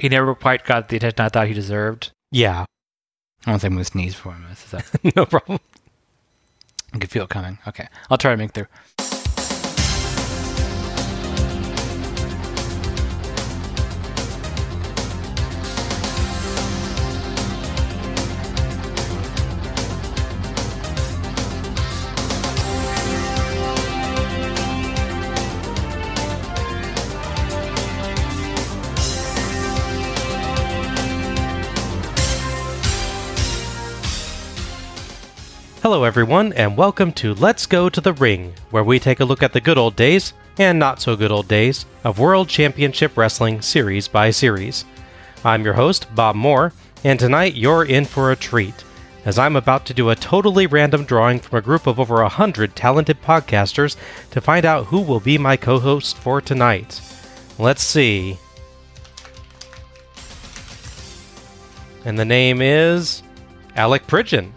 He never quite got the attention I thought he deserved. Yeah, I don't think I'm going to sneeze for him. No problem. I can feel it coming. Okay. I'll try to make through. Hello, everyone, and welcome to Let's Go to the Ring, where we take a look at the good old days and not so good old days of World Championship Wrestling series by series. I'm your host, Bob Moore, and tonight you're in for a treat, as I'm about to do a totally random drawing from a group of over a hundred talented podcasters to find out who will be my co host for tonight. Let's see. And the name is Alec Pridgeon.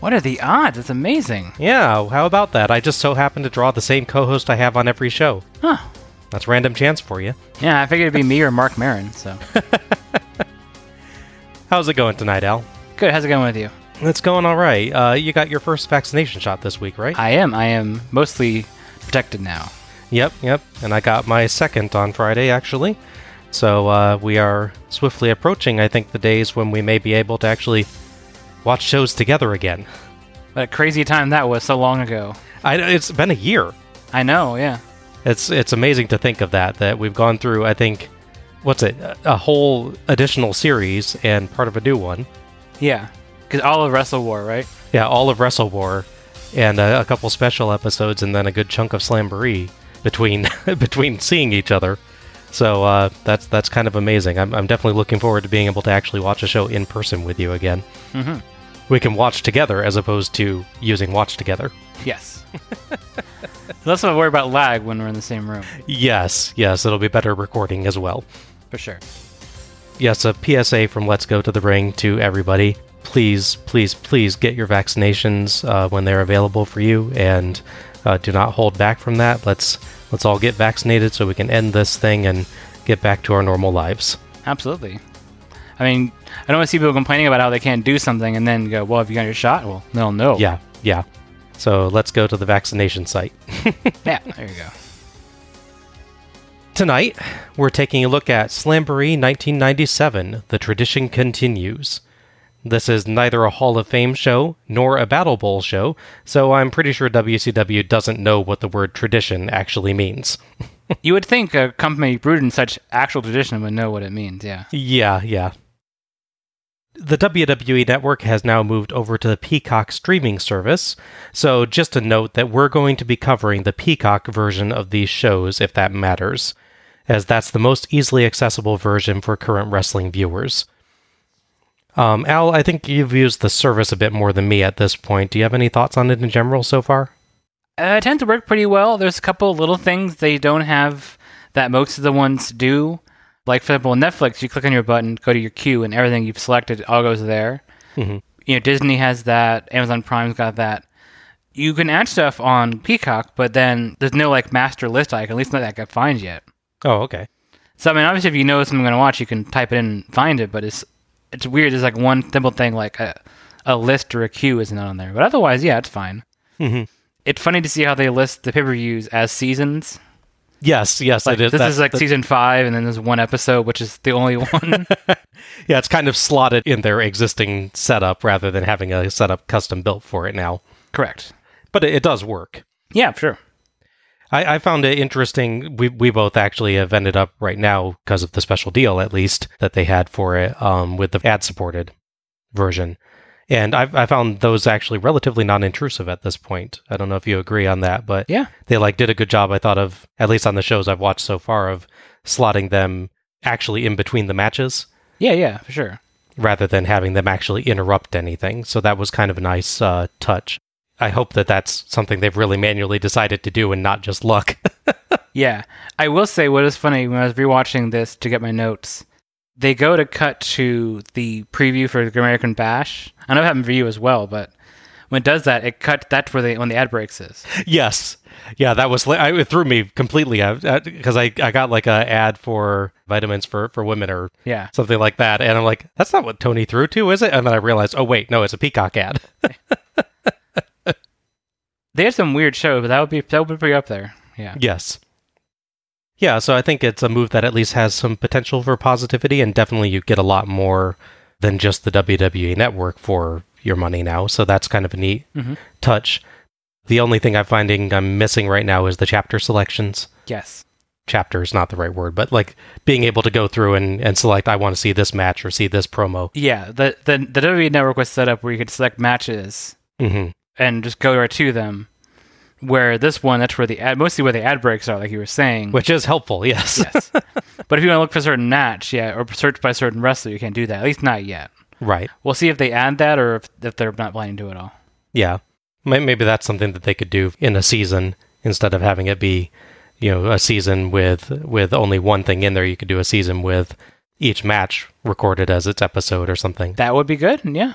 What are the odds? It's amazing. Yeah, how about that? I just so happen to draw the same co host I have on every show. Huh. That's random chance for you. Yeah, I figured it'd be me or Marc Maron, so. How's it going tonight, Al? Good. How's it going with you? It's going all right. Uh, you got your first vaccination shot this week, right? I am. I am mostly protected now. Yep, yep. And I got my second on Friday, actually. So uh, we are swiftly approaching, I think, the days when we may be able to actually watch shows together again. What a crazy time that was so long ago. I, it's been a year. I know, yeah. It's it's amazing to think of that that we've gone through. I think, what's it? A whole additional series and part of a new one. Yeah. Because all of WrestleWar, right? Yeah, all of WrestleWar, and a, a couple special episodes, and then a good chunk of Slamboree between between seeing each other. So uh, that's that's kind of amazing. I'm, I'm definitely looking forward to being able to actually watch a show in person with you again. Mm-hmm. We can watch together as opposed to using watch together. Yes. Of a worry about lag when we're in the same room, Yes, yes, it'll be better recording as well. for sure. Yes, a PSA from Let's Go to the Ring to everybody. Please, please, please get your vaccinations uh, when they're available for you, and uh, do not hold back from that. Let's let's all get vaccinated so we can end this thing and get back to our normal lives. Absolutely. I mean, I don't want to see people complaining about how they can't do something and then go, well, have you got your shot? Well, they'll know. Yeah, yeah. So let's go to the vaccination site. Yeah, there you go. Tonight, we're taking a look at Slamboree 1997 The Tradition Continues. This is neither a Hall of Fame show nor a Battle Bowl show, so I'm pretty sure WCW doesn't know what the word tradition actually means. You would think a company rooted in such actual tradition would know what it means, yeah. Yeah, yeah. The WWE network has now moved over to the Peacock streaming service, so just a note that we're going to be covering the Peacock version of these shows if that matters, as that's the most easily accessible version for current wrestling viewers. Um, Al, I think you've used the service a bit more than me at this point. Do you have any thoughts on it in general so far? Uh, it tends to work pretty well. There's a couple little things they don't have that most of the ones do. Like, for example, Netflix, you click on your button, go to your queue, and everything you've selected all goes there. Mhm. You know, Disney has that, Amazon Prime's got that. You can add stuff on Peacock, but then there's no like master list icon, at least not that I can find yet. Oh, okay. So I mean, obviously, if you know something I'm going to watch, you can type it in and find it. But it's it's weird. There's like one simple thing like a a list or a queue is not on there. But otherwise, yeah, it's fine. hmm It's funny to see how they list the pay per views as seasons. Yes, yes, Like it is. this That's is like season five, and then there's one episode, which is the only one. Yeah, it's kind of slotted in their existing setup rather than having a setup custom built for it now. Correct. But it, it does work. Yeah, sure. I, I found it interesting. We we both actually have ended up right now because of the special deal, at least that they had for it, um, with the ad supported version. And I've, I found those actually relatively non intrusive at this point. I don't know if you agree on that, but Yeah. they like did a good job. I thought of at least on the shows I've watched so far of slotting them actually in between the matches Yeah, yeah, for sure. rather than having them actually interrupt anything. So that was kind of a nice uh, touch. I hope that that's something they've really manually decided to do and not just luck. Yeah. I will say what is funny when I was rewatching this to get my notes, they go to cut to the preview for the American Bash. I know it happened for you as well, but when it does that, it cut. That's where they when the ad breaks is. Yes. Yeah, that was I, it threw me completely uh, uh, because I, I got like a ad for vitamins for for women or Yeah. something like that, and I'm like, that's not what Tony threw to, is it? And then I realized, oh wait, no, it's a Peacock ad. They had some weird show, but that would be that would be up there. Yeah. yes. Yeah, so I think it's a move that at least has some potential for positivity, and definitely you get a lot more than just the WWE network for your money now. So that's kind of a neat Mhm. touch. The only thing I'm finding I'm missing right now is the chapter selections. Yes. chapter is not the right word, but like being able to go through and, and select, I want to see this match or see this promo. Yeah. The the the WWE network was set up where you could select matches hmm and just go right to them. Where this one, that's where the ad, mostly where the ad breaks are, like you were saying. Which is helpful, yes. yes. but if you want to look for a certain match, yeah, or search by a certain wrestler, you can't do that. At least not yet. right. We'll see if they add that or if, if they're not planning to do it all. Yeah. Maybe that's something that they could do in a season instead of having it be, you know, a season with with only one thing in there. You could do a season with each match recorded as its episode or something. That would be good. Yeah.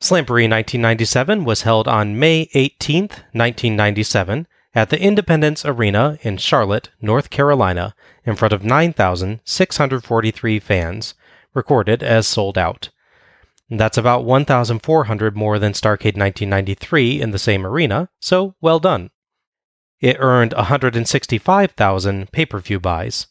Slamboree 1997 was held on May 18th, 1997, at the Independence Arena in Charlotte, North Carolina, in front of 9,643 fans, recorded as sold out. That's about 1,400 more than Starrcade 1993 in the same arena, so well done. It earned 165,000 pay per view buys.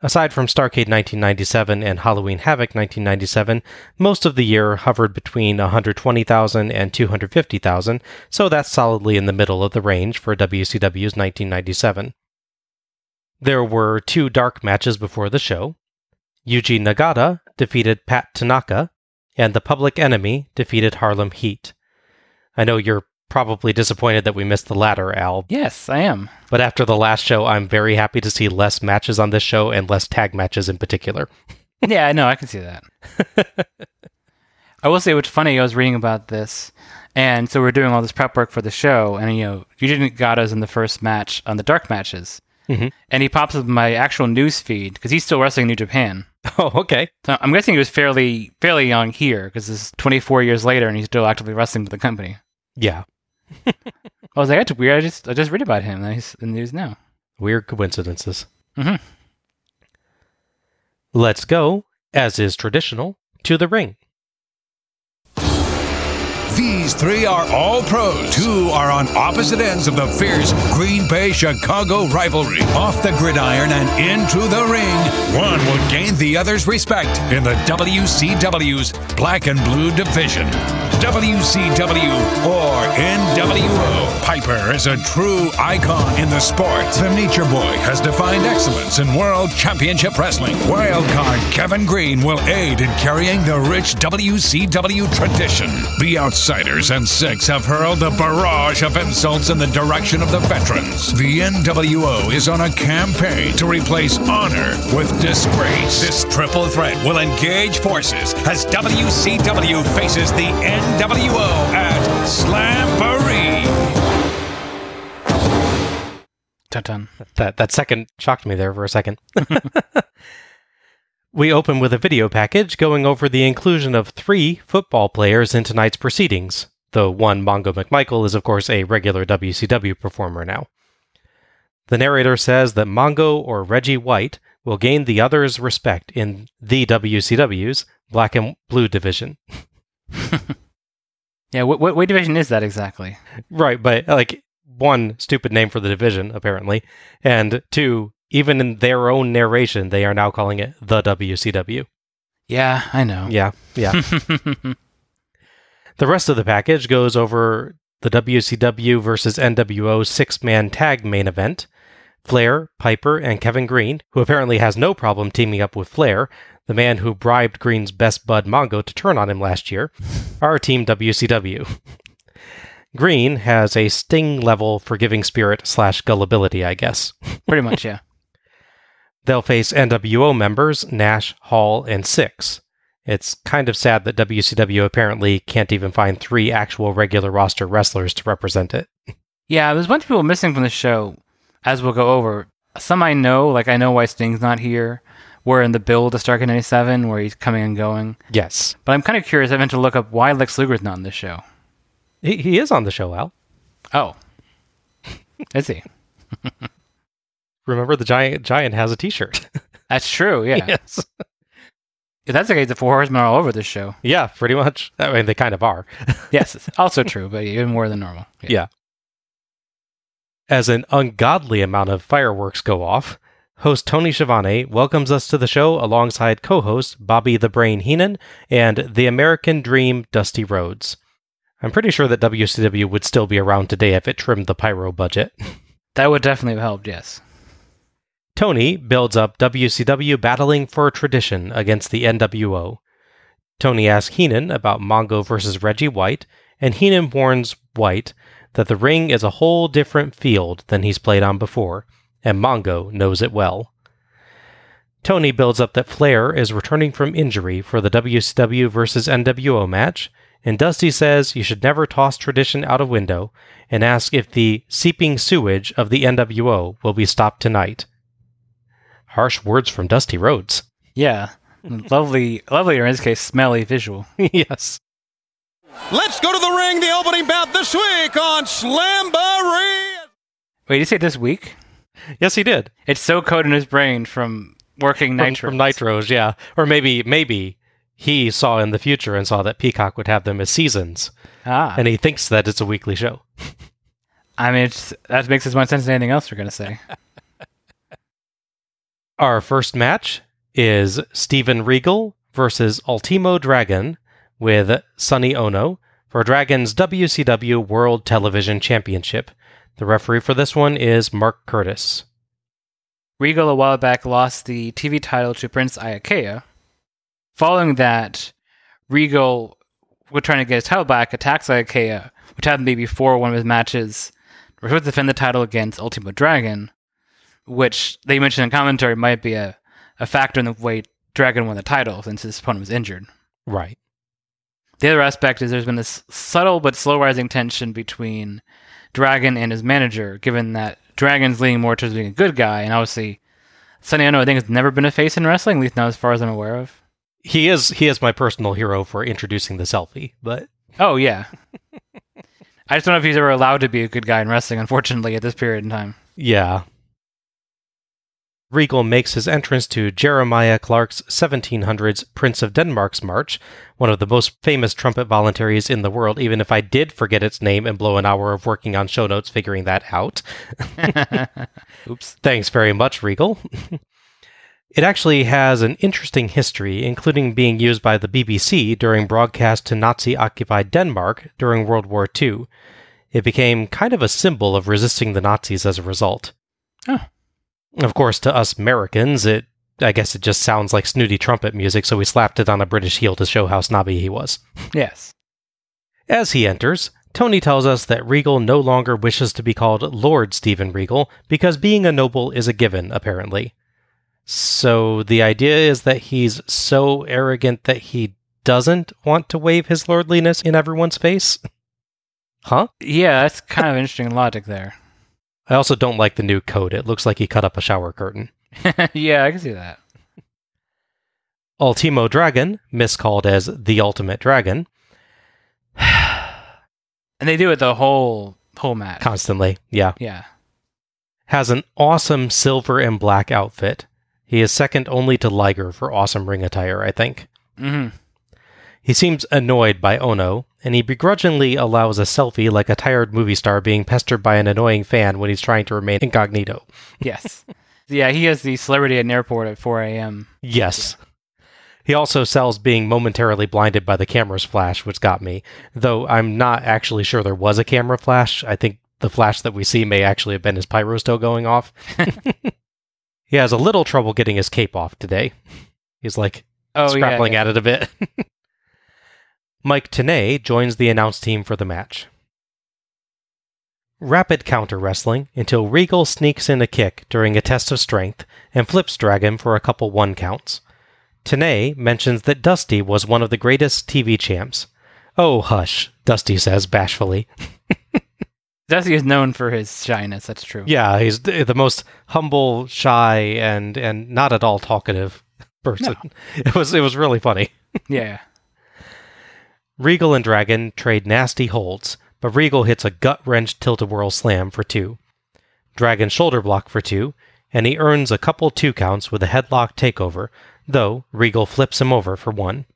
Aside from Starrcade 1997 and Halloween Havoc 1997, most of the year hovered between 120,000 and 250,000, so that's solidly in the middle of the range for WCW's 1997. There were two dark matches before the show. Yuji Nagata defeated Pat Tanaka, and the Public Enemy defeated Harlem Heat. I know you're probably disappointed that we missed the latter, Al, Yes, I am. but after the last show, I'm very happy to see less matches on this show and less tag matches in particular. yeah, I know. I can see that. I will say what's funny. I was reading about this, and so we're doing all this prep work for the show, and you know, Yuji Nagata's in the first match on the dark matches, Mhm. and he pops up my actual news feed because he's still wrestling New Japan. Oh, okay. So I'm guessing he was fairly fairly young here because it's 24 years later, and he's still actively wrestling for the company. Yeah. I was like, that's weird. I just I just read about him, and he's in the news now. Weird coincidences. Mhm. Let's go, as is traditional, to the ring. These three are all pros. Two are on opposite ends of the fierce Green Bay Chicago rivalry. Off the gridiron and into the ring, one will gain the other's respect in the WCW's Black and Blue division. WCW or NWO. Piper is a true icon in the sport. The Nature Boy has defined excellence in World Championship Wrestling. Wildcard Kevin Greene will aid in carrying the rich WCW tradition. The Outsiders and Syxx have hurled a barrage of insults in the direction of the veterans. The NWO is on a campaign to replace honor with disgrace. This triple threat will engage forces as WCW faces the NWO at Slamboree. Dun dun. That that second shocked me there for a second. we open with a video package going over the inclusion of three football players in tonight's proceedings. Though one Mongo McMichael is of course a regular WCW performer now. The narrator says that Mongo or Reggie White will gain the other's respect in the WCW's Black and Blue division. Yeah, what, what what division is that exactly? Right, but like one stupid name for the division apparently, and two, even in their own narration, they are now calling it the WCW. Yeah, I know. Yeah, yeah. the rest of the package goes over the WCW versus NWO six-man tag main event. Flair, Piper, and Kevin Greene, who apparently has no problem teaming up with Flair, the man who bribed Greene's best bud Mongo to turn on him last year, are Team WCW. Green has a Sting level forgiving spirit slash gullibility, I guess. Pretty much, yeah. They'll face NWO members Nash, Hall, and Syxx. It's kind of sad that WCW apparently can't even find three actual regular roster wrestlers to represent it. Yeah, there's a bunch of people missing from the show, as we'll go over. Some I know, like I know why Sting's not here, We're in the build to Starrcade 97 where he's coming and going. Yes. But I'm kind of curious. I meant to look up why Lex Luger's not on this show. He, he is on the show, Al. Oh. Is he? Remember the giant giant has a t-shirt. That's true, yeah. yes. That's the case, the Four Horsemen are all over this show. Yeah, pretty much. I mean, they kind of are. Yes, also true, but even more than normal. Yeah. As an ungodly amount of fireworks go off, host Tony Schiavone welcomes us to the show alongside co-host Bobby the Brain Heenan and the American Dream Dusty Rhodes. I'm pretty sure that WCW would still be around today if it trimmed the pyro budget. That would definitely have helped, yes. Tony builds up WCW battling for tradition against the NWO. Tony asks Heenan about Mongo versus Reggie White, and Heenan warns White that the ring is a whole different field than he's played on before, and Mongo knows it well. Tony builds up that Flair is returning from injury for the WCW versus NWO match, and Dusty says you should never toss tradition out of window, and asks if the seeping sewage of the NWO will be stopped tonight. Harsh words from Dusty Rhodes. Yeah. lovely, lovely, or in this case, smelly visual. yes. Let's go to the ring. The opening bout this week on Slamboree. Wait, did you say this week? Yes, he did. It's so coded in his brain from working From, nitro. from Nitros, yeah. Or maybe, maybe he saw in the future and saw that Peacock would have them as seasons, Ah, and he thinks that it's a weekly show. I mean, it's, that makes as much sense as anything else we're going to say. Our first match is Steven Regal versus Ultimo Dragon with Sonny Ono for Dragon's WCW World Television Championship. The referee for this one is Mark Curtis. Regal a while back lost the TV title to Prince Iaukea. Following that, Regal, was trying to get his title back, attacks Iaukea, which happened to be before one of his matches. We're supposed to defend the title against Ultimo Dragon, which they mentioned in commentary might be a, a factor in the way Dragon won the title since his opponent was injured. Right. The other aspect is there's been this subtle but slow rising tension between Dragon and his manager, given that Dragon's leaning more towards being a good guy, and obviously Sonny Ono I think has never been a face in wrestling, at least not as far as I'm aware of. He is he is my personal hero for introducing the selfie, but Oh yeah. I just don't know if he's ever allowed to be a good guy in wrestling, unfortunately, at this period in time. yeah. Regal makes his entrance to Jeremiah Clarke's 1700s Prince of Denmark's March, one of the most famous trumpet voluntaries in the world, even if I did forget its name and blow an hour of working on show notes figuring that out. Oops. Thanks very much, Regal. it actually has an interesting history, including being used by the BBC during broadcast to Nazi occupied Denmark during World War II. It became kind of a symbol of resisting the Nazis as a result. Oh. Of course, to us Americans, it I guess it just sounds like snooty trumpet music, so we slapped it on a British heel to show how snobby he was. Yes. As he enters, Tony tells us that Regal no longer wishes to be called Lord Stephen Regal because being a noble is a given, apparently. So the idea is that he's so arrogant that he doesn't want to wave his lordliness in everyone's face? Huh? Yeah, that's kind of interesting logic there. I also don't like the new code. It looks like he cut up a shower curtain. yeah, I can see that. Ultimo Dragon, miscalled as the Ultimate Dragon, And they do it the whole whole match. constantly, yeah, yeah. has an awesome silver and black outfit. He is second only to Liger for awesome ring attire, I think. hmm He seems annoyed by Ono, and he begrudgingly allows a selfie like a tired movie star being pestered by an annoying fan when he's trying to remain incognito. Yes. yeah, he has the celebrity at an airport at 4 a.m. Yes. He also sells being momentarily blinded by the camera's flash, which got me, though I'm not actually sure there was a camera flash. I think the flash that we see may actually have been his pyro still going off. he has a little trouble getting his cape off today. He's like Oh, yeah, yeah. at it a bit. Mike Tenay joins the announce team for the match. Rapid counter wrestling until Regal sneaks in a kick during a test of strength and flips Dragon for a couple one counts. Tenay mentions that Dusty was one of the greatest TV champs. Oh, hush, Dusty says bashfully. Dusty is known for his shyness. That's true. Yeah, he's the the most humble, shy, and, and not at all talkative person. It was it was really funny. Yeah. Regal and Dragon trade nasty holds, but Regal hits a gut wrench tilt a whirl slam for two. Dragon shoulder block for two, and he earns a couple two counts with a headlock takeover, though Regal flips him over for one.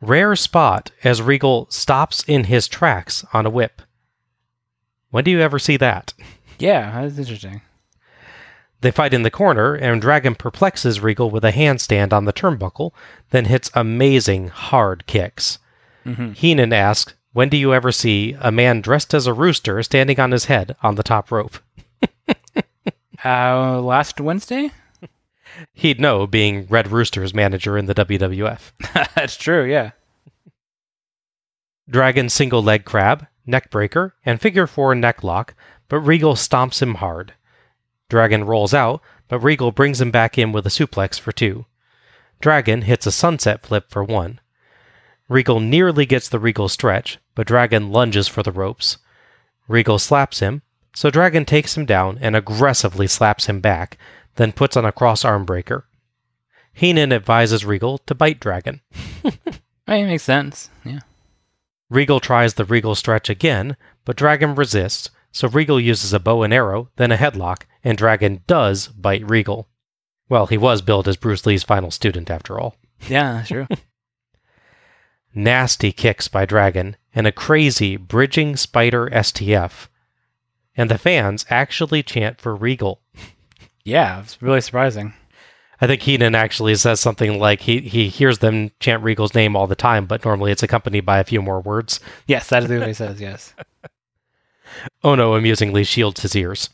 Rare spot as Regal stops in his tracks on a whip. When do you ever see that? Yeah, that's interesting. They fight in the corner, and Dragon perplexes Regal with a handstand on the turnbuckle, then hits amazing hard kicks. Mhm. Heenan asks, When do you ever see a man dressed as a rooster standing on his head on the top rope? Uh, last Wednesday? He'd know, being Red Rooster's manager in the WWF. that's true, yeah. Dragon single leg crab, neck breaker, and figure four neck lock, but Regal stomps him hard. Dragon rolls out, but Regal brings him back in with a suplex for two. Dragon hits a sunset flip for one. Regal nearly gets the Regal stretch, but Dragon lunges for the ropes. Regal slaps him, so Dragon takes him down and aggressively slaps him back, then puts on a cross arm breaker. Heenan advises Regal to bite Dragon. I mean, it makes sense. Yeah. Regal tries the Regal stretch again, but Dragon resists, so Regal uses a bow and arrow, then a headlock, and Dragon does bite Regal. Well, he was billed as Bruce Lee's final student after all. Yeah, true. Nasty kicks by Dragon, and a crazy bridging spider STF. And the fans actually chant for Regal. yeah, it's really surprising. I think Heenan actually says something like he, he hears them chant Regal's name all the time, but normally it's accompanied by a few more words. Yes, that is what he says, yes. Oh ono amusingly shields his ears.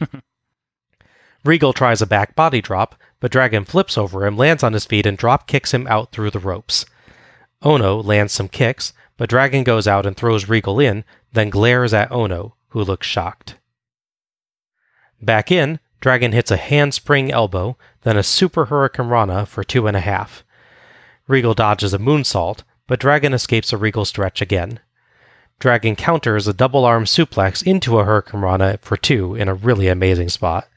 Regal tries a back body drop, but Dragon flips over him, lands on his feet, and drop kicks him out through the ropes. Ono lands some kicks, but Dragon goes out and throws Regal in, then glares at Ono, who looks shocked. Back in, Dragon hits a handspring elbow, then a super hurricane rana for two and a half. Regal dodges a moonsault, but Dragon escapes a Regal stretch again. Dragon counters a double arm suplex into a hurricane rana for two in a really amazing spot.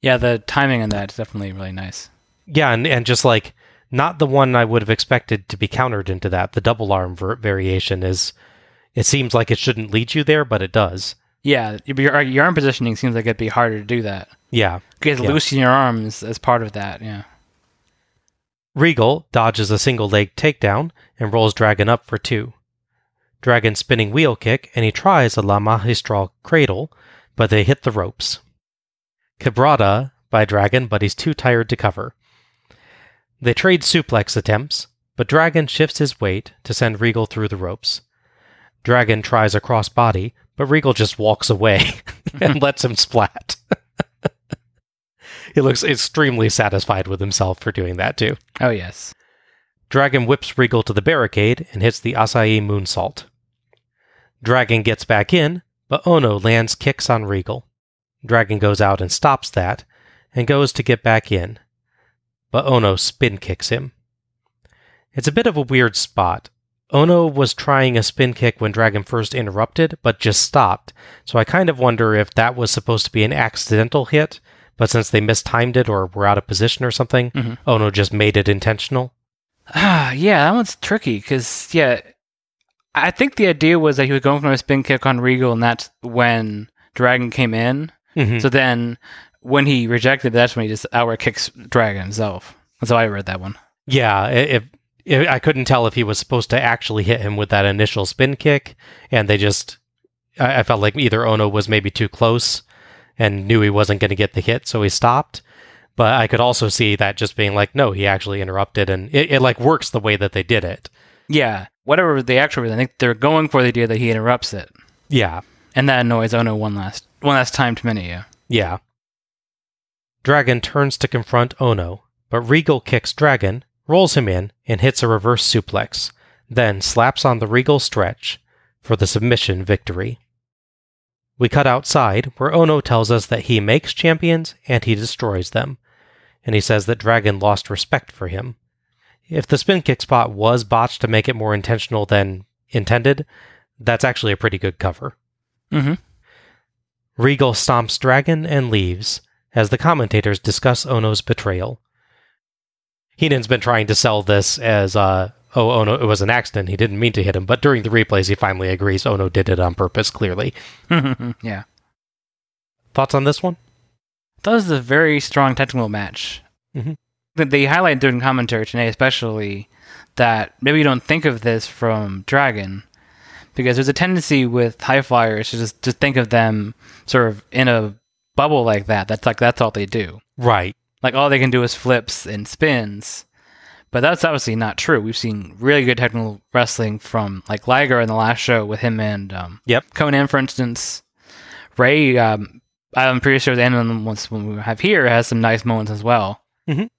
Yeah, the timing on that is definitely really nice. Yeah, and, and just like not the one I would have expected to be countered into that. The double arm ver- variation is, it seems like it shouldn't lead you there, but it does. Yeah, your, your arm positioning seems like it'd be harder to do that. Yeah. Because Yeah. loosening your arms as part of that, yeah. Regal dodges a single leg takedown and rolls Dragon up for two. Dragon spinning wheel kick, and he tries a La Magistral cradle, but they hit the ropes. Quebrada by Dragon, but he's too tired to cover. They trade suplex attempts, but Dragon shifts his weight to send Regal through the ropes. Dragon tries a cross body, but Regal just walks away and lets him splat. he looks extremely satisfied with himself for doing that, too. Oh, yes. Dragon whips Regal to the barricade and hits the Asai moonsault. Dragon gets back in, but Ono lands kicks on Regal. Dragon goes out and stops that, and goes to get back in, but Ono spin kicks him. It's a bit of a weird spot. Ono was trying a spin kick when Dragon first interrupted, but just stopped, so I kind of wonder if that was supposed to be an accidental hit, but since they mistimed it or were out of position or something, Mhm. Ono just made it intentional. Ah, yeah, that one's tricky because yeah, I think the idea was that he was going for a spin kick on Regal, and that's when Dragon came in. Mhm. So then, when he rejected, that's when he just outright kicks Dragon himself. That's how I read that one. Yeah, i- if, if I couldn't tell if he was supposed to actually hit him with that initial spin kick, and they just, I, I felt like either Ono was maybe too close and knew he wasn't going to get the hit, so he stopped. But I could also see that just being like, no, he actually interrupted, and it, it like works the way that they did it. Yeah, whatever the actual reason, I think they're going for the idea that he interrupts it, Yeah, and that annoys Ono one last one last time too many. Yeah. yeah. Dragon turns to confront Ono, but Regal kicks Dragon, rolls him in, and hits a reverse suplex, then slaps on the Regal stretch for the submission victory. We cut outside, where Ono tells us that he makes champions and he destroys them, and he says that Dragon lost respect for him. If the spin kick spot was botched to make it more intentional than intended, that's actually a pretty good cover. Mm-hmm. Regal stomps Dragon and leaves as the commentators discuss Ono's betrayal. Heenan's been trying to sell this as uh oh oh no it was an accident he didn't mean to hit him but during the replays he finally agrees Ono did it on purpose clearly yeah. thoughts on this one That was a very strong technical match. Mhm. They- They highlight during commentary today, especially that maybe you don't think of this from Dragon, because there's a tendency with high flyers to just to think of them sort of in a bubble like that. That's like that's all they do. right Like all they can do is flips and spins. But that's obviously not true. We've seen really good technical wrestling from like Liger in the last show with him and um, Yep. Konnan, for instance. Ray, um, I'm pretty sure the end of the ones we have here has some nice moments as well. Mhm.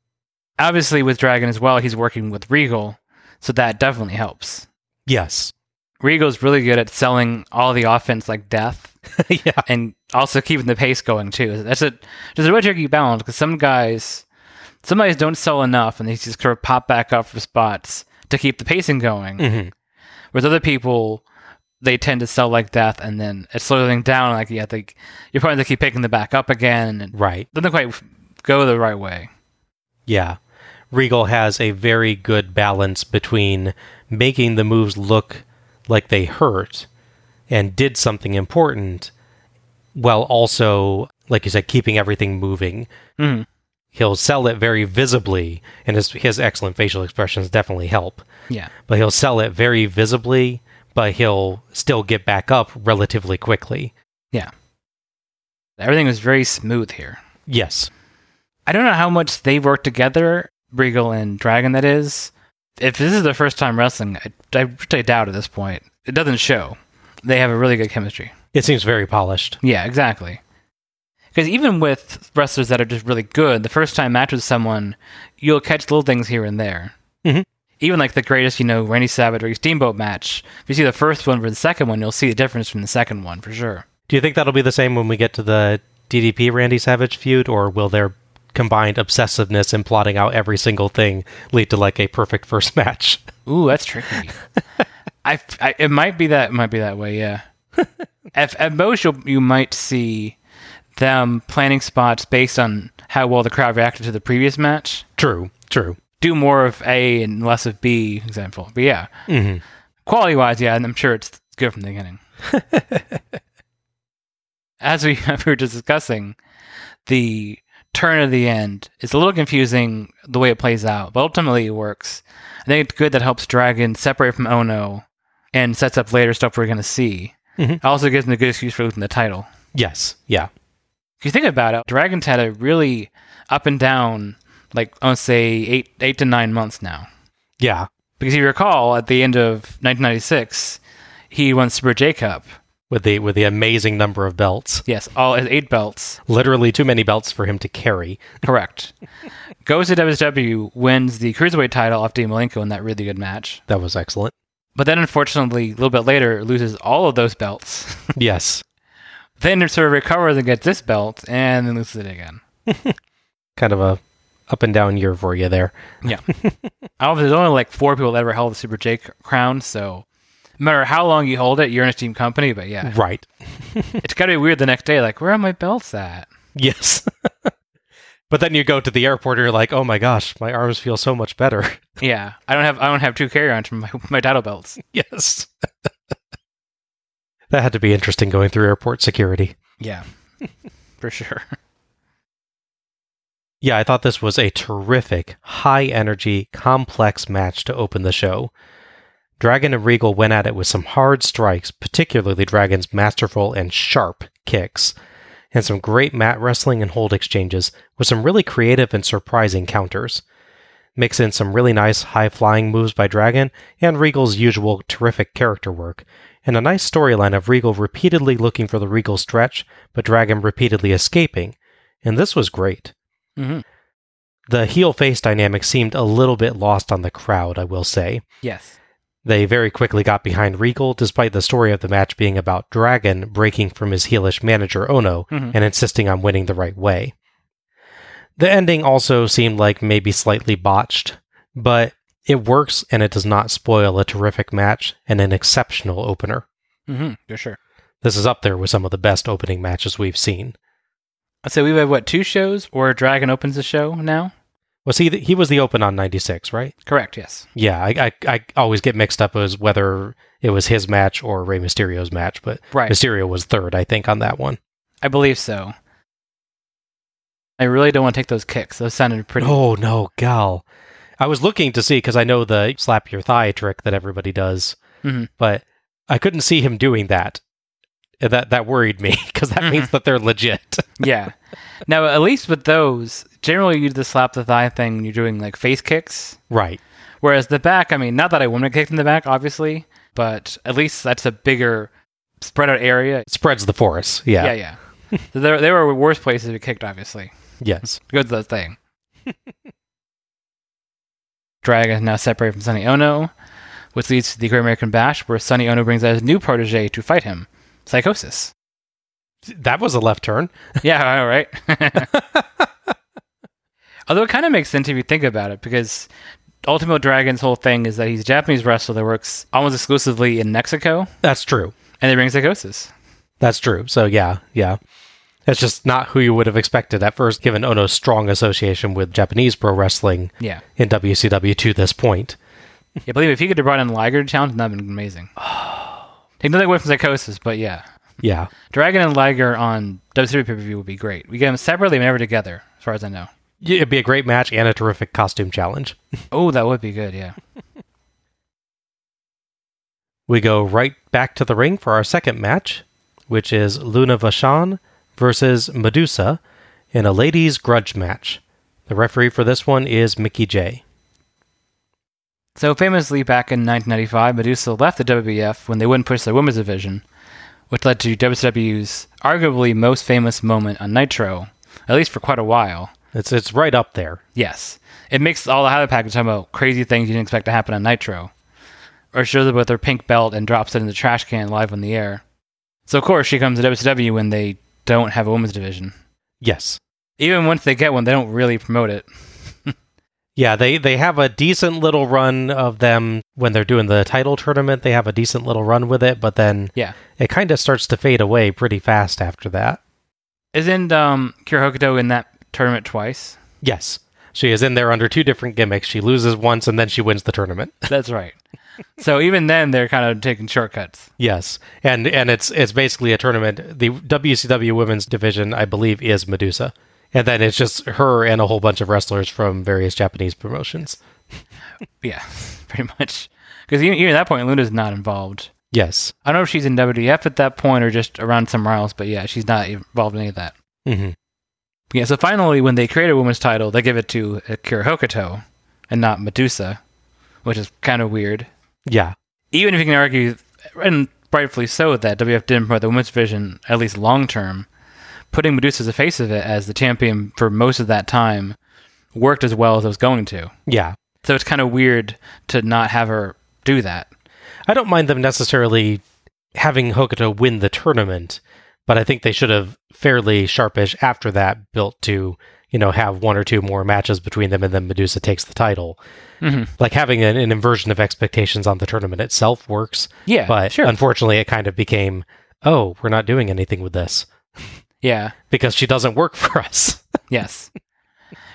Obviously, with Dragon as well, he's working with Regal, so that definitely helps. yes Regal's really good at selling all the offense like death yeah and also keeping the pace going too. That's a there's a really tricky balance because some guys, some guys don't sell enough and they just sort of pop back up for spots to keep the pacing going. hmm Whereas other people, they tend to sell like death and then it's slowing down. Like yeah, they you're probably to keep picking them back up again and right doesn't quite go the right way. Yeah. Regal has a very good balance between making the moves look like they hurt and did something important while also, like you said, keeping everything moving. Mhm. He'll sell it very visibly, and his, his excellent facial expressions definitely help. Yeah, But he'll sell it very visibly, but he'll still get back up relatively quickly. Yeah. Everything was very smooth here. Yes. I don't know how much they've worked together, Regal and Dragon. That is, if this is their first time wrestling, I, I, I doubt at this point. It doesn't show. They have a really good chemistry. It seems very polished. Yeah, exactly. Because even with wrestlers that are just really good, the first time match with someone, you'll catch little things here and there. Mhm. Even like the greatest, you know, Randy Savage or Steamboat match. If you see the first one versus the second one, you'll see the difference from the second one for sure. Do you think that'll be the same when we get to the DDP Randy Savage feud, or will their combined obsessiveness and plotting out every single thing lead to like a perfect first match? Ooh, that's tricky. I, I, it might be that, it might be that way. Yeah. at, at most, you'll, you might see them planning spots based on how well the crowd reacted to the previous match. True, true. Do more of A and less of B, example. But yeah, hmm quality wise, yeah, and I'm sure it's good from the beginning. As we, we were just discussing, the turn of the end is a little confusing the way it plays out, but ultimately it works. I think it's good that helps Dragon separate from Ono and sets up later stuff we're going to see. Mhm. It also gives him a good excuse for losing the title. Yes, yeah, If you think about it, Dragon's had a really up and down, like I would say eight eight to nine months now. yeah, Because if you recall, at the end of 1996, he won Super J Cup. with the with the amazing number of belts, Yes, all eight belts. literally too many belts for him to carry. Correct. Goes to WCW, wins the Cruiserweight title off Dean Malenko in that really good match. That was excellent. But then, unfortunately, a little bit later, loses all of those belts. yes, then it sort of recovers and gets this belt, and then loses it again. kind of a up and down year for you there. Yeah. Obviously, there's only like four people that ever held the Super J crown, so no matter how long you hold it, you're in a team company. But yeah, Right. it's gotta be weird the next day. Like, where are my belts at? Yes. But then you go to the airport and you're like, oh my gosh, my arms feel so much better. Yeah, I don't have I don't have two carry-ons from my, my title belts. yes. that had to be interesting going through airport security. Yeah, for sure. Yeah, I thought this was a terrific, high energy, complex match to open the show. Dragon and Regal went at it with some hard strikes, particularly Dragon's masterful and sharp kicks, and some great mat wrestling and hold exchanges with some really creative and surprising counters. Mix in some really nice high flying moves by Dragon and Regal's usual terrific character work, and a nice storyline of Regal repeatedly looking for the Regal stretch, but Dragon repeatedly escaping. And this was great. hmm The heel face dynamic seemed a little bit lost on the crowd, I will say. Yes. They very quickly got behind Regal, despite the story of the match being about Dragon breaking from his heelish manager Ono Mhm. and insisting on winning the right way. The ending also seemed like maybe slightly botched, but it works and it does not spoil a terrific match and an exceptional opener. Mm-hmm, For sure. This is up there with some of the best opening matches we've seen. So we've had what two shows, or Dragon opens the show now. Was he? The, he was the Open on '96, right? Correct. Yes. Yeah, I, I I always get mixed up as whether it was his match or Rey Mysterio's match, but Right. Mysterio was third, I think, on that one. I believe so. I really don't want to take those kicks. Those sounded pretty. Oh no, gal! I was looking to see because I know the slap your thigh trick that everybody does, Mhm. but I couldn't see him doing that. That that worried me because that means mm-hmm. that they're legit. yeah. Now, at least with those, generally you do the slap the thigh thing when you're doing like face kicks. right. Whereas the back, I mean, not that I wouldn't have kicked in the back, obviously, but at least that's a bigger spread out area. It spreads the force. Yeah. Yeah, yeah. so there, there were worse places to be kicked, obviously. Yes. Good the thing. Dragon is now separated from Sonny Ono, which leads to the Great American Bash, where Sonny Ono brings out his new protege to fight him, Psychosis. That was a left turn. Yeah, all right. Although it kind of makes sense if you think about it, because Ultimo Dragon's whole thing is that he's a Japanese wrestler that works almost exclusively in Mexico, That's true. and they bring Psychosis. That's true. So yeah, yeah. That's just not who you would have expected at first, given Ono's strong association with Japanese pro wrestling Yeah. in WCW to this point. Yeah, I believe if he could have brought in Liger to challenge, that'd been amazing. Take nothing away from Psychosis, but yeah. Yeah. Dragon and Liger on WCW pay per view would be great. We get them separately, but never together, as far as I know. Yeah, It'd be a great match and a terrific costume challenge. Oh, that would be good, yeah. We go right back to the ring for our second match, which is Luna Vachon versus Medusa in a ladies' grudge match. The referee for this one is Mickie Jay. So famously, back in 1995, Medusa left the WWF when they wouldn't push their women's division, which led to WCW's arguably most famous moment on Nitro, at least for quite a while. It's it's right up there. Yes, it makes all the highlight package talking about crazy things you didn't expect to happen on Nitro, or shows up with her pink belt and drops it in the trash can live on the air. So of course she comes to WCW when they don't have a women's division. Yes. Even once they get one, they don't really promote it. Yeah, they, they have a decent little run of them when they're doing the title tournament. They have a decent little run with it, but then Yeah. it kind of starts to fade away pretty fast after that. Isn't um, Kira Hokuto in that tournament twice? Yes. She is in there under two different gimmicks. She loses once and then she wins the tournament. That's right. so even then, they're kind of taking shortcuts. yes. And and it's it's basically a tournament. The WCW women's division, I believe, is Medusa. And then it's just her and a whole bunch of wrestlers from various Japanese promotions. Yeah, pretty much. Because even, even at that point, Luna's not involved. Yes. I don't know if she's in WDF at that point or just around somewhere else, but yeah, she's not involved in any of that. hmm Yeah, so finally, when they create a women's title, they give it to Akira Hokuto and not Medusa, which is kind of weird. Yeah. Even if you can argue, and rightfully so, that WF didn't promote the women's division, at least long term, putting Medusa as the face of it as the champion for most of that time worked as well as it was going to. Yeah. So it's kind of weird to not have her do that. I don't mind them necessarily having Hokuto win the tournament, but I think they should have fairly sharpish after that built to, you know, have one or two more matches between them and then Medusa takes the title. hmm Like having an, an inversion of expectations on the tournament itself works, Yeah, but sure. unfortunately it kind of became, oh, we're not doing anything with this yeah, because she doesn't work for us. yes.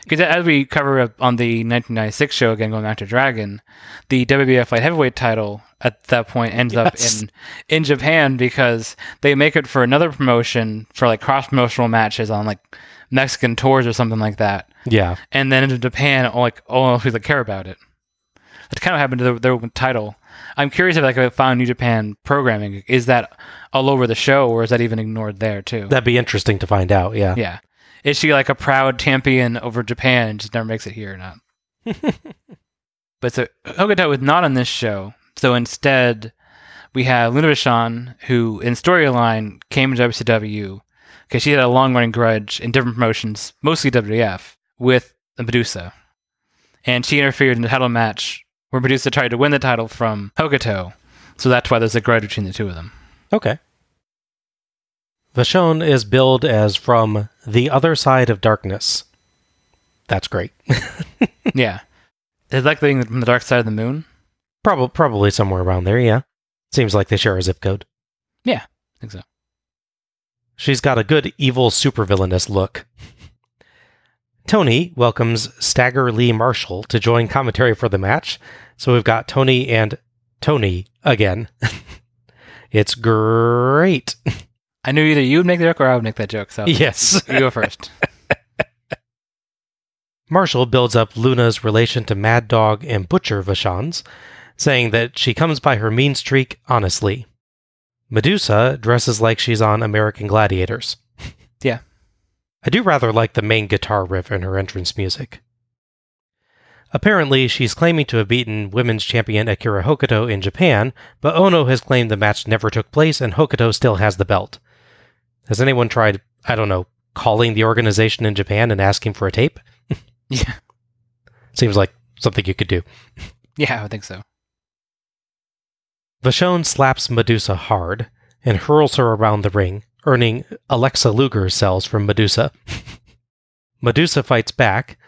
Because as we cover up on the 1996 show, again going back to Dragon, the WWF light heavyweight title at that point ends Yes. up in in Japan because they make it for another promotion for like cross promotional matches on like Mexican tours or something like that, yeah. and then in Japan, like all people care about it. That kind of happened to their, their title. I'm curious if like I found New Japan programming is that all over the show or is that even ignored there too? That'd be interesting to find out. Yeah. Yeah. Is she like a proud champion over Japan and just never makes it here or not? but so Hokuto was not on this show. So instead, we have Luna Vachon, who in storyline came to WCW because she had a long running grudge in different promotions, mostly WWF, with Medusa. And she interfered in the title match where Medusa tried to win the title from Hokuto. So that's why there's a grudge between the two of them. Okay. Vachon is billed as from the other side of darkness. That's great. yeah. It's like being from the dark side of the moon. Probably, probably somewhere around there. Yeah, seems like they share a zip code. Yeah, I think so. She's got a good evil supervillainous look. Tony welcomes Stagger Lee Marshall to join commentary for the match. So we've got Tony and Tony again. it's great. I knew either you would make the joke or I would make that joke. So Yes. you go first. Marshall builds up Luna's relation to Mad Dog and Butcher Vachons, saying that she comes by her mean streak honestly. Medusa dresses like she's on American Gladiators. Yeah. I do rather like the main guitar riff in her entrance music. Apparently, she's claiming to have beaten women's champion Akira Hokuto in Japan, but Ono has claimed the match never took place and Hokuto still has the belt. Has anyone tried, I don't know, calling the organization in Japan and asking for a tape? Yeah. Seems like something you could do. Yeah, I would think so. Vachon slaps Medusa hard and hurls her around the ring, earning Alexa Luger cells from Medusa. Medusa fights back,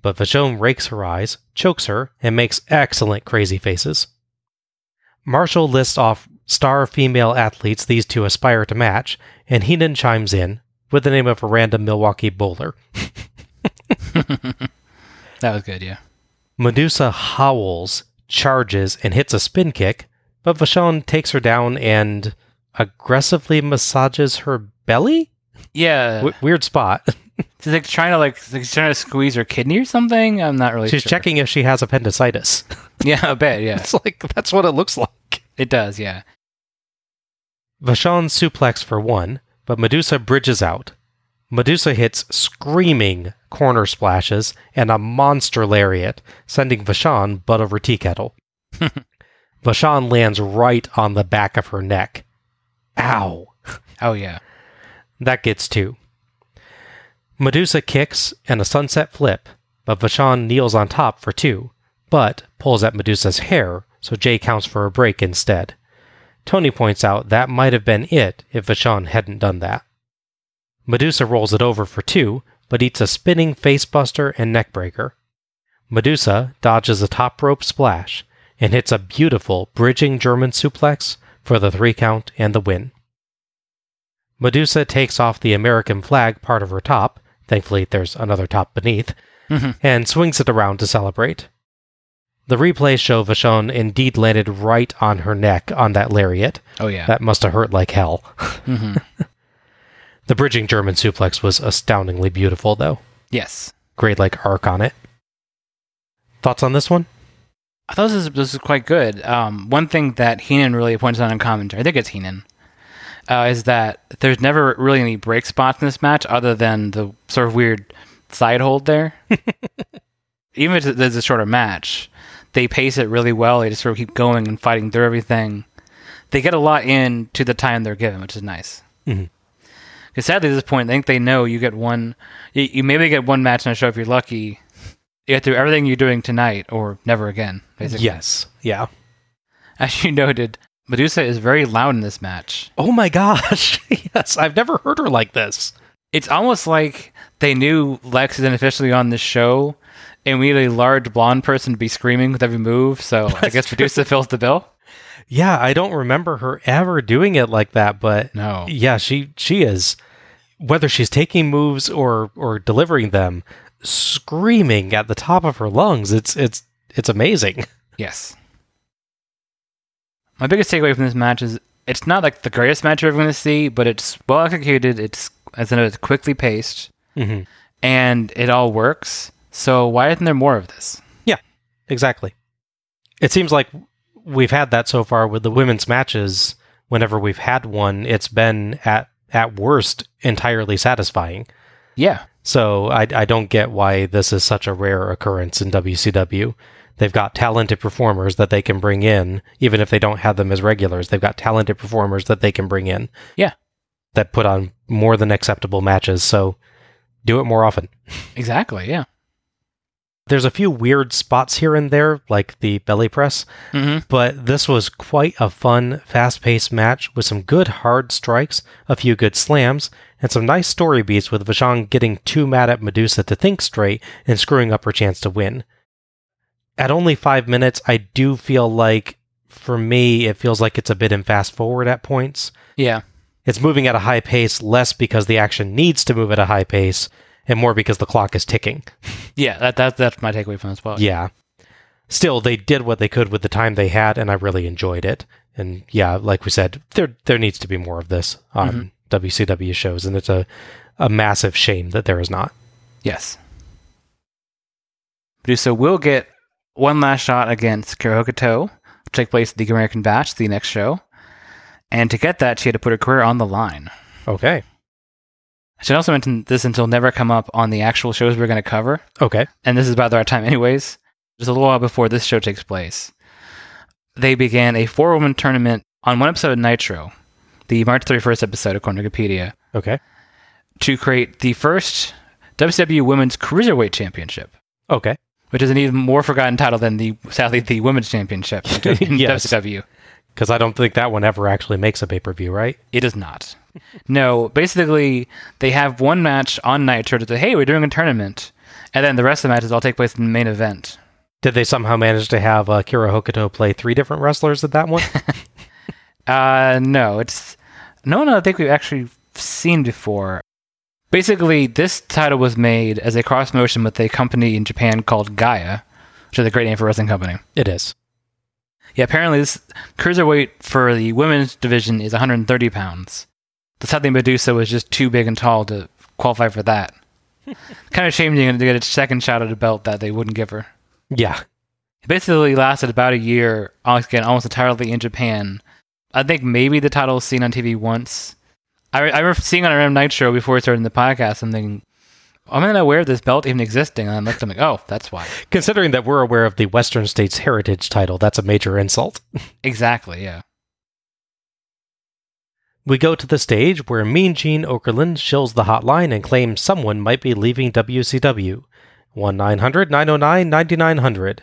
but Vachon rakes her eyes, chokes her, and makes excellent crazy faces. Marshall lists off star female athletes these two aspire to match, and Heenan chimes in with the name of a random Milwaukee bowler. That was good, yeah. Medusa howls, charges, and hits a spin kick, but Vachon takes her down and aggressively massages her belly? Yeah. W- weird spot. She's like trying to like like, trying to squeeze her kidney or something. I'm not really She's sure. checking if she has appendicitis. Yeah, a bit, yeah. it's like, that's what it looks like. It does, yeah. Vachon suplex for one, but Medusa bridges out. Medusa hits screaming corner splashes and a monster lariat, sending Vachon butt over tea kettle. Vachon lands right on the back of her neck. Ow. Oh yeah. That gets two. Medusa kicks and a sunset flip, but Vachon kneels on top for two, but pulls at Medusa's hair, so Jay counts for a break instead. Tony points out that might have been it if Vachon hadn't done that. Medusa rolls it over for two, but eats a spinning facebuster and neckbreaker. Medusa dodges a top rope splash and hits a beautiful bridging German suplex for the three count and the win. Medusa takes off the American flag part of her top, thankfully there's another top beneath, Mhm. and swings it around to celebrate. The replays show Vachon indeed landed right on her neck on that lariat. Oh yeah. That must have hurt like hell. hmm The bridging German suplex was astoundingly beautiful, though. Yes. Great, like, arc on it. Thoughts on this one? I thought this was, this was quite good. Um, one thing that Heenan really points out in commentary, I think it's Heenan, uh, is that there's never really any break spots in this match other than the sort of weird side hold there. Even if it's a shorter match, they pace it really well. They just sort of keep going and fighting through everything. They get a lot in to the time they're given, which is nice. Mhm. Because sadly, at this point, I think they know you get one. You, you maybe get one match on a show if you're lucky. You get through everything you're doing tonight or never again. Basically. Yes. Yeah. As you noted, Medusa is very loud in this match. Oh my gosh. yes, I've never heard her like this. It's almost like they knew Lex is unofficially on this show, and we need a large blonde person to be screaming with every move. So I guess Medusa fills the bill. Yeah, I don't remember her ever doing it like that, but No. yeah, she she is whether she's taking moves or or delivering them, screaming at the top of her lungs. It's it's it's amazing. Yes. My biggest takeaway from this match is it's not like the greatest match you're ever going to see, but it's well executed. It's as I know, it's quickly paced, hmm and it all works. So why isn't there more of this? Yeah, exactly. It seems like we've had that so far with the women's matches. Whenever we've had one, it's been at at worst entirely satisfying. Yeah. So I, I don't get why this is such a rare occurrence in WCW. They've got talented performers that they can bring in, even if they don't have them as regulars. They've got talented performers that they can bring in. Yeah. That put on more than acceptable matches. So do it more often. Exactly. Yeah. There's a few weird spots here and there, like the belly press, Mm-hmm. but this was quite a fun, fast paced match with some good hard strikes, a few good slams, and some nice story beats with Vachon getting too mad at Medusa to think straight and screwing up her chance to win. At only five minutes, I do feel like, for me, it feels like it's a bit in fast forward at points. Yeah. It's moving at a high pace less because the action needs to move at a high pace and more because the clock is ticking. Yeah, that, that that's my takeaway from this. Well, Yeah. Still, they did what they could with the time they had, and I really enjoyed it. And yeah, like we said, there there needs to be more of this on mm-hmm. WCW shows, and it's a a massive shame that there is not. Yes. Medusa will get one last shot against Kira Hokuto, to take place at the American Bash, the next show. And to get that, she had to put her career on the line. Okay. I should also mention this until never come up on the actual shows we're going to cover. Okay. and this is about the right time anyways, just a little while before this show takes place. They began a four woman tournament on one episode of Nitro, the March 31st episode, of to Wikipedia, Okay. to create the first WCW Women's Cruiserweight Championship, Okay. Which is an even more forgotten title than the, sadly, the Women's Championship in Yes. WCW. Because I don't think that one ever actually makes a pay per view, right? It is not. no, basically, they have one match on Nitro to say, hey, we're doing a tournament. And then the rest of the matches all take place in the main event. Did they somehow manage to have uh, Kira Hokuto play three different wrestlers at that one? Uh, no, it's no one I think we've actually seen before. Basically, this title was made as a cross motion with a company in Japan called GAEA, which is a great name for a wrestling company. it is. Yeah, apparently this cruiserweight for the women's division is 130 pounds. The sadly Medusa was just too big and tall to qualify for that. kind of shame to get a second shot at a belt that they wouldn't give her. Yeah. It basically lasted about a year, almost- again, almost entirely in Japan. I think maybe the title was seen on TV once. I, I remember seeing on RM Nitro before we started the podcast and thinking, I'm not aware of this belt even existing. And I looked, I'm like, oh, that's why. Considering that we're aware of the Western States Heritage title, that's a major insult. Exactly, yeah. We go to the stage where Mean Gene Okerlund shills the hotline and claims someone might be leaving WCW. 1 900 909 9900.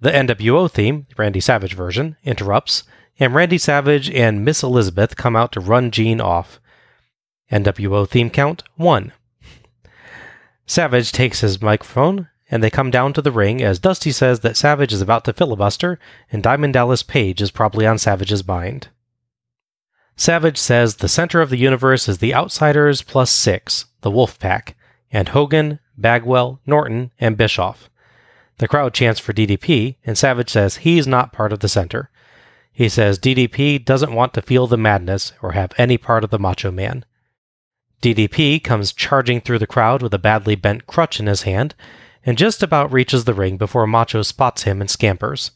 The NWO theme, Randy Savage version, interrupts, and Randy Savage and Miss Elizabeth come out to run Gene off. NWO theme count 1. Savage takes his microphone, and they come down to the ring as Dusty says that Savage is about to filibuster, and Diamond Dallas Page is probably on Savage's mind. Savage says the center of the universe is the Outsiders plus six, the Wolf Pack, and Hogan, Bagwell, Norton, and Bischoff. The crowd chants for DDP, and Savage says he's not part of the center. He says DDP doesn't want to feel the madness or have any part of the Macho Man. DDP comes charging through the crowd with a badly bent crutch in his hand and just about reaches the ring before Macho spots him and scampers.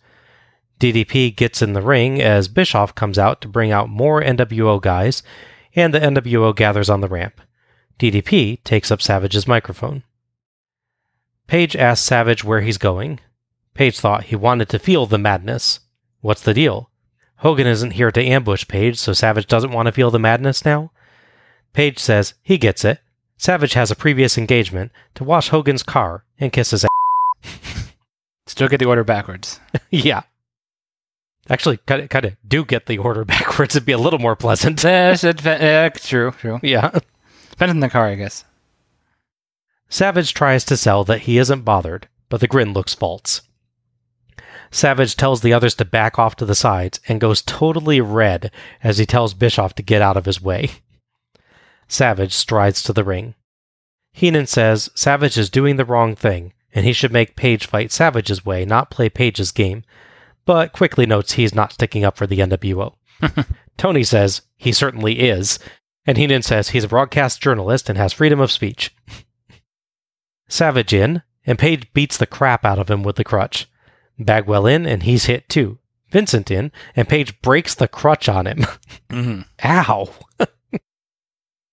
DDP gets in the ring as Bischoff comes out to bring out more NWO guys, and the NWO gathers on the ramp. DDP takes up Savage's microphone. Page asks Savage where he's going. Page thought he wanted to feel the madness. What's the deal? Hogan isn't here to ambush Page, so Savage doesn't want to feel the madness now? Page says he gets it. Savage has a previous engagement to wash Hogan's car and kiss his ass. Still get the order backwards. yeah. Actually, kind of, kind of do get the order backwards. It'd be a little more pleasant. Yes, it, uh, true, true. Yeah. Depends on the car, I guess. Savage tries to sell that he isn't bothered, but the grin looks false. Savage tells the others to back off to the sides and goes totally red as he tells Bischoff to get out of his way. Savage strides to the ring. Heenan says Savage is doing the wrong thing and he should make Page fight Savage's way, not play Page's game, but quickly notes he's not sticking up for the NWO. Tony says he certainly is, and Heenan says he's a broadcast journalist and has freedom of speech. Savage in, and Page beats the crap out of him with the crutch. Bagwell in, and he's hit too. Vincent in, and Page breaks the crutch on him. hmm Ow!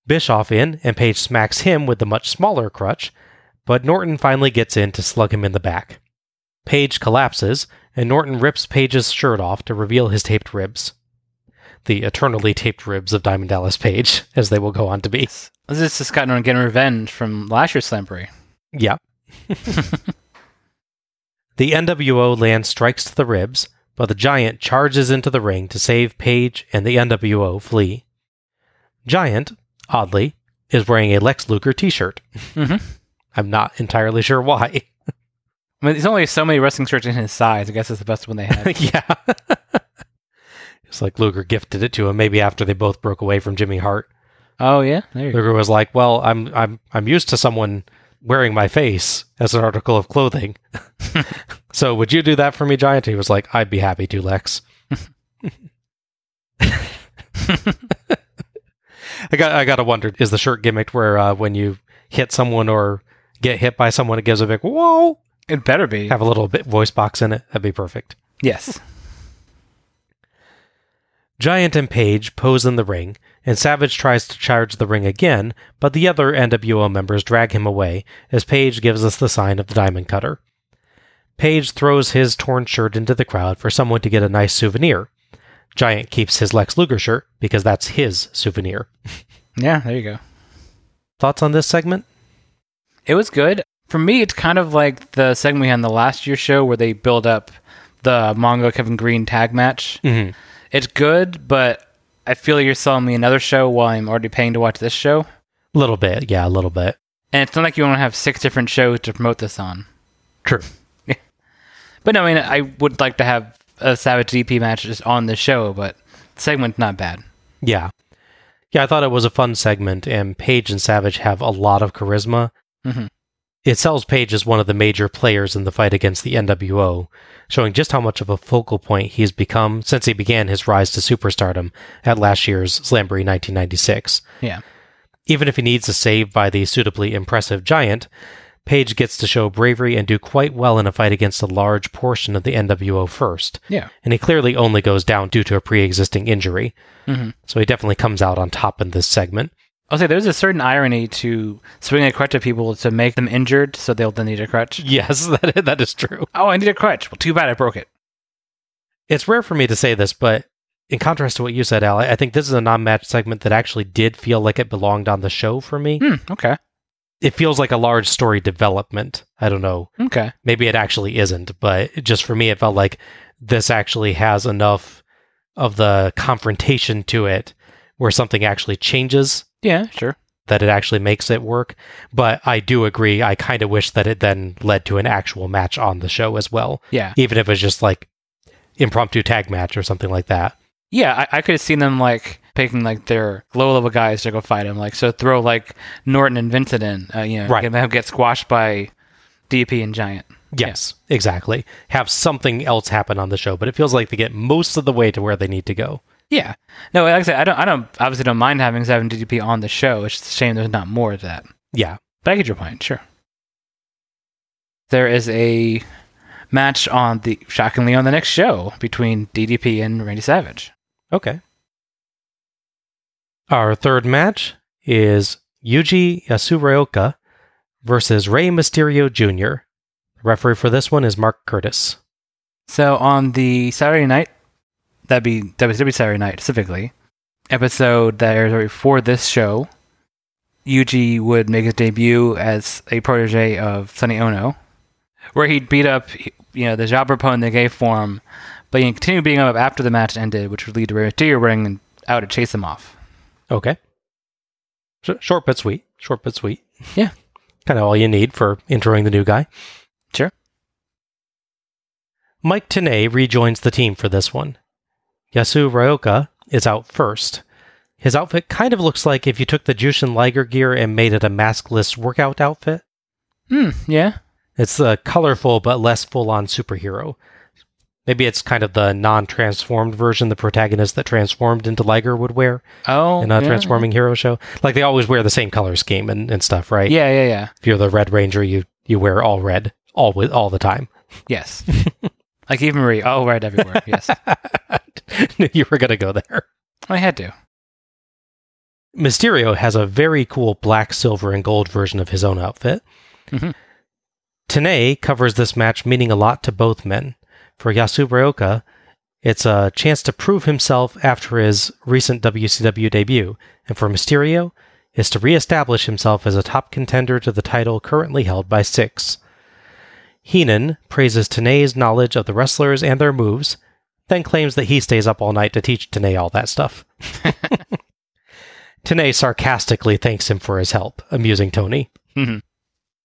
Bischoff in, and Page smacks him with the much smaller crutch, but Norton finally gets in to slug him in the back. Page collapses, and Norton rips Page's shirt off to reveal his taped ribs. The eternally taped ribs of Diamond Dallas Page, as they will go on to be. This is just Scott Norton getting revenge from last year's Slamboree. Yeah. The NWO land strikes to the ribs, but the Giant charges into the ring to save Page and the NWO flee. Giant, oddly, is wearing a Lex Luger t shirt. Mhm. I'm not entirely sure why. I mean, there's only so many wrestling shirts in his size. I guess it's the best one they have. yeah. it's like Luger gifted it to him, maybe after they both broke away from Jimmy Hart. Oh yeah, there you go. Luger was like, "Well, I'm I'm I'm used to someone wearing my face as an article of clothing. so would you do that for me, Giant?" He was like, "I'd be happy to, Lex." I got I gotta wonder, is the shirt gimmicked where uh, when you hit someone or get hit by someone, it gives a big whoa? It better be. Have a little bit voice box in it. That'd be perfect. Yes. Giant and Page pose in the ring, and Savage tries to charge the ring again, but the other NWO members drag him away as Page gives us the sign of the Diamond Cutter. Page throws his torn shirt into the crowd for someone to get a nice souvenir. Giant keeps his Lex Luger shirt because that's his souvenir. Yeah, there you go. Thoughts on this segment? It was good. For me, it's kind of like the segment we had in the last year's show where they build up the Mongo Kevin Greene tag match. Mm-hmm. It's good, but I feel like you're selling me another show while I'm already paying to watch this show. A little bit, yeah, a little bit. And it's not like you want to have six different shows to promote this on. True. But no, I mean, I would like to have a Savage DP match just on the show, but the segment's not bad. Yeah. Yeah, I thought it was a fun segment, and Page and Savage have a lot of charisma. Mhm. It sells Page as one of the major players in the fight against the NWO, showing just how much of a focal point he has become since he began his rise to superstardom at last year's Slamboree 1996. Yeah. Even if he needs a save by the suitably impressive Giant, Page gets to show bravery and do quite well in a fight against a large portion of the NWO first. Yeah. And he clearly only goes down due to a pre existing injury. Mhm. So he definitely comes out on top in this segment. I'll say there's a certain irony to swinging a crutch at people to make them injured so they'll then need a crutch. Yes, that, that is true. Oh, I need a crutch. Well, too bad I broke it. It's rare for me to say this, but in contrast to what you said, Al, I think this is a non match segment that actually did feel like it belonged on the show for me. Hmm, okay. It feels like a large story development. I don't know. Okay. Maybe it actually isn't, but just for me, it felt like this actually has enough of the confrontation to it where something actually changes Yeah, sure. that it actually makes it work. But I do agree. I kind of wish that it then led to an actual match on the show as well, Yeah. even if it was just like impromptu tag match or something like that. Yeah, I, I could have seen them like picking like their low level guys to go fight him. Like, so throw like Norton and Vincent in, uh, you know, Right. get, have get squashed by DP and Giant. Yes, exactly. Have something else happen on the show, but it feels like they get most of the way to where they need to go. Yeah. No, like I said, I don't, I don't, obviously don't mind having seven DDP on the show. It's just a shame there's not more of that. Yeah. But I get your point, sure. There is a match on the, shockingly, on the next show between DDP and Randy Savage. Okay. Our third match is Yuji Yasuraoka versus Rey Mysterio Jr. The referee for this one is Mark Curtis. So on the Saturday night, that'd be WWE Saturday night specifically, episode that airs right before this show, Yuji would make his debut as a protege of Sonny Ono, where he'd beat up, you know, the job proponent they gave for him, but he continued beating him up after the match ended, which would lead to Mysterio running out to chase him off. Okay. Short but sweet. Short but sweet. Yeah. Kind of all you need for introing the new guy. Sure. Mike Tenay rejoins the team for this one. Yasuraoka is out first. His outfit kind of looks like if you took the Jushin Liger gear and made it a maskless workout outfit. Hmm, yeah. It's a colorful but less full on superhero. Maybe it's kind of the non transformed version the protagonist that transformed into Liger would wear Oh, in a yeah. transforming hero show. Like they always wear the same color scheme and, and stuff, right? Yeah, yeah, yeah. If you're the Red Ranger, you, you wear all red all all the time. Yes. like Eva Marie. Oh, right, everywhere. Yes. Knew you were going to go there. I had to. Mysterio has a very cool black, silver, and gold version of his own outfit. Mm-hmm. Tenay covers this match meaning a lot to both men. For Yasuraoka, it's a chance to prove himself after his recent WCW debut, and for Mysterio, is to reestablish himself as a top contender to the title currently held by Syxx. Heenan praises Tenay's knowledge of the wrestlers and their moves, then claims that he stays up all night to teach Tenay all that stuff. Tenay sarcastically thanks him for his help, amusing Tony. Mhm.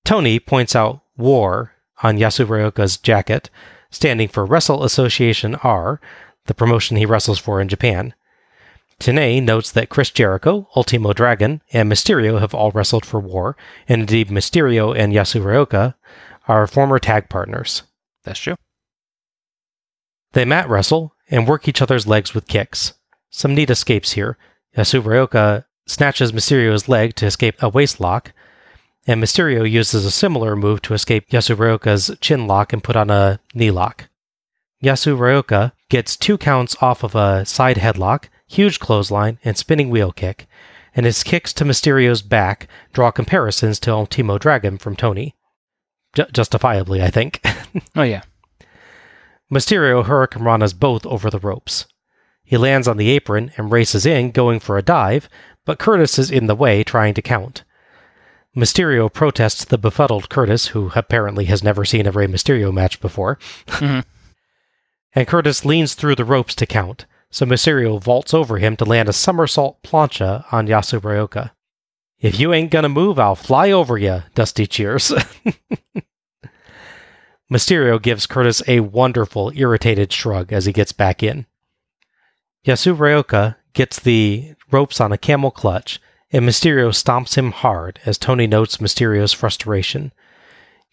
Tony points out War on Yasuraoka's jacket, standing for Wrestle Association R, the promotion he wrestles for in Japan. Tenay notes that Chris Jericho, Ultimo Dragon, and Mysterio have all wrestled for War, and indeed Mysterio and Yasuraoka are former tag partners. That's true. They mat wrestle and work each other's legs with kicks. Some neat escapes here. Yasuraoka snatches Mysterio's leg to escape a waist lock, and Mysterio uses a similar move to escape Yasuraoka chin lock and put on a knee lock. Yasu gets two counts off of a side headlock, huge clothesline, and spinning wheel kick, and his kicks to Mysterio's back draw comparisons to Ultimo Dragon from Tony. J- justifiably, I think. oh, yeah. Mysterio Hurricanrana's both over the ropes. He lands on the apron and races in, going for a dive, but Curtis is in the way, trying to count. Mysterio protests the befuddled Curtis, who apparently has never seen a Rey Mysterio match before. Mm-hmm. and Curtis leans through the ropes to count, so Mysterio vaults over him to land a somersault plancha on Yasuraoka. If you ain't gonna move, I'll fly over you, Dusty cheers. Mysterio gives Curtis a wonderful, irritated shrug as he gets back in. Yasuraoka gets the ropes on a camel clutch, and Mysterio stomps him hard as Tony notes Mysterio's frustration.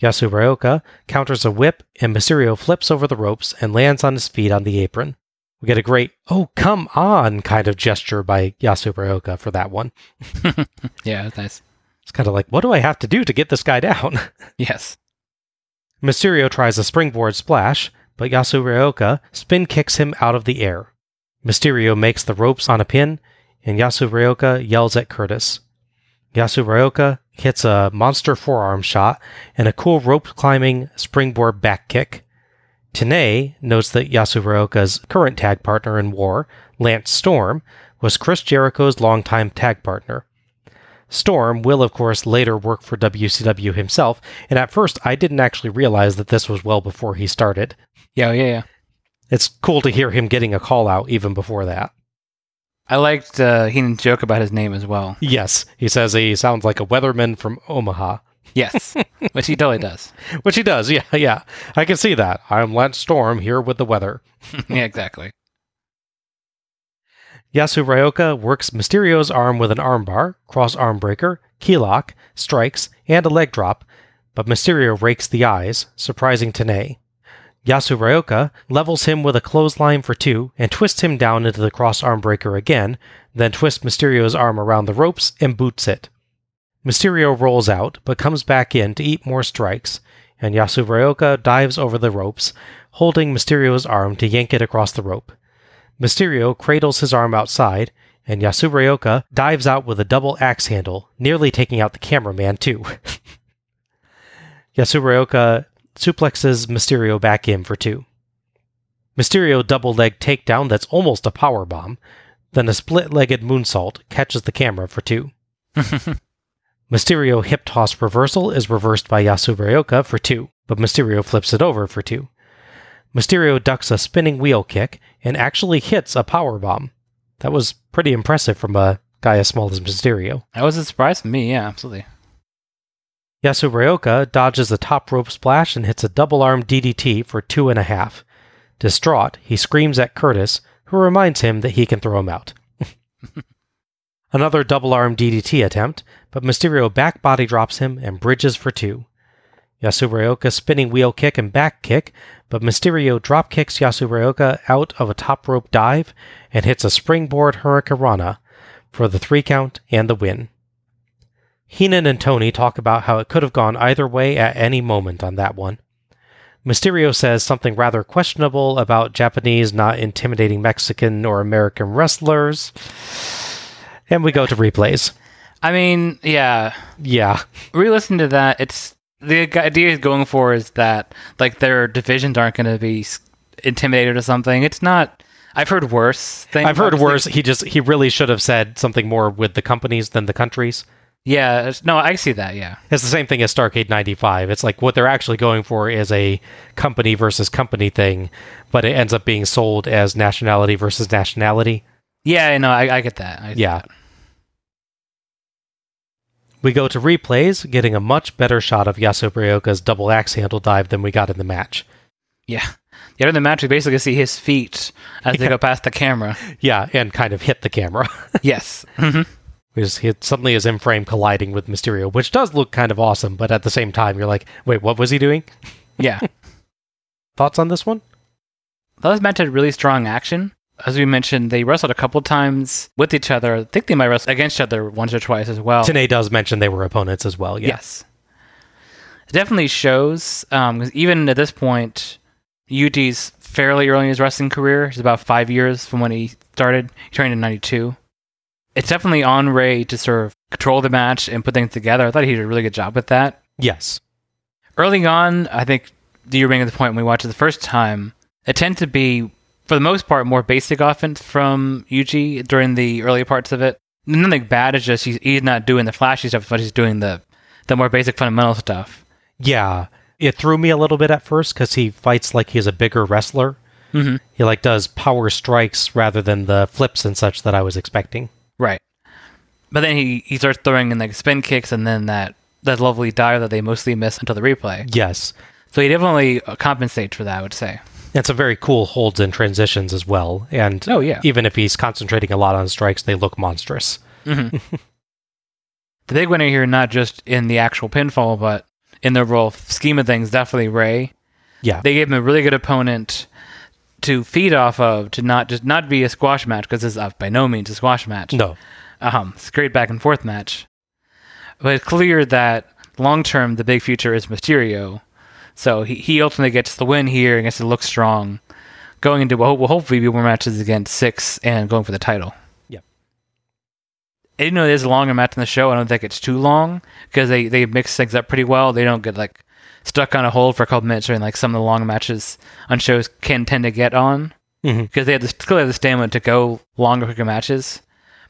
Yasuraoka counters a whip, and Mysterio flips over the ropes and lands on his feet on the apron. We get a great, oh, come on kind of gesture by Yasuraoka for that one. yeah, that's nice. It's kind of like, what do I have to do to get this guy down? yes. Mysterio tries a springboard splash, but Yasuraoka spin kicks him out of the air. Mysterio makes the ropes on a pin, and Yasuraoka yells at Curtis. Yasuraoka hits a monster forearm shot and a cool rope climbing springboard back kick. Tenay notes that Yasuraoka's current tag partner in war, Lance Storm, was Chris Jericho's longtime tag partner. Storm will, of course, later work for WCW himself, and at first I didn't actually realize that this was well before he started. Yeah, yeah, yeah. It's cool to hear him getting a call out even before that. I liked uh, Heenan's joke about his name as well. Yes, he says he sounds like a weatherman from Omaha. Yes, which he totally does. which he does, yeah, yeah. I can see that. I'm Lance Storm here with the weather. yeah, exactly. Yasu works Mysterio's arm with an armbar, cross arm breaker, key lock, strikes, and a leg drop, but Mysterio rakes the eyes, surprising Tenay. Yasu levels him with a clothesline for two and twists him down into the cross arm breaker again, then twists Mysterio's arm around the ropes and boots it. Mysterio rolls out, but comes back in to eat more strikes, and Yasu dives over the ropes, holding Mysterio's arm to yank it across the rope. Mysterio cradles his arm outside, and Yasuraoka dives out with a double axe handle, nearly taking out the cameraman too. Yasuraoka suplexes Mysterio back in for two. Mysterio double leg takedown that's almost a power bomb, then a split legged moonsault catches the camera for two. Mysterio hip toss reversal is reversed by Yasuraoka for two, but Mysterio flips it over for two. Mysterio ducks a spinning wheel kick and actually hits a power bomb. That was pretty impressive from a guy as small as Mysterio. That was a surprise for me, yeah, absolutely. Yasuraoka dodges a top rope splash and hits a double arm DDT for two and a half. Distraught, he screams at Curtis, who reminds him that he can throw him out. Another double arm DDT attempt, but Mysterio back body drops him and bridges for two. Yasuraoka spinning wheel kick and back kick, but Mysterio drop kicks Yasuraoka out of a top rope dive and hits a springboard Hurricanrana for the three count and the win. Heenan and Tony talk about how it could have gone either way at any moment on that one. Mysterio says something rather questionable about Japanese not intimidating Mexican or American wrestlers. And we go to replays. I mean, yeah. Yeah. Re listen to that, it's the idea going for is that like their divisions aren't going to be intimidated or something. It's not. I've heard worse things. I've heard worse. He just he really should have said something more with the companies than the countries. Yeah, no, I see that. Yeah, it's the same thing as Starrcade '95. It's like what they're actually going for is a company versus company thing, but it ends up being sold as nationality versus nationality. Yeah, no, I, I get that. I yeah. That. We go to replays, getting a much better shot of Yasuraoka double axe handle dive than we got in the match. Yeah, Yeah, in the match, we basically see his feet as they go past the camera. Yeah, and kind of hit the camera. yes. hmm Because he suddenly is in frame colliding with Mysterio, which does look kind of awesome, but at the same time, you're like, wait, what was he doing? Yeah. Thoughts on this one? Those match had really strong action. As we mentioned, they wrestled a couple times with each other. I think they might wrestle against each other once or twice as well. Tenay does mention they were opponents as well. Yeah. Yes. It definitely shows, um, because even at this point, Yuji's fairly early in his wrestling career. He's about five years from when he started. He trained in 92. It's definitely on Rey to sort of control the match and put things together. I thought he did a really good job with that. Yes. Early on, I think you bring at the point when we watched it the first time, it tends to be, for the most part, more basic offense from Yuji during the early parts of it. Nothing bad, it's just he's, he's not doing the flashy stuff, but he's doing the, the more basic fundamental stuff. Yeah. It threw me a little bit at first because he fights like he's a bigger wrestler. Mm-hmm. He like does power strikes rather than the flips and such that I was expecting. Right. But then he, he starts throwing in like spin kicks and then that, that lovely dive that they mostly miss until the replay. Yes. So he definitely compensates for that, I would say. And some very cool holds and transitions as well. And Oh, yeah. even if he's concentrating a lot on strikes, they look monstrous. The big winner here, not just in the actual pinfall, but in the overall scheme of things, definitely Rey. Yeah. They gave him a really good opponent to feed off of, to not just not be a squash match because this is by no means a squash match. no. Um, it's a great back and forth match, but it's clear that long term the big future is Mysterio. So he, he ultimately gets the win here and gets to look strong, going into what will hopefully be more matches against Syxx and going for the title. Yep. Even though there's a longer match in the show, I don't think it's too long because they, they mix things up pretty well. They don't get like stuck on a hold for a couple minutes during like some of the long matches on shows can tend to get on Mhm. because they have the, clearly have the stamina to go longer, quicker matches.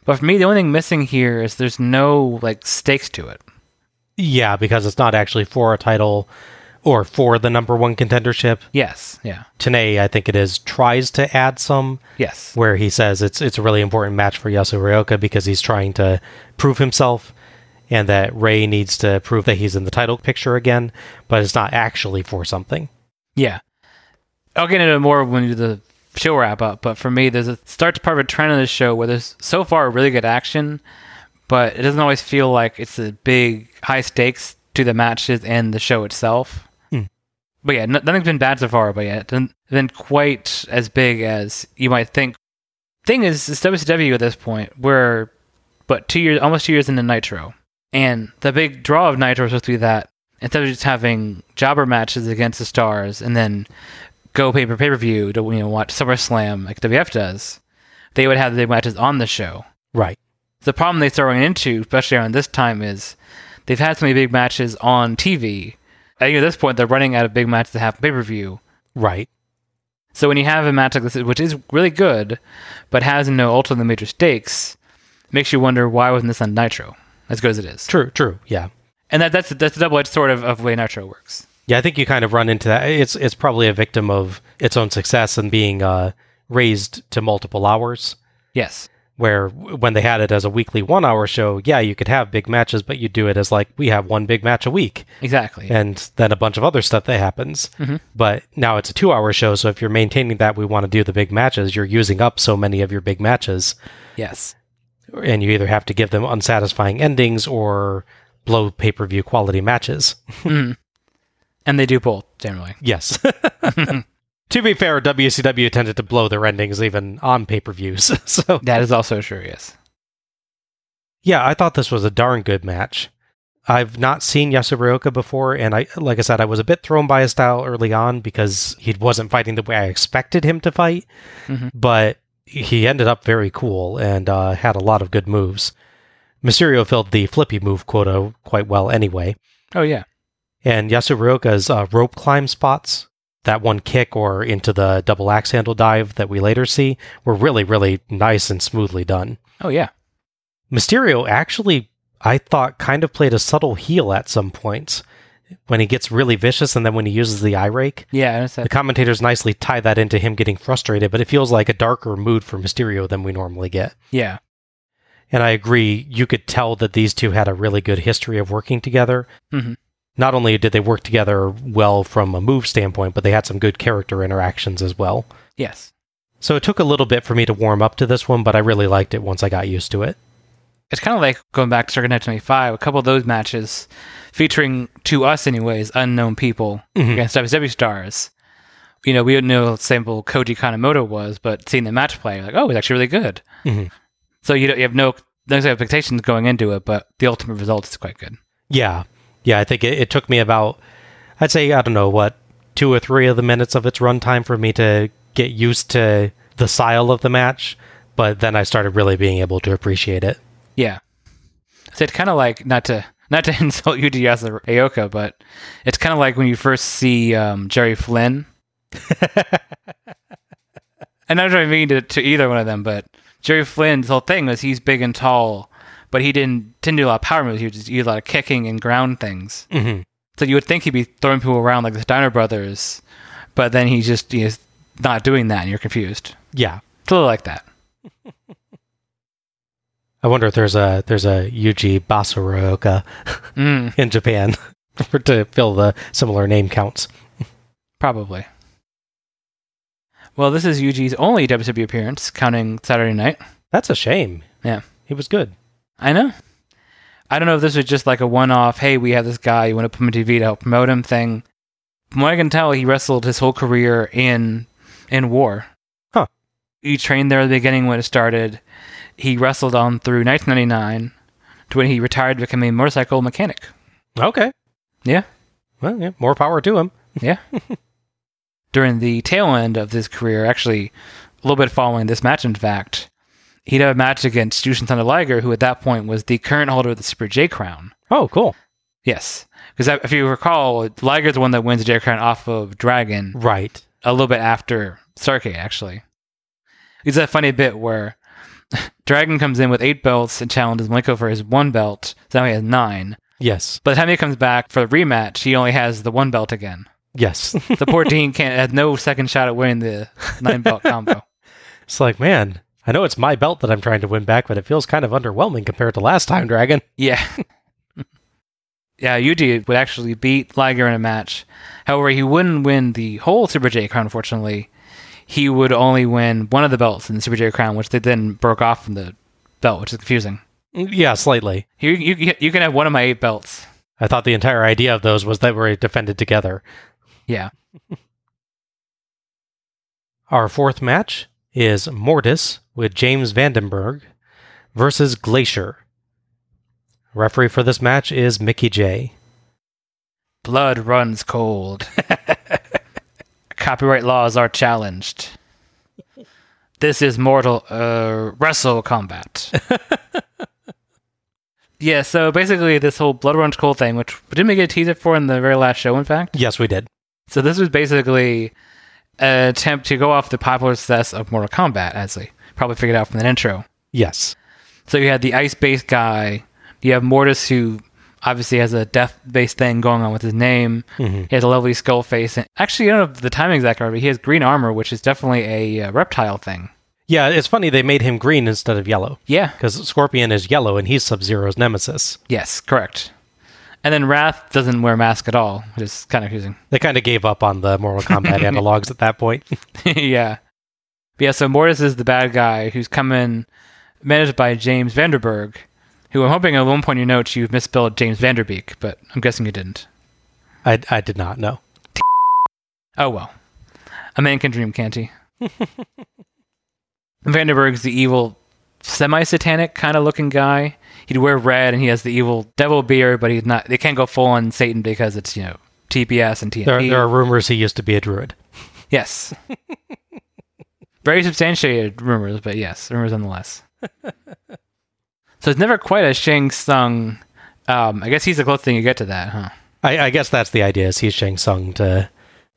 But for me, the only thing missing here is there's no like stakes to it. Yeah, because it's not actually for a title or for the number one contendership. Yes, yeah, Tenay, I think it is, tries to add some yes, where he says it's it's a really important match for Yasuraoka because he's trying to prove himself and that Rey needs to prove that he's in the title picture again, but it's not actually for something. yeah. I'll get into more when we do the show wrap up. But for me, there's a starts part of a trend of this show where there's so far really good action, but it doesn't always feel like it's a big high stakes to the matches and the show itself. But yeah, nothing's been bad so far. But yeah, it hasn't been quite as big as you might think. Thing is, it's WCW at this point. We're but two years, almost two years into Nitro, and the big draw of Nitro was supposed to be that instead of just having jobber matches against the stars and then go pay per pay per view to you know watch SummerSlam like WF does, they would have the big matches on the show. Right. The problem they're throwing into, especially around this time, is they've had so many big matches on TV. I think at this point they're running out of big matches to have pay per view. Right. So when you have a match like this, which is really good, but has no ultimately major stakes, makes you wonder why wasn't this on Nitro as good as it is. True, true. Yeah. And that, that's that's a double edged sword of, of way Nitro works. Yeah, I think you kind of run into that. It's it's probably a victim of its own success and being uh, raised to multiple hours. Yes. Where when they had it as a weekly one hour show, yeah, you could have big matches, but you do it as like we have one big match a week, Exactly. and then a bunch of other stuff that happens. Mhm. But now it's a two hour show, so if you're maintaining that we want to do the big matches, you're using up so many of your big matches, Yes. and you either have to give them unsatisfying endings or blow pay per view quality matches. Mhm. And they do both generally. Yes. to be fair, WCW tended to blow their endings even on pay per views. so, That is also true. Yes. yeah, I thought this was a darn good match. I've not seen Yasuraoka before, and I, like I said, I was a bit thrown by his style early on because he wasn't fighting the way I expected him to fight. Mhm. But he ended up very cool and uh, had a lot of good moves. Mysterio filled the flippy move quota quite well anyway. Oh yeah. And Yasuraoka's uh, rope climb spots, that one kick or into the double axe handle dive that we later see, were really, really nice and smoothly done. Oh yeah. Mysterio actually, I thought, kind of played a subtle heel at some points when he gets really vicious and then when he uses the eye rake. Yeah. The commentators nicely tie that into him getting frustrated, but it feels like a darker mood for Mysterio than we normally get. yeah. And I agree, you could tell that these two had a really good history of working together. Mhm. Not only did they work together well from a move standpoint, but they had some good character interactions as well. Yes. So it took a little bit for me to warm up to this one, but I really liked it once I got used to it. It's kind of like going back to Starrcade 1995, a couple of those matches featuring, to us anyways, unknown people Mhm. against WCW stars. You know, we didn't know what sample Koji Kanemoto was, but seeing the match play, like, oh, he's actually really good. Mhm. So you, don't, you have no, no expectations going into it, but the ultimate result is quite good. Yeah. Yeah, I think it, it took me about, I'd say, I don't know, what, two or three of the minutes of its runtime for me to get used to the style of the match, but then I started really being able to appreciate it. Yeah. So it's kind of like not to not to insult UDS or Aoka, but it's kind of like when you first see um, Jerry Flynn. and trying to mean to, to either one of them, but Jerry Flynn's whole thing was he's big and tall, but he didn't didn't do a lot of power moves. He would just use a lot of kicking and ground things. Mm-hmm. So you would think he'd be throwing people around like the Steiner brothers, but then he's just he's not doing that, and you're confused. Yeah. It's a little like that. I wonder if there's a there's a Yuji Basaroka Mm, in Japan to fill the similar name counts. probably. Well, this is Yuji's only WCW appearance, counting Saturday night. That's a shame. Yeah. He was good. I know. I don't know if this was just like a one-off. Hey, we have this guy. You want to put him on TV to help promote him thing. From what I can tell, he wrestled his whole career in in war. Huh. He trained there at the beginning when it started. He wrestled on through 1999 to when he retired to become a motorcycle mechanic. Okay. Yeah. Well, yeah, more power to him. Yeah. During the tail end of his career, actually, a little bit following this match, in fact, he'd have a match against Jushin Thunder Liger, who at that point was the current holder of the Super J Crown. Oh, cool. Yes. Because if you recall, Liger's the one that wins the J Crown off of Dragon Right. a little bit after Starrcade, actually. It's that funny bit where Dragon comes in with eight belts and challenges Malenko for his one belt. So now he has nine. Yes. By the time he comes back for the rematch, he only has the one belt again. Yes. The poor Dean can't has no second shot at winning the nine belt combo. it's like, man, I know it's my belt that I'm trying to win back, but it feels kind of underwhelming compared to last time, Dragon. Yeah. yeah, Yuji would actually beat Liger in a match. However, he wouldn't win the whole Super J Crown, unfortunately. He would only win one of the belts in the Super J Crown, which they then broke off from the belt, which is confusing. Mm, yeah, slightly. You, you, you can have one of my eight belts. I thought the entire idea of those was that we're defended together. Yeah. Our fourth match is Mortis with James Vandenberg versus Glacier. Referee for this match is Mickie Jay. Blood runs cold. Copyright laws are challenged. This is mortal uh, wrestle combat. yeah, so basically this whole blood runs cold thing, which didn't we get a teaser for in the very last show, in fact? Yes, we did. So this was basically attempt to go off the popular success of Mortal Kombat, as they probably figured out from that intro. Yes. So you had the ice-based guy. You have Mortis, who obviously has a death-based thing going on with his name. Mhm. He has a lovely skull face. And actually, I don't know the timing exactly but he has green armor, which is definitely a uh, reptile thing. Yeah, it's funny they made him green instead of yellow Yeah. because Scorpion is yellow and he's Sub Zero's nemesis. Yes, correct. And then Wrath doesn't wear a mask at all, which is kind of confusing. They kind of gave up on the Mortal Kombat analogs at that point. yeah. But yeah, so Mortis is the bad guy who's coming managed by James Vandenberg, who I'm hoping at one point in your notes you've misspelled James Vanderbeek, but I'm guessing you didn't. I, I did not know. Oh well. A man can dream, can't he? Vandenberg's the evil semi satanic kind of looking guy. He'd wear red and he has the evil devil beard, but he's not they can't go full on Satan because it's, you know, TBS and TNT. There, there are rumors he used to be a druid. Yes. Very substantiated rumors, but yes, rumors nonetheless. so it's never quite a Shang Tsung. Um, I guess he's the closest thing you get to that, huh? I, I guess that's the idea. Is he's Shang Tsung to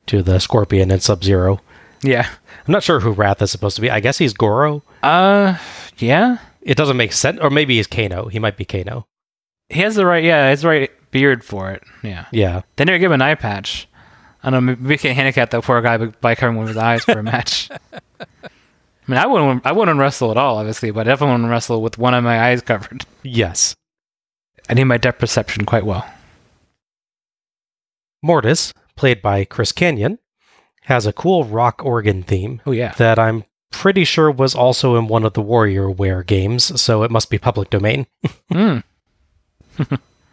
to the Scorpion and Sub Zero. Yeah. I'm not sure who Wrath is supposed to be. I guess he's Goro. Uh, yeah. It doesn't make sense, or maybe he's Kano. He might be Kano. He has the right, yeah, he has the right beard for it. Yeah. Yeah, They never give him an eye patch. I don't know. Maybe we can't handicap that poor guy by covering one of his eyes for a match. I mean, I wouldn't. I wouldn't wrestle at all, obviously, but I definitely wouldn't wrestle with one of my eyes covered. yes. I need my depth perception quite well. Mortis, played by Chris Kanyon, has a cool rock organ theme Oh yeah. that I'm pretty sure was also in one of the WarioWare games, so it must be public domain. Hmm.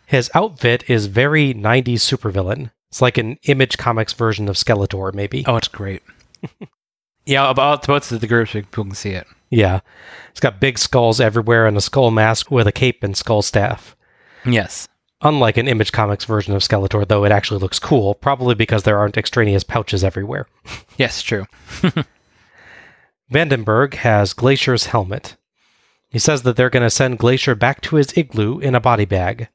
His outfit is very 90s supervillain. It's like an Image Comics version of Skeletor, maybe. Oh, it's great. yeah, about both of the groups, people can see it. Yeah. It's got big skulls everywhere and a skull mask with a cape and skull staff. Yes. Unlike an Image Comics version of Skeletor, though it actually looks cool, probably because there aren't extraneous pouches everywhere. Yes, true. Vandenberg has Glacier's helmet. He says that they're going to send Glacier back to his igloo in a body bag.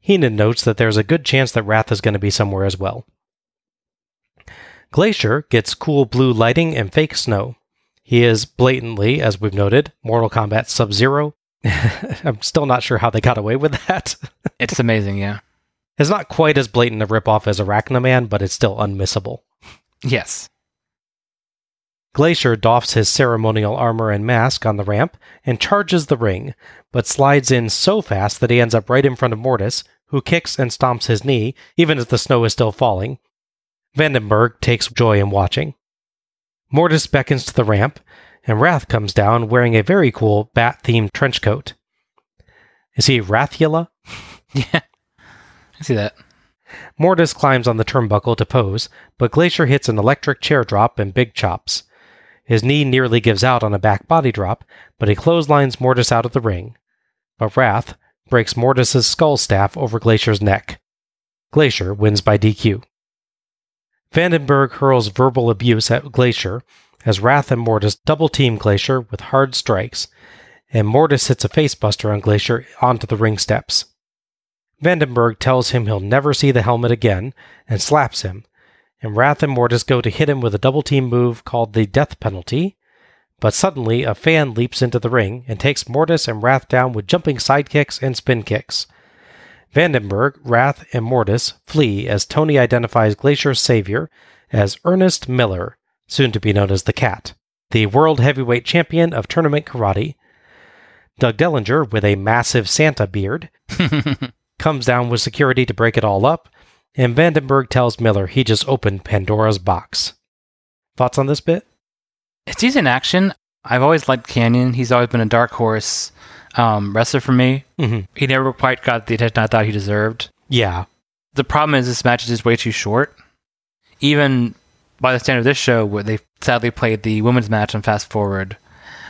Heenan notes that there's a good chance that Wrath is going to be somewhere as well. Glacier gets cool blue lighting and fake snow. He is blatantly, as we've noted, Mortal Kombat Sub Zero. I'm still not sure how they got away with that. It's amazing, yeah. it's not quite as blatant a ripoff as Arachnoman, but it's still unmissable. Yes. Glacier doffs his ceremonial armor and mask on the ramp and charges the ring, but slides in so fast that he ends up right in front of Mortis, who kicks and stomps his knee, even as the snow is still falling. Vandenberg takes joy in watching. Mortis beckons to the ramp, and Wrath comes down wearing a very cool bat themed trench coat. Is he Wrathula? Yeah. I see that. Mortis climbs on the turnbuckle to pose, but Glacier hits an electric chair drop and big chops. His knee nearly gives out on a back body drop, but he clotheslines Mortis out of the ring. But Wrath breaks Mortis's skull staff over Glacier's neck. Glacier wins by DQ. Vandenberg hurls verbal abuse at Glacier as Wrath and Mortis double team Glacier with hard strikes, and Mortis hits a facebuster on Glacier onto the ring steps. Vandenberg tells him he'll never see the helmet again and slaps him, and Wrath and Mortis go to hit him with a double team move called the Death Penalty. But suddenly, a fan leaps into the ring and takes Mortis and Wrath down with jumping sidekicks and spin kicks. Vandenberg, Wrath, and Mortis flee as Tony identifies Glacier's savior as Ernest Miller, soon to be known as the Cat, the World Heavyweight Champion of Tournament Karate. Doug Dellinger, with a massive Santa beard, comes down with security to break it all up, and Vandenberg tells Miller he just opened Pandora's box. Thoughts on this bit? It's decent action. I've always liked Kanyon. He's always been a dark horse um, wrestler for me. Mm-hmm. He never quite got the attention I thought he deserved. Yeah. The problem is this match is just way too short. Even by the standard of this show, where they sadly played the women's match on Fast Forward,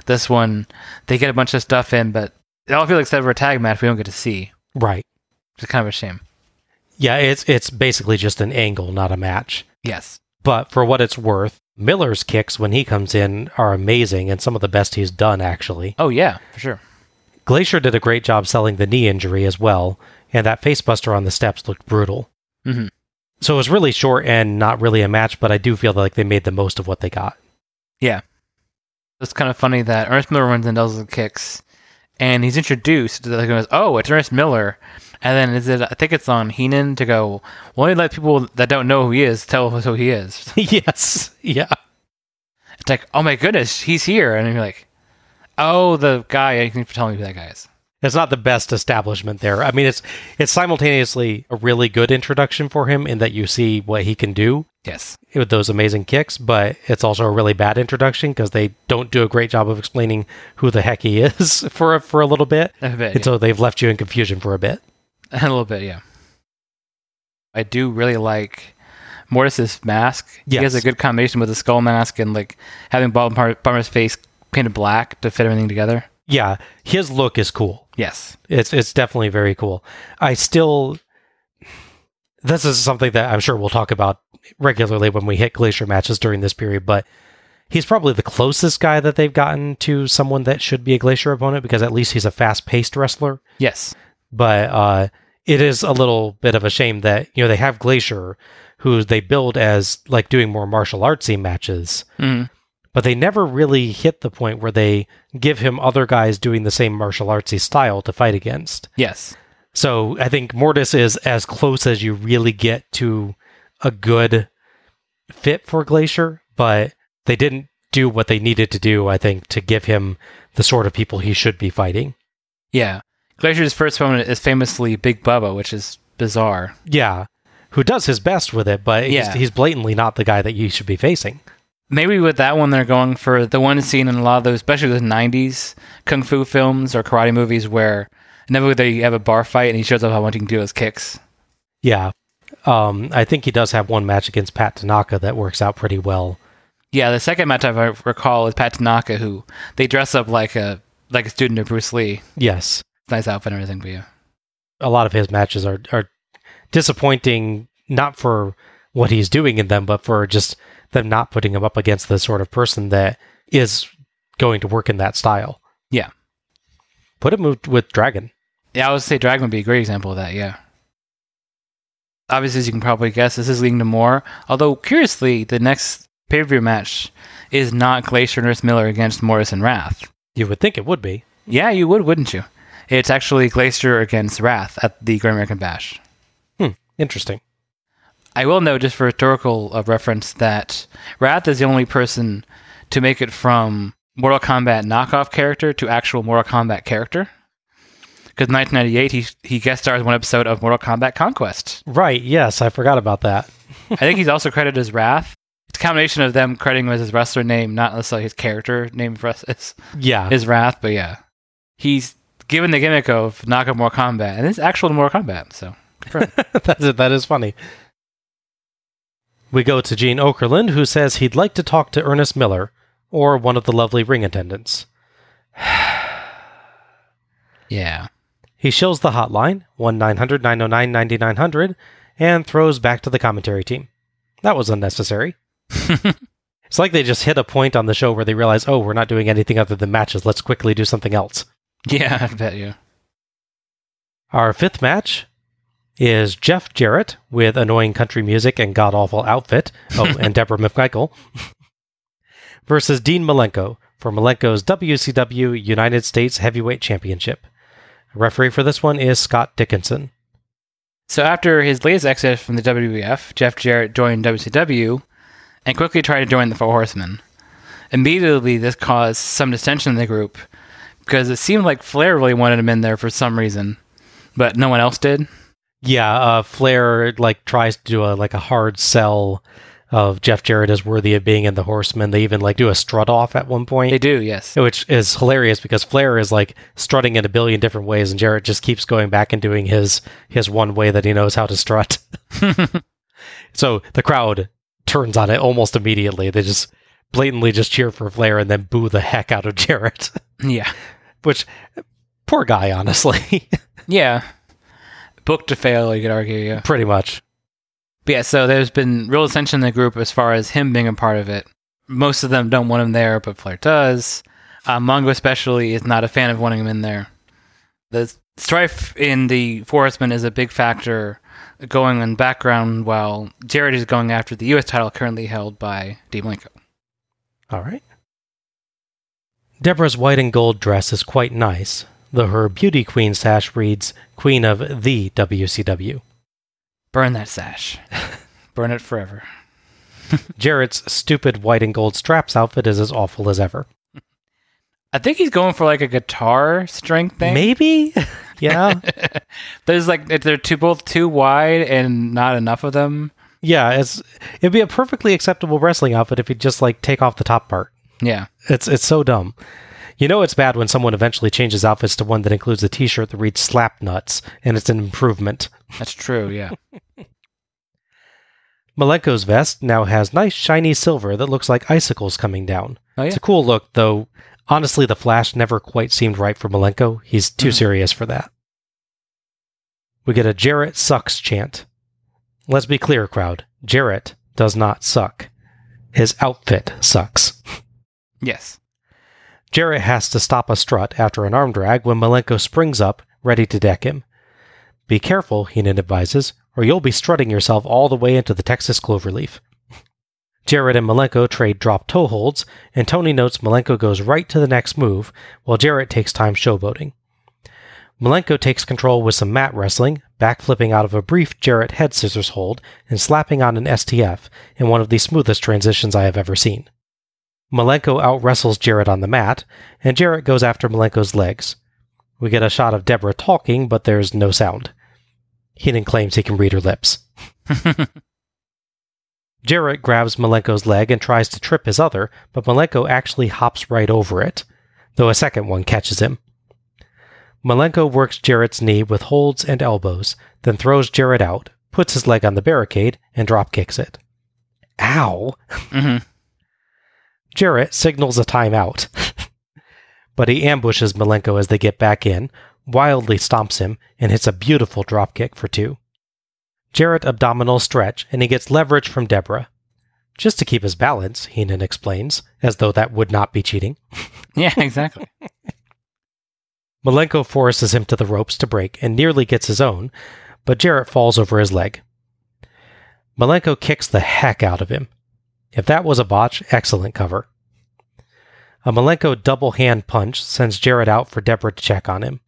this one they get a bunch of stuff in, but it all feels like except for a tag match we don't get to see. Right. It's kind of a shame. Yeah, it's it's basically just an angle, not a match. Yes. But for what it's worth, Miller's kicks when he comes in are amazing and some of the best he's done actually. Oh yeah, for sure. Glacier did a great job selling the knee injury as well, and that facebuster on the steps looked brutal. Mhm. So it was really short and not really a match, but I do feel like they made the most of what they got. Yeah. It's kind of funny that Ernest Miller runs and does the kicks, and he's introduced. Like, goes, oh, it's Ernest Miller, and then is it? I think it's on Heenan to go. Well, only let people that don't know who he is tell us who he is. yes. Yeah. It's like, oh my goodness, he's here, and you're like, oh, the guy. You can tell me who that guy is. It's not the best establishment there. I mean, it's it's simultaneously a really good introduction for him in that you see what he can do Yes. with those amazing kicks, but it's also a really bad introduction because they don't do a great job of explaining who the heck he is for a, for a little bit, A bit. and so they've left you in confusion for a bit. A little bit, yeah. I do really like Mortis's mask. He has a good combination with the skull mask and like having Bob Barmer's face painted black to fit everything together. Yeah, his look is cool. Yes. It's it's definitely very cool. I still this is something that I'm sure we'll talk about regularly when we hit glacier matches during this period, but he's probably the closest guy that they've gotten to someone that should be a glacier opponent because at least he's a fast-paced wrestler. Yes. But uh it is a little bit of a shame that you know they have Glacier who they build as like doing more martial artsy matches Mhm. But they never really hit the point where they give him other guys doing the same martial artsy style to fight against. Yes. So I think Mortis is as close as you really get to a good fit for Glacier, but they didn't do what they needed to do, I think, to give him the sort of people he should be fighting. Yeah. Glacier's first opponent is famously Big Bubba, which is bizarre. Yeah. who does his best with it, but Yeah. he's, he's blatantly not the guy that you should be facing. Maybe with that one, they're going for the one scene in a lot of those, especially those '90s kung fu films or karate movies, where inevitably they have a bar fight and he shows up how much he can do his kicks. Yeah. Um, I think he does have one match against Pat Tanaka that works out pretty well. Yeah, the second match I recall is Pat Tanaka, who they dress up like a like a student of Bruce Lee. Yes. Nice outfit and everything, but yeah. A lot of his matches are, are disappointing, not for what he's doing in them, but for just them not putting him up against the sort of person that is going to work in that style. Yeah. Put him with, with Dragon. Yeah, I would say Dragon would be a great example of that, yeah. Obviously, as you can probably guess, this is leading to more. Although, curiously, the next pay per view match is not Glacier Ernest Miller against Morrison Wrath. You would think it would be. Yeah, you would, wouldn't you? It's actually Glacier against Wrath at the Great American Bash. Hmm, interesting. I will note, just for rhetorical uh, reference, that Wrath is the only person to make it from Mortal Kombat knockoff character to actual Mortal Kombat character. Because in 1998, he, he guest stars one episode of Mortal Kombat Conquest. Right. Yes, I forgot about that. I think he's also credited as Wrath. It's a combination of them crediting him as his wrestler name, not necessarily his character name for us is, Yeah. is Wrath, but yeah. He's given the gimmick of knockoff Mortal Kombat, and it's actual Mortal Kombat, so That's it. That is funny. We go to Gene Okerlund, who says he'd like to talk to Ernest Miller or one of the lovely ring attendants. yeah. He shills the hotline, 1 900 909 9900, and throws back to the commentary team. That was unnecessary. it's like they just hit a point on the show where they realize, oh, we're not doing anything other than matches. Let's quickly do something else. Yeah, I bet you. Our fifth match is Jeff Jarrett with annoying country music and god awful outfit. Oh, and Deborah McMichael versus Dean Malenko for Malenko's WCW United States Heavyweight Championship. Referee for this one is Scott Dickinson. So after his latest exit from the WWF, Jeff Jarrett joined WCW and quickly tried to join the Four Horsemen. Immediately, this caused some dissension in the group because it seemed like Flair really wanted him in there for some reason, but no one else did. Yeah, uh, Flair like tries to do a like a hard sell of Jeff Jarrett as worthy of being in the Horsemen. They even like do a strut off at one point. They do, yes. which is hilarious because Flair is like strutting in a billion different ways, and Jarrett just keeps going back and doing his his one way that he knows how to strut. so the crowd turns on it almost immediately. They just blatantly just cheer for Flair and then boo the heck out of Jarrett, Yeah. which poor guy, honestly, Yeah. Book to fail, you could argue, yeah. pretty much. But yeah, so there's been real dissension in the group as far as him being a part of it. Most of them don't want him there, but Flair does. Uh, Mongo especially is not a fan of wanting him in there. The strife in the Four Horsemen is a big factor going in background while Jarrett is going after the U.S. title currently held by Dean Malenko. All right. Deborah's white and gold dress is quite nice, though her beauty queen sash reads Queen of the WCW. Burn that sash. Burn it forever. Jarrett's stupid white and gold straps outfit is as awful as ever. I think he's going for like a guitar string thing. Maybe? yeah. There's like they're too both too wide and not enough of them. Yeah, it's it'd be a perfectly acceptable wrestling outfit if you just like take off the top part. Yeah. It's it's so dumb. You know it's bad when someone eventually changes outfits to one that includes a t-shirt that reads slap nuts and it's an improvement. That's true, yeah. Malenko's vest now has nice shiny silver that looks like icicles coming down. Oh yeah. It's a cool look, though honestly the flash never quite seemed right for Malenko. He's too Mhm. serious for that. We get a Jarrett sucks chant. Let's be clear, crowd. Jarrett does not suck. His outfit sucks. Yes. Jarrett has to stop a strut after an arm drag when Malenko springs up, ready to deck him. Be careful, Heenan advises, or you'll be strutting yourself all the way into the Texas cloverleaf. Jarrett and Malenko trade drop toe holds, and Tony notes Malenko goes right to the next move, while Jarrett takes time showboating. Malenko takes control with some mat wrestling, backflipping out of a brief Jarrett head scissors hold and slapping on an STF in one of the smoothest transitions I have ever seen. Malenko out wrestles Jarrett on the mat, and Jarrett goes after Malenko's legs. We get a shot of Deborah talking, but there's no sound. Heenan claims he can read her lips. Jarrett grabs Malenko's leg and tries to trip his other, but Malenko actually hops right over it, though a second one catches him. Malenko works Jarrett's knee with holds and elbows, then throws Jarrett out, puts his leg on the barricade, and drop kicks it. Ow! hmm Jarrett signals a timeout. but he ambushes Malenko as they get back in, wildly stomps him, and hits a beautiful dropkick for two. Jarrett abdominal stretch, and he gets leverage from Deborah. Just to keep his balance, Heenan explains, as though that would not be cheating. Yeah, exactly. Malenko forces him to the ropes to break and nearly gets his own, but Jarrett falls over his leg. Malenko kicks the heck out of him. If that was a botch, excellent cover. A Malenko double hand punch sends Jarrett out for Deborah to check on him.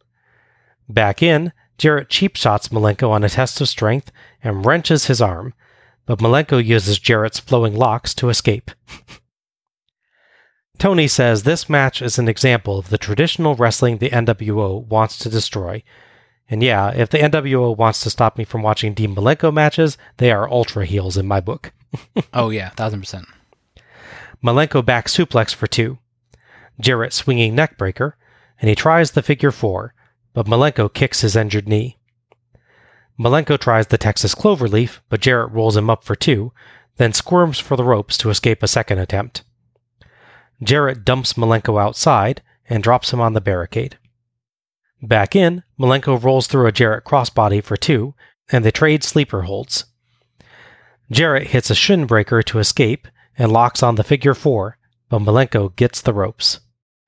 Back in, Jarrett cheap shots Malenko on a test of strength and wrenches his arm, but Malenko uses Jarrett's flowing locks to escape. Tony says this match is an example of the traditional wrestling the NWO wants to destroy. And yeah, if the NWO wants to stop me from watching Dean Malenko matches, they are ultra heels in my book. oh yeah, thousand percent. Malenko back suplex for two. Jarrett swinging neckbreaker, and he tries the figure four, but Malenko kicks his injured knee. Malenko tries the Texas cloverleaf, but Jarrett rolls him up for two, then squirms for the ropes to escape a second attempt. Jarrett dumps Malenko outside and drops him on the barricade. Back in, Malenko rolls through a Jarrett crossbody for two, and the trade sleeper holds. Jarrett hits a shin breaker to escape and locks on the figure four, but Malenko gets the ropes.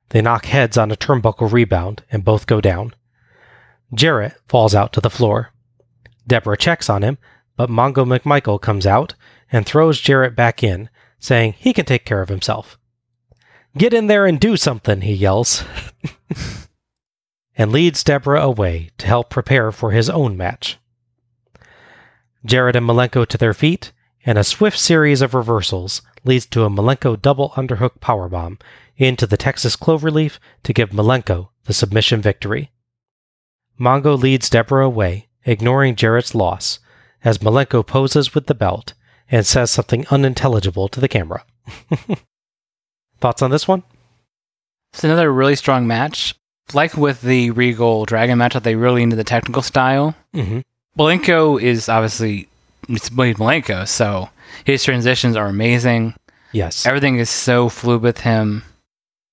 They knock heads on a turnbuckle rebound, and both go down. Jarrett falls out to the floor. Deborah checks on him, but Mongo McMichael comes out and throws Jarrett back in, saying he can take care of himself. Get in there and do something, he yells, and leads Deborah away to help prepare for his own match. Jarrett and Malenko to their feet, and a swift series of reversals leads to a Malenko double underhook powerbomb into the Texas cloverleaf to give Malenko the submission victory. Mongo leads Deborah away, ignoring Jarrett's loss, as Malenko poses with the belt and says something unintelligible to the camera. Thoughts on this one? It's another really strong match. Like with the Regal Dragon match, they really into the technical style. Mm-hmm. Malenko is obviously it's Wade Malenko, so his transitions are amazing. Yes. Everything is so fluid with him.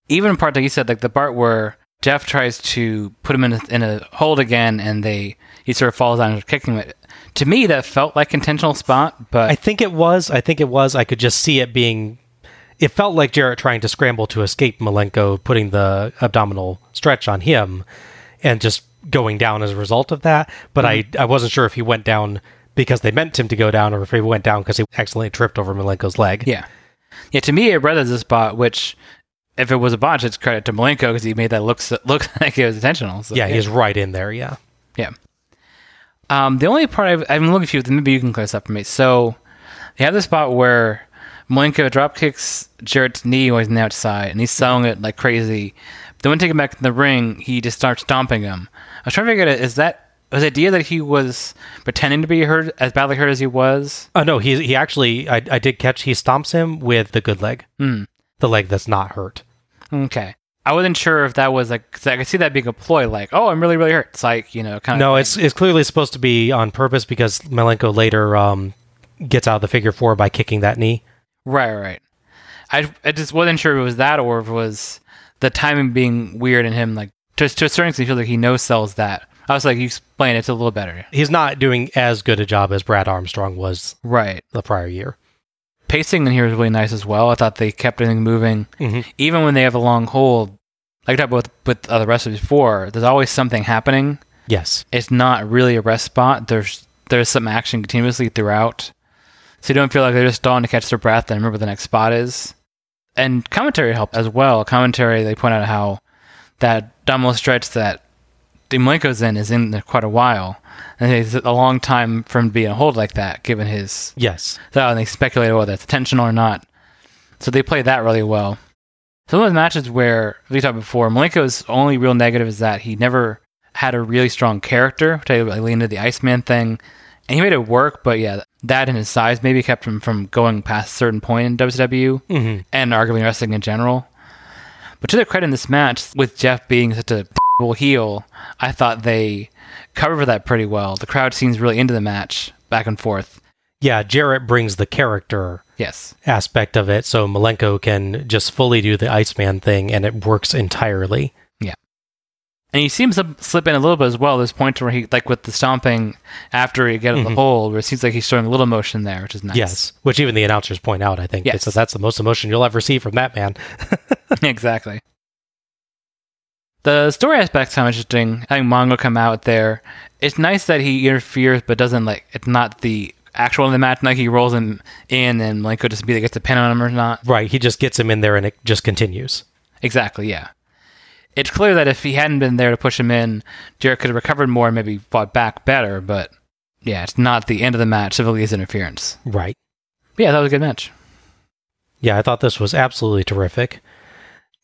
Even part like you said, like the part where Jeff tries to put him in a, in a hold again, and they he sort of falls down and kicking it. To me, that felt like intentional spot, but I think it was. I think it was. I could just see it being. It felt like Jarrett trying to scramble to escape Malenko, putting the abdominal stretch on him, and just going down as a result of that. But I, I wasn't sure if he went down because they meant him to go down, or if he went down because he accidentally tripped over Malenko's leg. yeah, yeah. To me, it read as a spot, which if it was a botch, it's credit to Malenko because he made that look look like it was intentional. So, yeah, he's right in there. Yeah. Yeah. Um, the only part I've, I've been looking for you, maybe you can clear this up for me. So, you have the spot where Malenko drop kicks Jarrett's knee when he's on the outside, and he's selling it like crazy. Then when they take him back in the ring, he just starts stomping him. I was trying to figure out is that was the idea that he was pretending to be hurt as badly hurt as he was? Oh no, he he actually I I did catch he stomps him with the good leg, Hmm. the leg that's not hurt. Okay. I wasn't sure if that was like, cause I could see that being a ploy, like, oh, I'm really, really hurt. It's like, you know, kind of No, of. it's it's clearly supposed to be on purpose because Malenko later um gets out of the figure four by kicking that knee. Right, right. I, I just wasn't sure if it was that or if it was the timing being weird and him, like, just to a certain extent, he feels like he no sells that. I was like, you explain it, it's a little better. He's not doing as good a job as Brad Armstrong was Right. the prior year. Pacing in here is really nice as well. I thought they kept everything moving. Mhm. Even when they have a long hold, like I talked about with, with other wrestlers before, there's always something happening. Yes. It's not really a rest spot. There's there's some action continuously throughout. So you don't feel like they're just stalling to catch their breath and remember what the next spot is. And commentary helped as well. Commentary, they point out how that double stretch that Malenko's in is in there quite a while. And it's a long time for him to be in a hold like that, given his. Yes. So, and they speculate whether it's intentional or not. So they play that really well. Some of those matches where we talked before, Malenko's only real negative is that he never had a really strong character, which I lean into the Iceman thing, and he made it work. But yeah, that and his size maybe kept him from going past a certain point in WCW hmm and arguably wrestling in general. But to their credit in this match, with Jeff being such a heel, I thought they covered that pretty well. The crowd seems really into the match, back and forth. Yeah, Jarrett brings the character Yes. aspect of it, so Malenko can just fully do the Iceman thing, and it works entirely. And he seems to slip, in a little bit as well. There's points where he, like with the stomping after he get out of the mm-hmm. hole, where it seems like he's showing a little motion there, which is nice. Yes, which even the announcers point out. I think Yes. so. That's the most emotion you'll ever see from that man. exactly. The story aspect's kind of interesting. Having Mongo come out there, it's nice that he interferes, but doesn't like. It's not the actual in the match. Like he rolls him in, and like could just be that gets a pin on him or not. Right, he just gets him in there, and it just continues. Exactly. Yeah. It's clear that if he hadn't been there to push him in, Jarrett could have recovered more and maybe fought back better. But yeah, it's not the end of the match. His interference. Right. Yeah, that was a good match. Yeah, I thought this was absolutely terrific.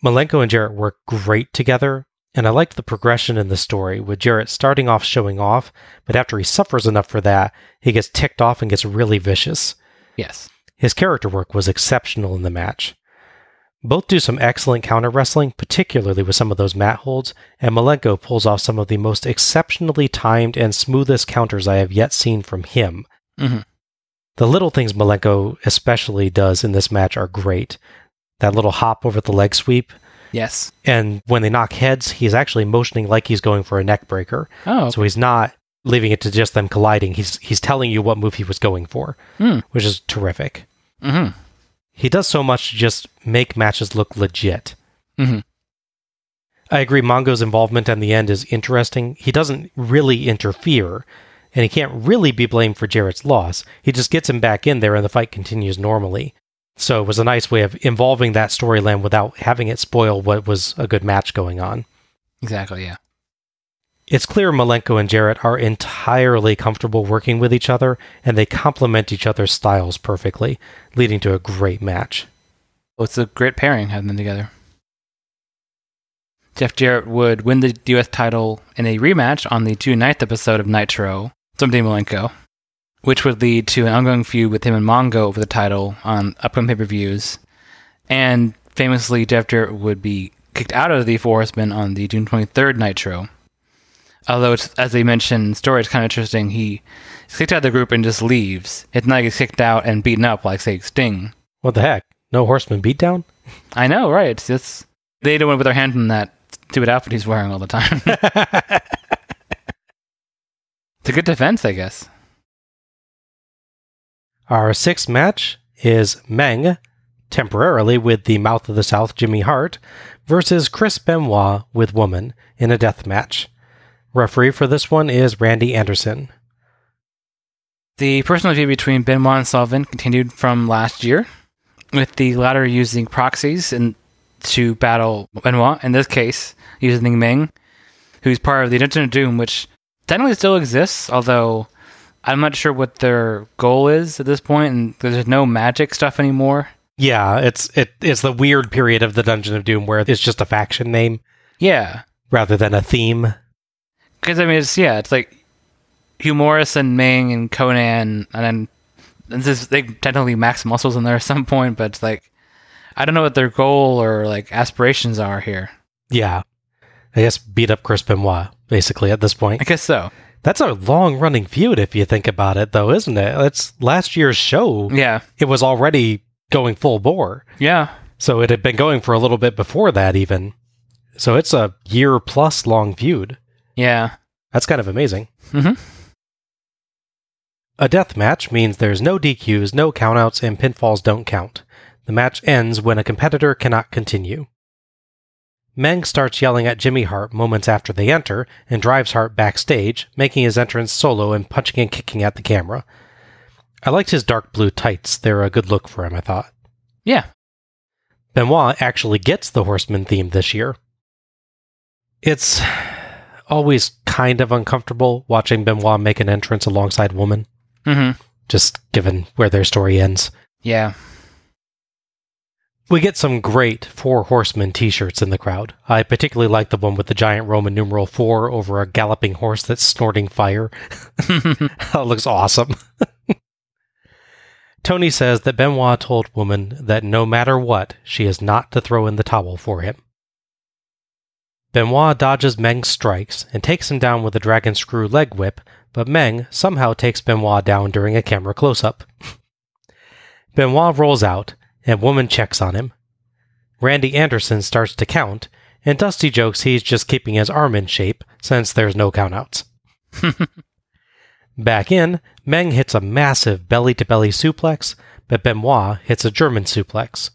Malenko and Jarrett work great together, and I liked the progression in the story, with Jarrett starting off showing off, but after he suffers enough for that, he gets ticked off and gets really vicious. Yes. His character work was exceptional in the match. Both do some excellent counter wrestling, particularly with some of those mat holds, and Malenko pulls off some of the most exceptionally timed and smoothest counters I have yet seen from him. Mhm. The little things Malenko especially does in this match are great. That little hop over the leg sweep, Yes. and when they knock heads, he's actually motioning like he's going for a neck breaker. Oh. So he's not leaving it to just them colliding. He's he's telling you what move he was going for, Hmm. which is terrific. Mm-hmm. He does so much to just make matches look legit. Mhm. I agree, Mongo's involvement at the end is interesting. He doesn't really interfere, and he can't really be blamed for Jarrett's loss. He just gets him back in there, and the fight continues normally. So it was a nice way of involving that storyline without having it spoil what was a good match going on. Exactly. Yeah. It's clear Malenko and Jarrett are entirely comfortable working with each other, and they complement each other's styles perfectly, leading to a great match. Well, it's a great pairing having them together. Jeff Jarrett would win the U.S. title in a rematch on the June 9th episode of Nitro, Someday Malenko, which would lead to an ongoing feud with him and Mongo over the title on upcoming pay per views. And famously, Jeff Jarrett would be kicked out of the Four Horsemen on the June 23rd Nitro. Although, it's, as they mentioned the story, is kind of interesting. He is kicked out of the group and just leaves. It's not like he's kicked out and beaten up like, say, Sting. What the heck? No horseman beatdown? I know, right? It's just they don't want to put their hand in that stupid outfit he's wearing all the time. it's a good defense, I guess. Our sixth match is Meng, temporarily with the Mouth of the South Jimmy Hart, versus Chris Benoit with Woman in a death match. Referee for this one is Randy Anderson. The personal feud between Benoit and Sullivan continued from last year, with the latter using proxies and to battle Benoit. In this case, using Meng, who's part of the Dungeon of Doom, which technically still exists, although I'm not sure what their goal is at this point, and there's no magic stuff anymore. Yeah, it's it, it's the weird period of the Dungeon of Doom where it's just a faction name Yeah, rather than a theme. Because I mean, it's yeah, it's like Hugh Morris and Meng and Conan, and then this is they technically max muscles in there at some point, but it's like I don't know what their goal or like aspirations are here. Yeah. I guess beat up Chris Benoit, basically, at this point. I guess so. That's a long running feud if you think about it, though, isn't it? It's last year's show. Yeah, It was already going full bore. yeah, So it had been going for a little bit before that, even. So it's a year plus long feud. Yeah. That's kind of amazing. Mhm. A death match means there's no DQs, no countouts, and pinfalls don't count. The match ends when a competitor cannot continue. Meng starts yelling at Jimmy Hart moments after they enter and drives Hart backstage, making his entrance solo and punching and kicking at the camera. I liked his dark blue tights. They're a good look for him, I thought. Yeah. Benoit actually gets the Horseman theme this year. It's always kind of uncomfortable watching Benoit make an entrance alongside Woman, Mm-hmm. just given where their story ends. Yeah. We get some great Four Horsemen t shirts in the crowd. I particularly like the one with the giant Roman numeral 4 over a galloping horse that's snorting fire. that looks awesome. Tony says that Benoit told Woman that no matter what, she is not to throw in the towel for him. Benoit dodges Meng's strikes and takes him down with a dragon screw leg whip, but Meng somehow takes Benoit down during a camera close up. Benoit rolls out, and Woman checks on him. Randy Anderson starts to count, and Dusty jokes he's just keeping his arm in shape since there's no countouts. Back in, Meng hits a massive belly to belly suplex, but Benoit hits a German suplex.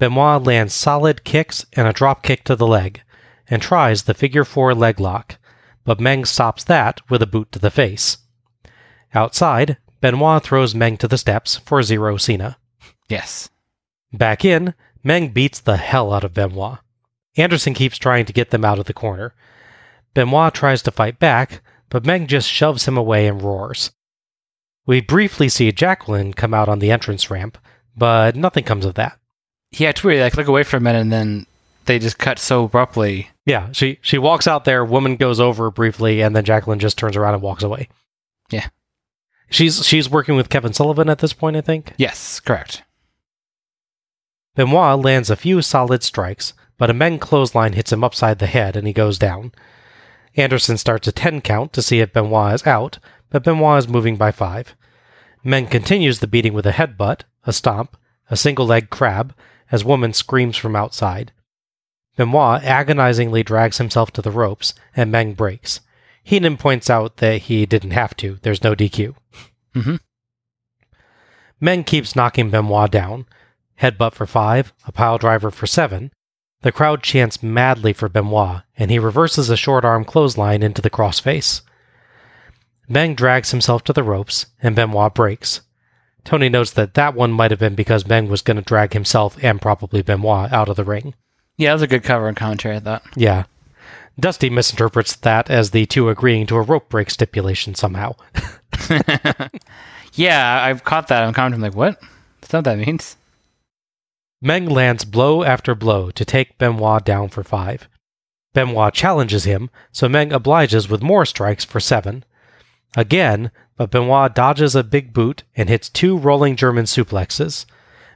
Benoit lands solid kicks and a drop kick to the leg, and tries the figure four leg lock, but Meng stops that with a boot to the face. Outside, Benoit throws Meng to the steps for zero Cena. Yes. Back in, Meng beats the hell out of Benoit. Anderson keeps trying to get them out of the corner. Benoit tries to fight back, but Meng just shoves him away and roars. We briefly see Jacqueline come out on the entrance ramp, but nothing comes of that. Yeah, it's weird. Like look away for a minute and then they just cut so abruptly. Yeah, she she walks out there, woman goes over briefly, and then Jacqueline just turns around and walks away. Yeah. She's she's working with Kevin Sullivan at this point, I think. Yes, correct. Benoit lands a few solid strikes, but a Meng clothesline hits him upside the head and he goes down. Anderson starts a 10 count to see if Benoit is out, but Benoit is moving by 5. Meng continues the beating with a headbutt, a stomp, a single leg crab, as woman screams from outside. Benoit agonizingly drags himself to the ropes, and Meng breaks. Heenan points out that he didn't have to, there's no DQ. Mm-hmm. Meng keeps knocking Benoit down. Headbutt for 5, a pile driver for 7. The crowd chants madly for Benoit, and he reverses a short arm clothesline into the crossface. Meng drags himself to the ropes, and Benoit breaks. Tony notes that that one might have been because Meng was going to drag himself and probably Benoit out of the ring. Yeah, that was a good cover and commentary, I thought. Yeah. Dusty misinterprets that as the two agreeing to a rope break stipulation somehow. Yeah, I've caught that. I'm commenting like, what? That's not what that means. Meng lands blow after blow to take Benoit down for five. Benoit challenges him, so Meng obliges with more strikes for seven. Again, but Benoit dodges a big boot and hits two rolling German suplexes.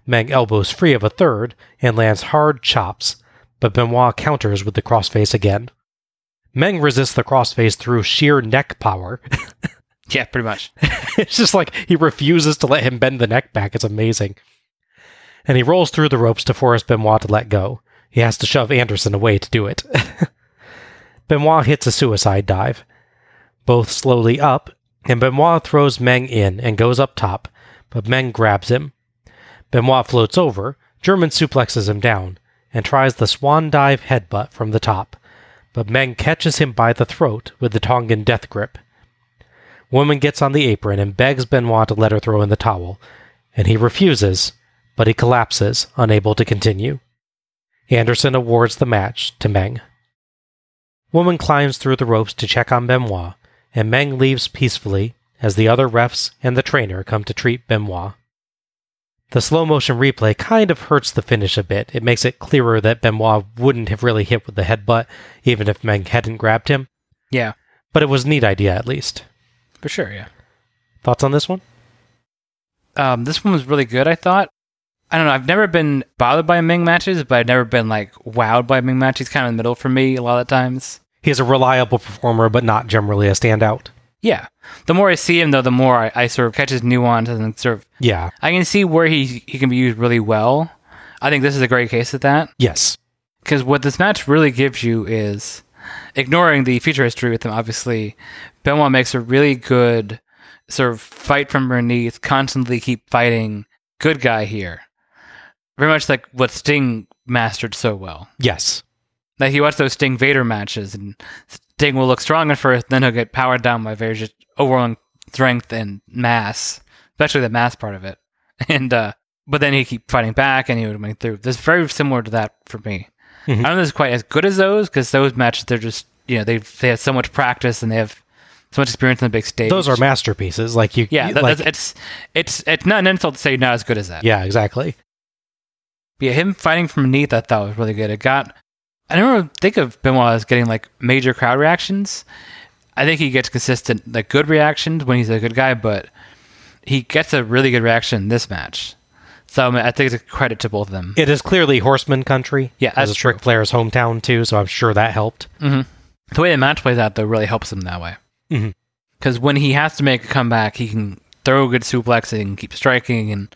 Meng elbows free of a third and lands hard chops, but Benoit counters with the crossface again. Meng resists the crossface through sheer neck power. Yeah, pretty much. it's just like he refuses to let him bend the neck back. It's amazing. And he rolls through the ropes to force Benoit to let go. He has to shove Anderson away to do it. Benoit hits a suicide dive. Both slowly up, and Benoit throws Meng in and goes up top, but Meng grabs him. Benoit floats over, German suplexes him down, and tries the swan dive headbutt from the top, but Meng catches him by the throat with the Tongan death grip. Woman gets on the apron and begs Benoit to let her throw in the towel, and he refuses, but he collapses, unable to continue. Anderson awards the match to Meng. Woman climbs through the ropes to check on Benoit, and Meng leaves peacefully as the other refs and the trainer come to treat Benoit. The slow motion replay kind of hurts the finish a bit. It makes it clearer that Benoit wouldn't have really hit with the headbutt, even if Meng hadn't grabbed him, Yeah, but it was a neat idea at least. for sure. Yeah. Thoughts on this one? Um, this one was really good. I thought. I don't know. I've never been bothered by Meng matches, but I've never been like wowed by Meng matches. Kind of in the middle for me a lot of times. He's a reliable performer, but not generally a standout. Yeah. The more I see him, though, the more I, I sort of catch his nuance and sort of Yeah. I can see where he he can be used really well. I think this is a great case of that Yes. because what this match really gives you is ignoring the future history with him. Obviously, Benoit makes a really good sort of fight from underneath, constantly keep fighting good guy here. Very much like what Sting mastered so well. Yes. Like you watch those Sting Vader matches, and Sting will look strong at first, then he'll get powered down by Vader's just overwhelming strength and mass, especially the mass part of it. And uh, but then he keep fighting back, and he would make through. This is very similar to that for me. Mhm. I don't know if it's quite as good as those because those matches they're just you know they they have so much practice and they have so much experience on the big stage. Those are masterpieces. Like you yeah. that- like, it's it's it's not an insult to say you're not as good as that. yeah, exactly. But yeah, him fighting from beneath, I thought was really good. It got. I never think of Benoit as getting like major crowd reactions. I think he gets consistent, like good reactions when he's a good guy, but he gets a really good reaction in this match. So I, mean, I think it's a credit to both of them. It is clearly horseman country. Yeah, as that's it's Ric. Flair's hometown too, so I'm sure that helped. The way the match plays out, though, really helps him that way. Mhm. Because when he has to make a comeback, he can throw a good suplex and keep striking. And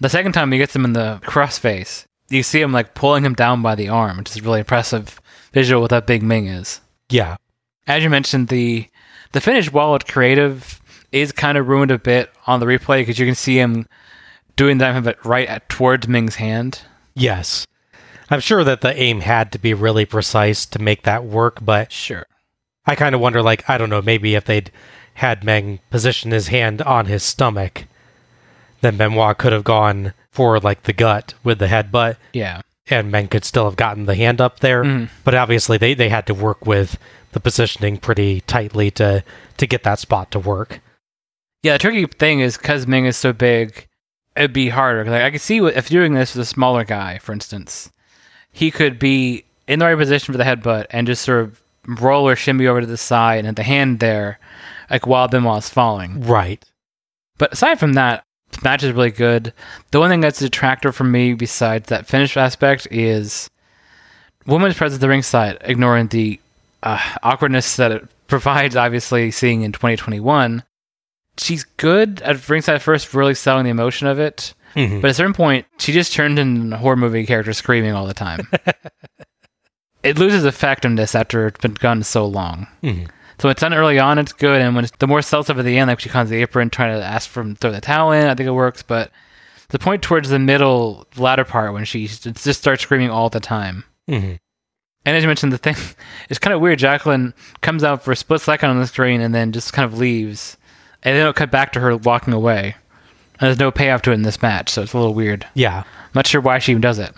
the second time he gets him in the crossface, you see him like pulling him down by the arm, which is really impressive visual what that big Meng is. Yeah, As you mentioned, the the finish, while it's creative, is kind of ruined a bit on the replay because you can see him doing that right at, towards Meng's hand. yes. I'm sure that the aim had to be really precise to make that work, but Sure. I kind of wonder, like, I don't know, maybe if they'd had Meng position his hand on his stomach, then Benoit could have gone for like the gut with the headbutt, Yeah. and Meng could still have gotten the hand up there. Mhm. But obviously, they, they had to work with the positioning pretty tightly to to get that spot to work. Yeah, the tricky thing is because Meng is so big, it'd be harder. Like, I could see what, if doing this with a smaller guy, for instance, he could be in the right position for the headbutt and just sort of roll or shimmy over to the side and have the hand there, like while Benoit's falling. Right. But aside from that, the match is really good. The one thing that's a detractor for me, besides that finish aspect, is women's presence at the ringside, ignoring the uh, awkwardness that it provides, obviously, seeing in 2021. She's good at ringside first, really selling the emotion of it. Mhm. But at a certain point, she just turned into a horror movie character screaming all the time. it loses effectiveness after it's been gone so long. Mhm. So it's done early on, it's good, and when it's, the more self stuff at the end, like she comes the apron trying to ask for him to throw the towel in, I think it works. But the point towards the middle, latter part, when she just starts screaming all the time. Mhm. And as you mentioned, the thing it's kind of weird. Jacqueline comes out for a split second on the screen and then just kind of leaves, and then it'll cut back to her walking away. And there's no payoff to it in this match, so it's a little weird. Yeah. I'm Not sure why she even does it.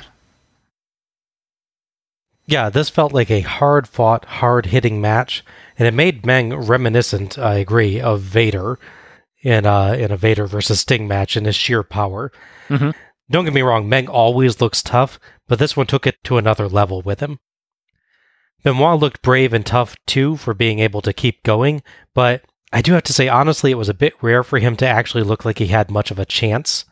Yeah, this felt like a hard fought, hard hitting match, and it made Meng reminiscent, I agree, of Vader in a, in a Vader versus Sting match in his sheer power. Mhm. Don't get me wrong, Meng always looks tough, but this one took it to another level with him. Benoit looked brave and tough too for being able to keep going, but I do have to say, honestly, it was a bit rare for him to actually look like he had much of a chance.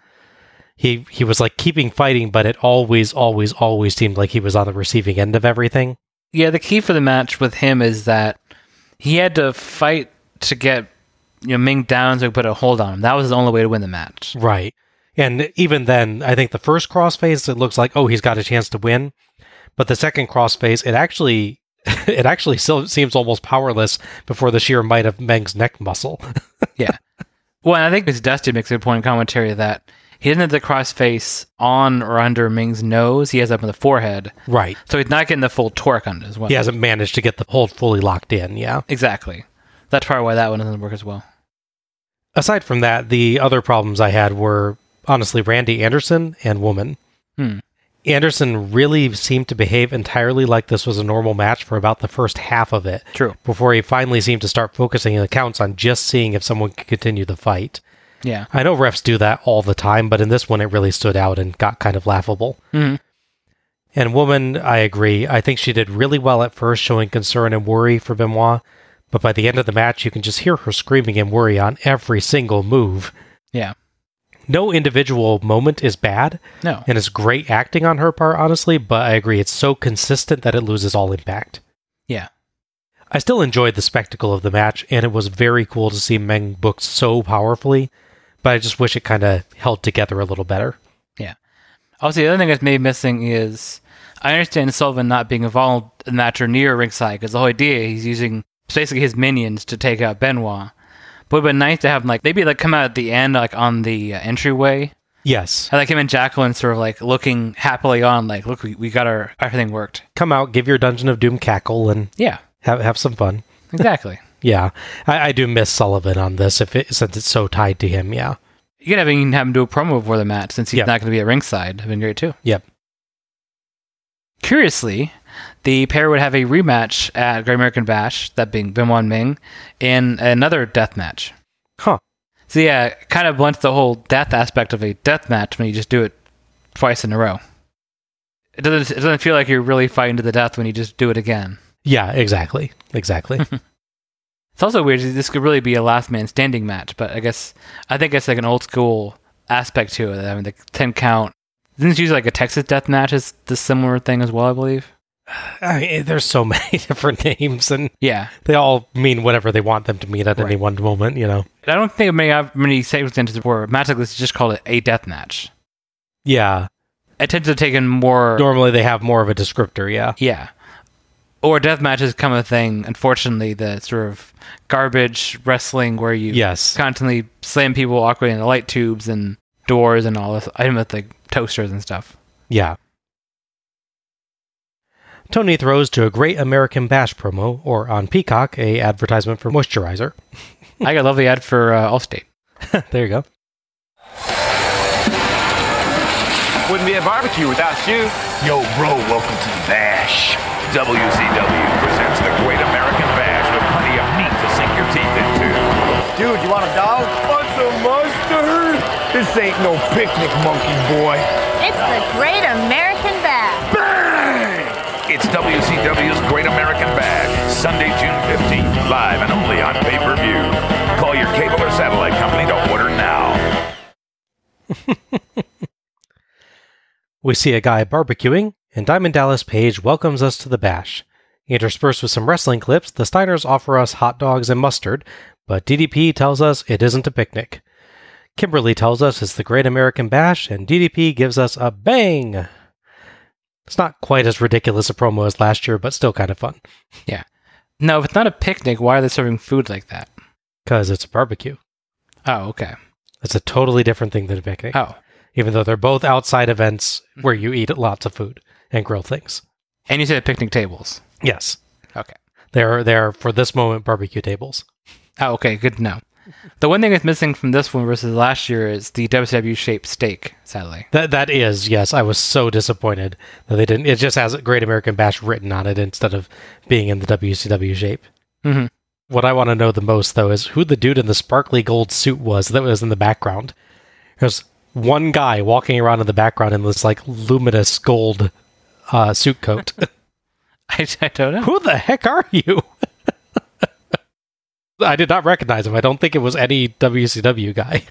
He he was like keeping fighting, but it always, always, always seemed like he was on the receiving end of everything. Yeah, the key for the match with him is that he had to fight to get you know Meng down so he could put a hold on him. That was his only way to win the match. Right. And even then, I think the first crossface, it looks like, oh, he's got a chance to win. But the second crossface, it actually, it actually still seems almost powerless before the sheer might of Meng's neck muscle. Yeah. Well, I think it's Dusty makes a good point in commentary that he doesn't have the cross face on or under Meng's nose. He has it up in the forehead. right. So he's not getting the full torque on it as well. He hasn't managed to get the hold fully locked in. Yeah. Exactly. That's probably why that one doesn't work as well. Aside from that, the other problems I had were honestly Randy Anderson and Woman. Hmm. Anderson really seemed to behave entirely like this was a normal match for about the first half of it. True. Before he finally seemed to start focusing the counts on just seeing if someone could continue the fight. Yeah. I know refs do that all the time, but in this one it really stood out and got kind of laughable. Mhm. And Woman, I agree. I think she did really well at first, showing concern and worry for Benoit. But by the end of the match, you can just hear her screaming and worry on every single move. Yeah. No individual moment is bad, No. and it's great acting on her part, honestly, but I agree, it's so consistent that it loses all impact. Yeah. I still enjoyed the spectacle of the match, and it was very cool to see Meng booked so powerfully, but I just wish it kind of held together a little better. Yeah. Also, the other thing that's maybe missing is I understand Sullivan not being involved in the match or near ringside because the whole idea he's using basically his minions to take out Benoit. But it would be nice to have him, like maybe like come out at the end, like on the uh, entryway. Yes. I like him and Jacqueline sort of like looking happily on, like, look, we, we got our everything worked. Come out, give your Dungeon of Doom cackle, and Yeah, have, have some fun. exactly. Yeah, I, I do miss Sullivan on this if it, since it's so tied to him. Yeah. you could have him have him do a promo before the match since he's Yeah. not going to be at ringside. Have been great too. Yep. Curiously, the pair would have a rematch at Great American Bash, that being Benoit Meng, in another death match. Huh. So yeah, kind of blunts the whole death aspect of a death match when you just do it twice in a row. it doesn't it doesn't feel like you're really fighting to the death when you just do it again. Yeah, exactly. Exactly. It's also weird. This could really be a last man standing match, but I guess I think it's like an old school aspect to it. I mean, the ten count. Didn't it use like a Texas death match is the similar thing as well? I believe. I mean, eh, there's so many different names, and Yeah, they all mean whatever they want them to mean at any one moment, you know? I don't think many have many circumstances where match like this just called it a death match. Yeah. It tends to take in more. Normally they have more of a descriptor, yeah. Yeah. Or death matches become a thing, unfortunately, the sort of garbage wrestling where you Yes. constantly slam people awkwardly in the light tubes and doors and all this. I mean with like toasters and stuff. Yeah. Tony throws to a Great American Bash promo, or on Peacock, a advertisement for moisturizer. I got a lovely ad for uh, Allstate. there you go. Wouldn't be a barbecue without you. Yo, bro, welcome to the Bash. WCW presents the Great American Bash with plenty of meat to sink your teeth into. Dude, you want a dog? Want some mustard? This ain't no picnic, monkey boy. It's the Great American Bash. Bang! It's WCW's Great American Bash, Sunday, June 15th, live and only on pay-per-view. Call your cable or satellite company to order now. We see a guy barbecuing, and Diamond Dallas Page welcomes us to the bash. Interspersed with some wrestling clips, the Steiners offer us hot dogs and mustard, but DDP tells us it isn't a picnic. Kimberly tells us it's the Great American Bash, and DDP gives us a bang! It's not quite as ridiculous a promo as last year, but still kind of fun, Yeah. No, if it's not a picnic, why are they serving food like that? because it's a barbecue. Oh, okay. It's a totally different thing than a picnic, Oh, even though they're both outside events where you eat lots of food and grill things. and you said picnic tables. Yes, Okay. they're, they're for this moment barbecue tables. Oh, okay. Good to know. The one thing that's missing from this one versus last year is the WCW shaped steak. Sadly, That that is yes. I was so disappointed that they didn't. It just has a Great American Bash written on it instead of being in the WCW shape. Mhm. What I want to know the most though is who the dude in the sparkly gold suit was that was in the background. There's one guy walking around in the background in this like luminous gold uh, suit coat. I, I don't know. who the heck are you? I did not recognize him. I don't think it was any WCW guy.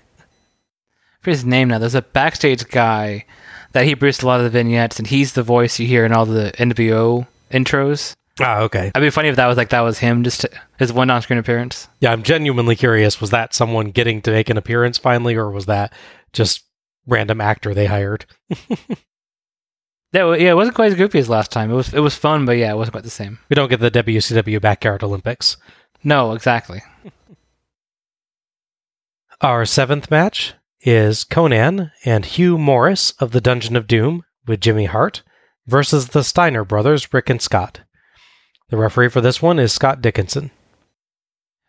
For his name now, there's a backstage guy that he produced a lot of the vignettes, and he's the voice you hear in all the NWO intros. Ah, okay. I'd be funny if that was like that was him, just his one on-screen appearance. Yeah, I'm genuinely curious. Was that someone getting to make an appearance finally, or was that just random actor they hired? Yeah, well, yeah, it wasn't quite as goofy as last time. It was it was fun, but yeah, it wasn't quite the same. We don't get the WCW Backyard Olympics. No, exactly. Our seventh match is Konnan and Hugh Morris of the Dungeon of Doom with Jimmy Hart versus the Steiner brothers, Rick and Scott. The referee for this one is Scott Dickinson.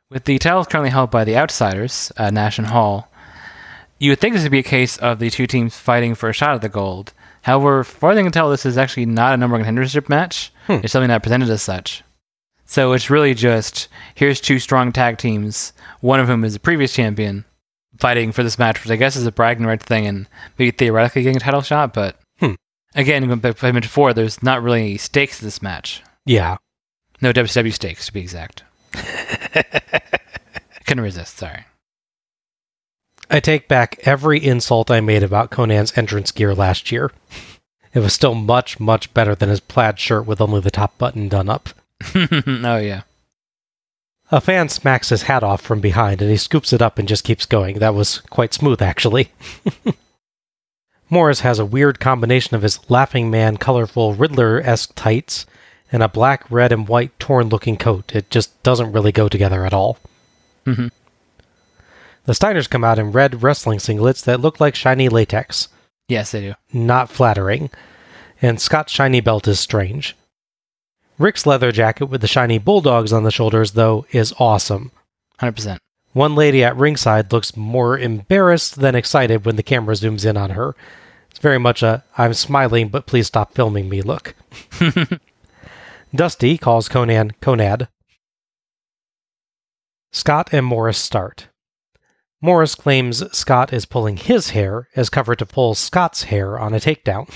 With the titles currently held by the Outsiders uh, at Nash and Hall, you would think this would be a case of the two teams fighting for a shot at the gold. However, far as I can tell, this is actually not a number one contendership match. Hmm. It's something not presented as such. So it's really just here's two strong tag teams, one of whom is a previous champion, fighting for this match, which I guess is a bragging right thing and maybe theoretically getting a title shot. But Hmm. again, I mentioned before, there's not really any stakes to this match. Yeah. No WCW stakes, to be exact. Couldn't resist, sorry. I take back every insult I made about Konnan's entrance gear last year. It was still much, much better than his plaid shirt with only the top button done up. oh, yeah. A fan smacks his hat off from behind and he scoops it up and just keeps going. That was quite smooth, actually. Morris has a weird combination of his laughing man, colorful Riddler esque tights and a black, red, and white torn looking coat. It just doesn't really go together at all. Mhm. The Steiners come out in red wrestling singlets that look like shiny latex. Yes, they do. Not flattering. And Scott's shiny belt is strange. Rick's leather jacket with the shiny bulldogs on the shoulders, though, is awesome. 100%. One lady at ringside looks more embarrassed than excited when the camera zooms in on her. It's very much a I'm smiling, but please stop filming me look. Dusty calls Konnan Conad. Scott and Morris start. Morris claims Scott is pulling his hair as cover to pull Scott's hair on a takedown.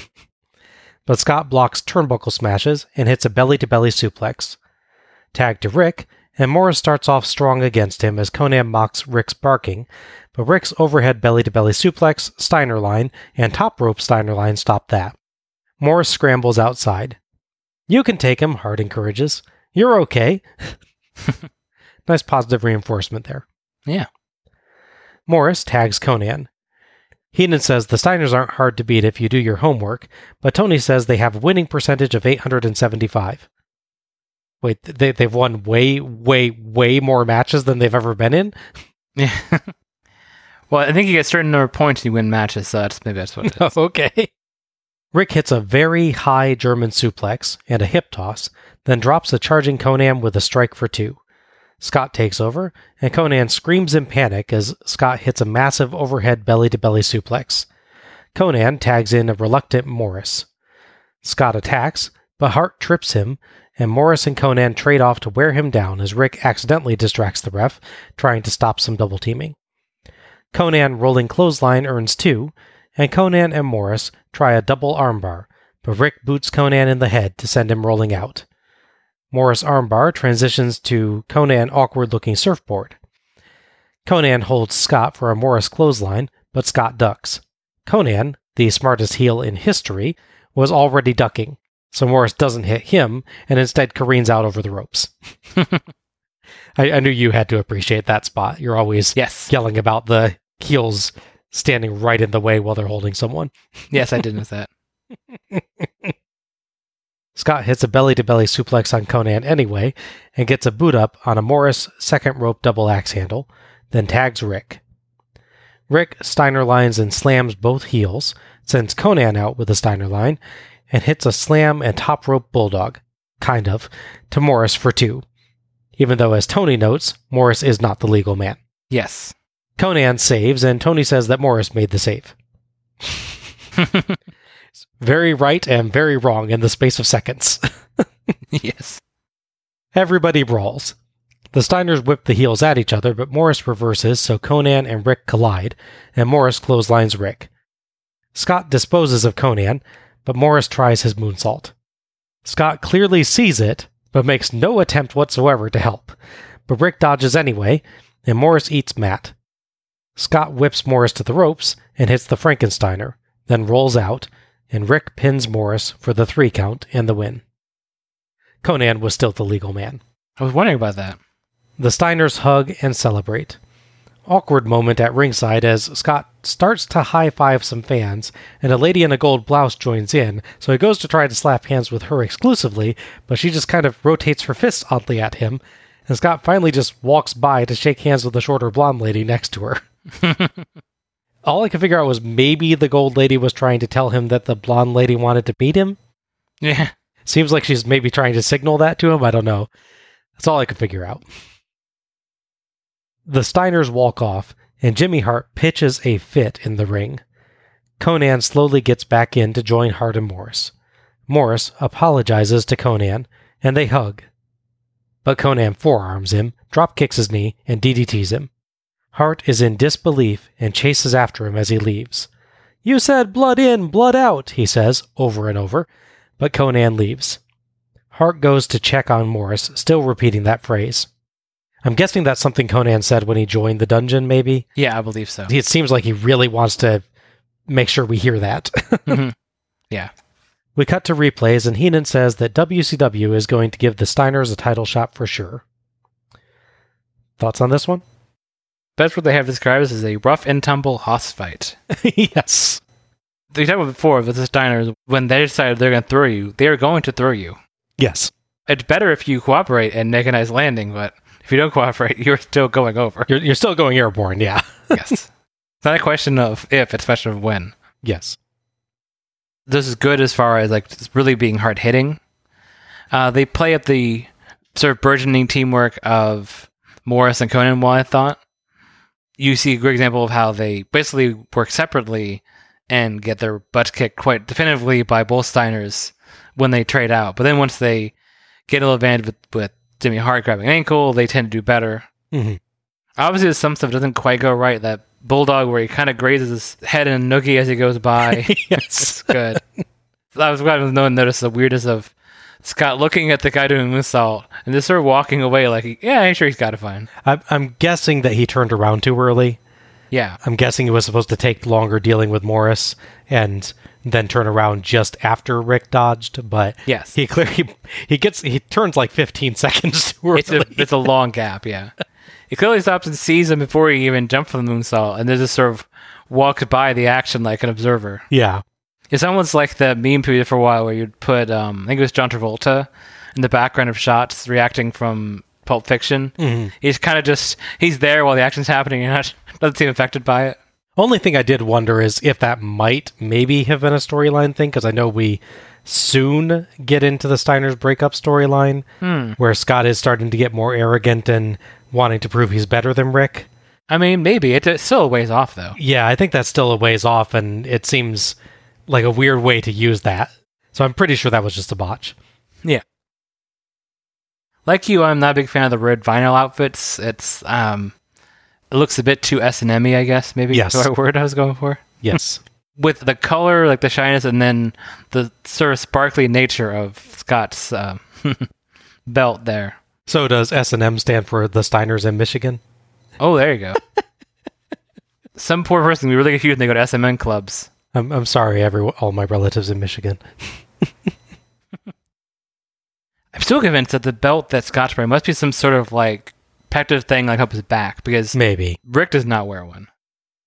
but Scott blocks turnbuckle smashes and hits a belly to belly suplex. Tag to Rick, and Morris starts off strong against him as Konnan mocks Rick's barking, but Rick's overhead belly to belly suplex, Steiner line, and top rope Steiner line stop that. Morris scrambles outside. You can take him, Hart encourages. You're okay. nice positive reinforcement there. Yeah. Morris tags Konnan. Heenan says the Steiners aren't hard to beat if you do your homework, but Tony says they have a winning percentage of 875. Wait, they, they've won way, way, way more matches than they've ever been in? Yeah. well, I think you get a certain number of points and you win matches, so that's maybe that's what it is. okay. Rick hits a very high German suplex and a hip toss, then drops a charging Konnan with a strike for two. Scott takes over, and Konnan screams in panic as Scott hits a massive overhead belly to belly suplex. Konnan tags in a reluctant Morris. Scott attacks, but Hart trips him, and Morris and Konnan trade off to wear him down as Rick accidentally distracts the ref, trying to stop some double teaming. Konnan rolling clothesline earns two, and Konnan and Morris try a double armbar, but Rick boots Konnan in the head to send him rolling out. Morris armbar transitions to Konnan awkward looking surfboard. Konnan holds Scott for a Morris clothesline, but Scott ducks. Konnan, the smartest heel in history, was already ducking, so Morris doesn't hit him and instead careens out over the ropes. I, I knew you had to appreciate that spot. You're always Yes. yelling about the heels standing right in the way while they're holding someone. Yes, I did miss that. Scott hits a belly to belly suplex on Konnan anyway and gets a boot up on a Morris second rope double axe handle, then tags Rick. Rick Steiner lines and slams both heels, sends Konnan out with a Steiner line, and hits a slam and top rope bulldog, kind of, to Morris for two. Even though, as Tony notes, Morris is not the legal man. Yes. Konnan saves, and Tony says that Morris made the save. very right and very wrong in the space of seconds. yes. Everybody brawls. The Steiners whip the heels at each other, but Morris reverses, so Konnan and Rick collide, and Morris clotheslines Rick. Scott disposes of Konnan, but Morris tries his moonsault. Scott clearly sees it, but makes no attempt whatsoever to help. But Rick dodges anyway, and Morris eats mat. Scott whips Morris to the ropes and hits the Frankensteiner, then rolls out, and Rick pins Morris for the three count and the win. Konnan was still the legal man. I was wondering about that. The Steiners hug and celebrate. Awkward moment at ringside as Scott starts to high five some fans, and a lady in a gold blouse joins in, so he goes to try to slap hands with her exclusively, but she just kind of rotates her fists oddly at him, and Scott finally just walks by to shake hands with the shorter blonde lady next to her. All I could figure out was maybe the gold lady was trying to tell him that the blonde lady wanted to meet him. Yeah. Seems like she's maybe trying to signal that to him. I don't know. That's all I could figure out. The Steiners walk off, and Jimmy Hart pitches a fit in the ring. Konnan slowly gets back in to join Hart and Morris. Morris apologizes to Konnan, and they hug. But Konnan forearms him, drop kicks his knee, and DDTs him. Hart is in disbelief and chases after him as he leaves. You said blood in, blood out, he says over and over, but Konnan leaves. Hart goes to check on Morris, still repeating that phrase. I'm guessing that's something Konnan said when he joined the dungeon, maybe. Yeah, I believe so. It seems like he really wants to make sure we hear that. Mhm. Yeah. We cut to replays, and Heenan says that WCW is going to give the Steiners a title shot for sure. Thoughts on this one? That's what they have described as a rough and tumble hoss fight. yes. We talked about before with the Steiners, when they decided they're going to throw you, they are going to throw you. Yes. It's better if you cooperate and make a nice landing, but if you don't cooperate, you're still going over. You're, you're still going airborne, yeah. yes. It's not a question of if, it's a question of when. yes. This is good as far as like really being hard hitting. Uh, they play up the sort of burgeoning teamwork of Morris and Konnan. One I thought you see a great example of how they basically work separately and get their butts kicked quite definitively by both Steiners when they trade out. But then once they get a little advantage with, with Jimmy Hart grabbing an ankle, they tend to do better. Mhm. Obviously, some stuff doesn't quite go right. That bulldog where he kind of grazes his head in a noogie as he goes by. yes. Good. I was glad no one noticed the weirdness of Scott looking at the guy doing moonsault and just sort of walking away like, yeah, I'm sure he's got it fine. I'm, I'm guessing that he turned around too early. Yeah. I'm guessing it was supposed to take longer dealing with Morris and then turn around just after Rick dodged, but Yes. he clearly he gets he turns like 15 seconds too early. It's a it's a long gap, yeah. He clearly stops and sees him before he even jumped from the moonsault, and then just sort of walks by the action like an observer. yeah, It's almost like the meme period for a while where you'd put, um, I think it was John Travolta, in the background of shots reacting from Pulp Fiction. He's kind of just he's there while the action's happening and not doesn't seem affected by it. Only thing I did wonder is if that might maybe have been a storyline thing because I know we soon get into the Steiner's breakup storyline where Scott is starting to get more arrogant and wanting to prove he's better than Rick. I mean, maybe it's still a ways off though. Yeah, I think that's still a ways off, and it seems like a weird way to use that. So I'm pretty sure that was just a botch. Yeah. Like you, I'm not a big fan of the red vinyl outfits. It's um, it looks a bit too S and M I guess. Maybe Yes. that's the right word I was going for. Yes. With the color, like the shyness, and then the sort of sparkly nature of Scott's um, belt there. so does S and M stand for the Steiners in Michigan? Oh, there you go. Some poor person can be really confused when they go to SMN clubs. I'm I'm sorry, every all my relatives in Michigan. I'm still convinced that the belt that Scott's wearing must be some sort of like protective thing like up his back because Maybe. Rick does not wear one.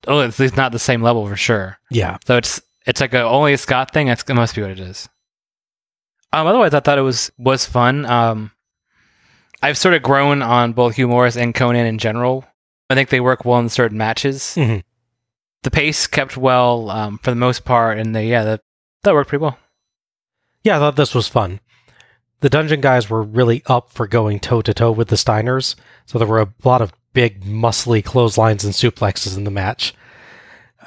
Oh, it's at least not the same level for sure. Yeah. So it's it's like a only a Scott thing. That's, it must be what it is. Um, otherwise, I thought it was was fun. Um, I've sort of grown on both Hugh Morris and Konnan in general. I think they work well in certain matches. Mhm. The pace kept well um, for the most part, and they yeah that that worked pretty well. Yeah, I thought this was fun. The dungeon guys were really up for going toe to toe with the Steiners, so there were a lot of big, muscly clotheslines and suplexes in the match.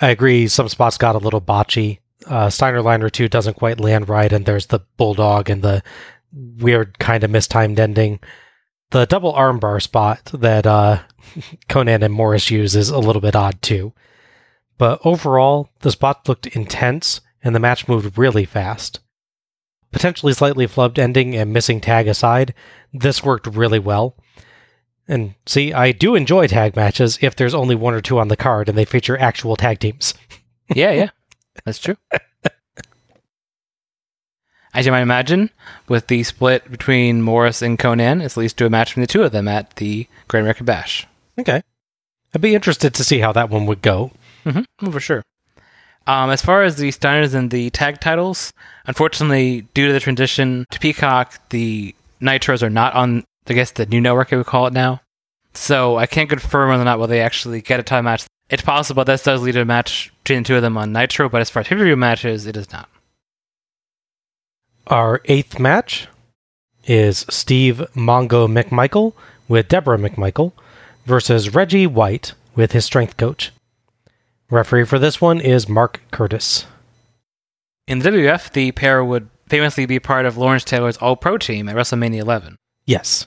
I agree, some spots got a little botchy. Uh, Steiner Liner 2 doesn't quite land right, and there's the bulldog and the weird, kind of mistimed ending. The double armbar spot that uh, Konnan and Morris use is a little bit odd too. But overall, the spot looked intense, and the match moved really fast potentially slightly flubbed ending and missing tag aside, this worked really well. And see, I do enjoy tag matches if there's only one or two on the card and they feature actual tag teams. Yeah, yeah, that's true. As you might imagine, with the split between Morris and Konnan, it's at least to a match between the two of them at the Grand American Bash. Okay. I'd be interested to see how that one would go. Mm-hmm, for sure. Um, as far as the Steiners and the tag titles, unfortunately, due to the transition to Peacock, the Nitros are not on, I guess, the new network, I would call it now. So I can't confirm whether or not will they actually get a time match. It's possible this does lead to a match between the two of them on Nitro, but as far as pay-per-view matches, it is not. Our eighth match is Steve Mongo McMichael with Deborah McMichael versus Reggie White with his strength coach. Referee for this one is Mark Curtis. In the WF, the pair would famously be part of Lawrence Taylor's All Pro team at WrestleMania 11. Yes.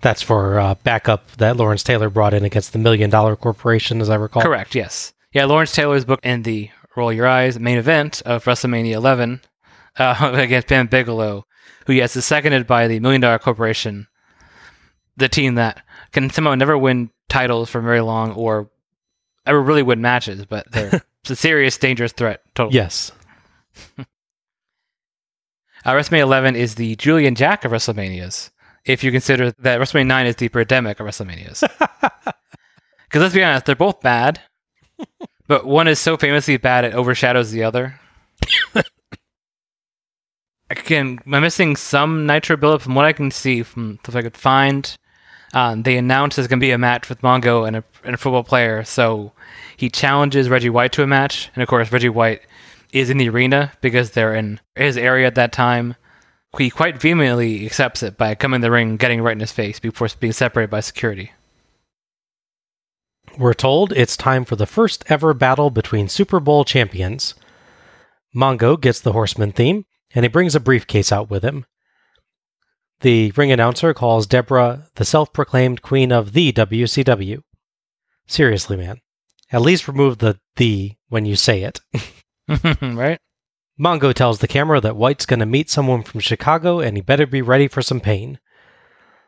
That's for uh, backup that Lawrence Taylor brought in against the Million Dollar Corporation, as I recall. Correct, yes. Yeah, Lawrence Taylor's booked in the Roll Your Eyes main event of WrestleMania 11 uh, against Bam Bigelow, who, yes, is seconded by the Million Dollar Corporation, the team that can somehow never win titles for very long or ever really win matches, but they're it's a serious, dangerous threat. Totally. Yes. Uh, WrestleMania 11 is the Julian Jack of WrestleManias, if you consider that WrestleMania 9 is the Birdemic of WrestleManias. Because let's be honest, they're both bad, but one is so famously bad it overshadows the other. Again, I'm missing some Nitro buildup from what I can see from stuff I could find. Um, they announced there's going to be a match with Mongo and a, and a football player, so he challenges Reggie White to a match, and of course Reggie White is in the arena because they're in his area at that time. He quite vehemently accepts it by coming in the ring, getting right in his face before being separated by security. We're told it's time for the first ever battle between Super Bowl champions. Mongo gets the Horseman theme, and he brings a briefcase out with him. The ring announcer calls Deborah the self proclaimed queen of the WCW. Seriously, man. At least remove the the when you say it. right? Mongo tells the camera that White's going to meet someone from Chicago and he better be ready for some pain.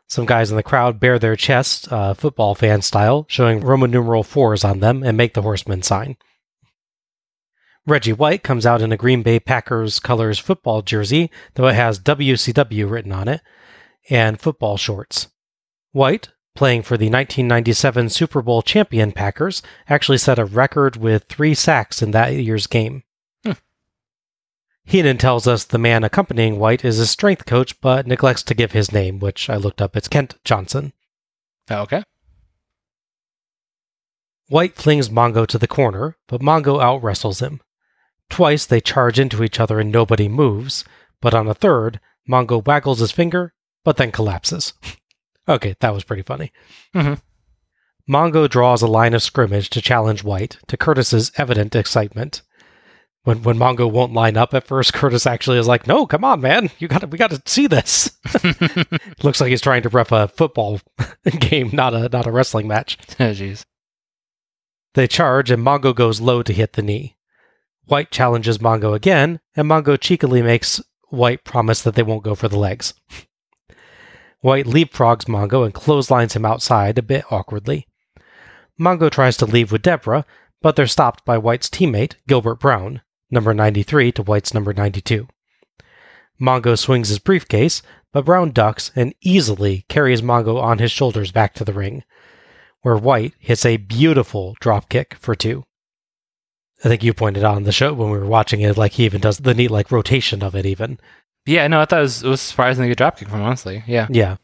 Some guys in the crowd bare their chests, uh, football fan style, showing Roman numeral fours on them and make the horseman sign. Reggie White comes out in a Green Bay Packers colors football jersey, though it has WCW written on it, and football shorts. White, playing for the 1997 Super Bowl champion Packers, actually set a record with three sacks in that year's game. Hmm. Heenan tells us the man accompanying White is his strength coach, but neglects to give his name, which I looked up. It's Kent Johnson. Oh, okay. White flings Mongo to the corner, but Mongo out wrestles him. Twice they charge into each other and nobody moves, but on a third, Mongo waggles his finger, but then collapses. okay, that was pretty funny. Mhm. Mongo draws a line of scrimmage to challenge White, to Curtis's evident excitement. When when Mongo won't line up at first, Curtis actually is like, "No, come on, man, you got to we got to see this." Looks like he's trying to ref a football game, not a not a wrestling match. Oh, jeez. They charge, and Mongo goes low to hit the knee. White challenges Mongo again, and Mongo cheekily makes White promise that they won't go for the legs. White leapfrogs Mongo and clotheslines him outside a bit awkwardly. Mongo tries to leave with Deborah, but they're stopped by White's teammate, Gilbert Brown, number 93 to White's number 92. Mongo swings his briefcase, but Brown ducks and easily carries Mongo on his shoulders back to the ring, where White hits a beautiful dropkick for two. I think you pointed out on the show when we were watching it, like he even does the neat like rotation of it even. Yeah, no, I thought it was, it was surprisingly good dropkick from him, honestly. Yeah. Yeah.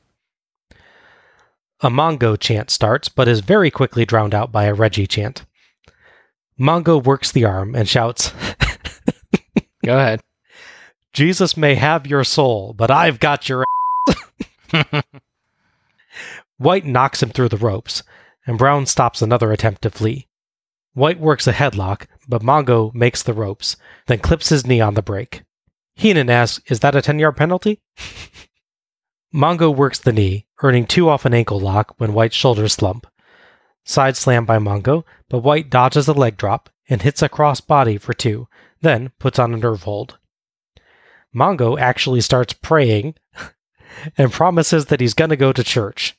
A Mongo chant starts, but is very quickly drowned out by a Reggie chant. Mongo works the arm and shouts, Go ahead. Jesus may have your soul, but I've got your ass." White knocks him through the ropes, and Brown stops another attempt to flee. White works a headlock, but Mongo makes the ropes, then clips his knee on the break. Heenan asks, Is that a 10 yard penalty? Mongo works the knee, earning two off an ankle lock when White's shoulders slump. Side slam by Mongo, but White dodges a leg drop and hits a cross body for two, then puts on a nerve hold. Mongo actually starts praying and promises that he's going to go to church,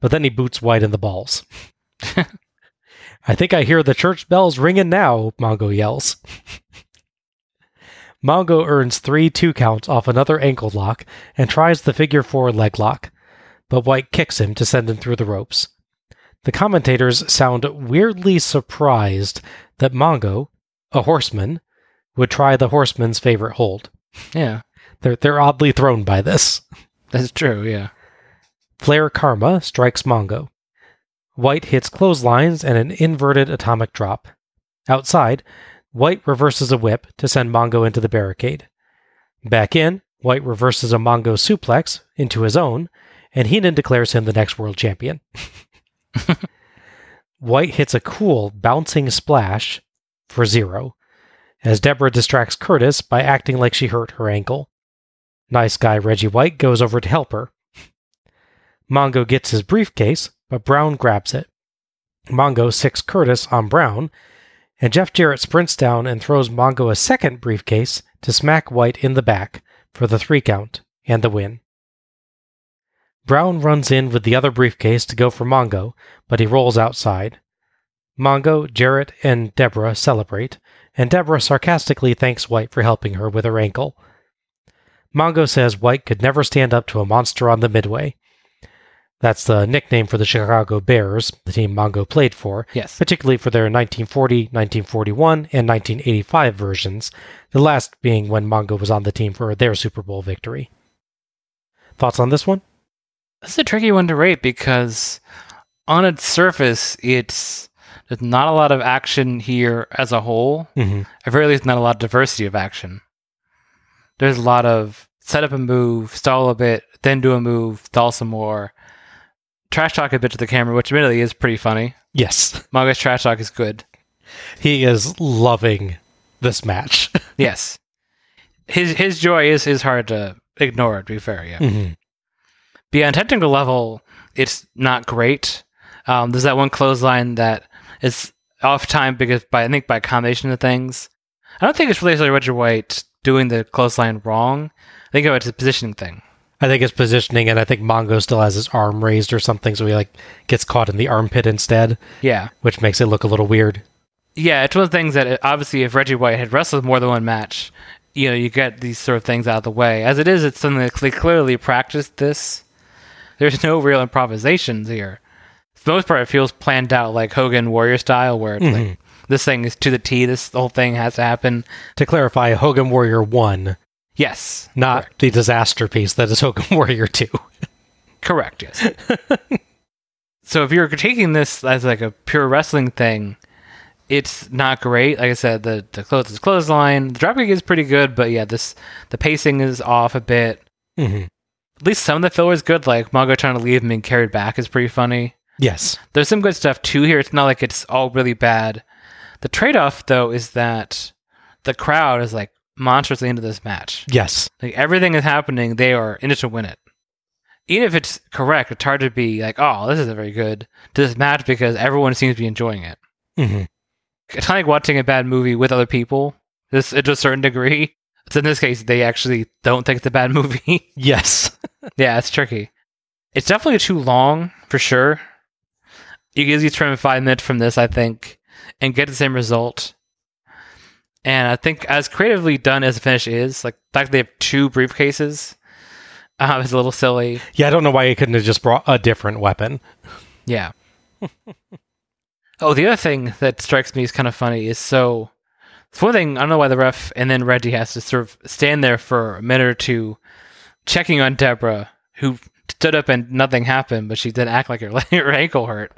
but then he boots White in the balls. I think I hear the church bells ringing now, Mongo yells. Mongo earns three two counts off another ankle lock and tries the figure four leg lock, but White kicks him to send him through the ropes. The commentators sound weirdly surprised that Mongo, a horseman, would try the horseman's favorite hold. Yeah. They're, they're oddly thrown by this. That's true, yeah. Flare Karma strikes Mongo. White hits clotheslines and an inverted atomic drop. Outside, White reverses a whip to send Mongo into the barricade. Back in, White reverses a Mongo suplex into his own, and Heenan declares him the next world champion. White hits a cool bouncing splash for zero, as Deborah distracts Curtis by acting like she hurt her ankle. Nice guy Reggie White goes over to help her. Mongo gets his briefcase, but Brown grabs it. Mongo sicks Curtis on Brown, and Jeff Jarrett sprints down and throws Mongo a second briefcase to smack White in the back for the three count and the win. Brown runs in with the other briefcase to go for Mongo, but he rolls outside. Mongo, Jarrett, and Deborah celebrate, and Deborah sarcastically thanks White for helping her with her ankle. Mongo says White could never stand up to a monster on the Midway. That's the nickname for the Chicago Bears, the team Mongo played for, Yes. particularly for their 1940, 1941, and 1985 versions, the last being when Mongo was on the team for their Super Bowl victory. Thoughts on this one? This is a tricky one to rate because on its surface, it's there's not a lot of action here as a whole. Mm-hmm. At very least, not a lot of diversity of action. There's a lot of set up a move, stall a bit, then do a move, stall some more, trash talk a bit to the camera, which admittedly is pretty funny. Yes, Mongo's trash talk is good. he is loving this match. Yes, his his joy is is hard to ignore. To be fair, yeah. Mhm. But yeah, on technical level, it's not great. Um, there's that one clothesline that is off time because by I think by a combination of things. I don't think it's really Roger White doing the clothesline wrong. I think it's a positioning thing. I think it's positioning, and I think Mongo still has his arm raised or something, so he like gets caught in the armpit instead, Yeah. which makes it look a little weird. Yeah, it's one of the things that uh, obviously if Reggie White had wrestled more than one match, you know, you get these sort of things out of the way. As it is, it's something that they clearly practiced this. There's no real improvisations here. For the most part, it feels planned out like Hogan Warrior style, where it's like this thing is to the T. This whole thing has to happen. To clarify, Hogan Warrior 1, Yes, not the disaster piece that is Hogan Warrior 2. correct. Yes. so if you're taking this as like a pure wrestling thing, it's not great. Like I said, the the close is clothesline. The dropkick is pretty good, but yeah, this the pacing is off a bit. hmm At least some of the filler is good. Like Mongo trying to leave and carried back is pretty funny. Yes. There's some good stuff too here. It's not like it's all really bad. The trade off though is that the crowd is like monstrously into this match. Yes. Like everything is happening, they are in it to win it. Even if it's correct, it's hard to be like, oh, this isn't very good to this match because everyone seems to be enjoying it. hmm It's kind of like watching a bad movie with other people, this to a certain degree. So in this case, they actually don't think it's a bad movie. Yes. yeah, it's tricky. It's definitely too long for sure. You can easily trim five minutes from this, I think, and get the same result. And I think as creatively done as the finish is, like the fact they have two briefcases, um, is a little silly. Yeah, I don't know why he couldn't have just brought a different weapon. Yeah. oh, the other thing that strikes me as kind of funny is so. It's one thing I don't know why the ref and then Reggie has to sort of stand there for a minute or two, checking on Deborah, who stood up and nothing happened, but she did act like her her ankle hurt.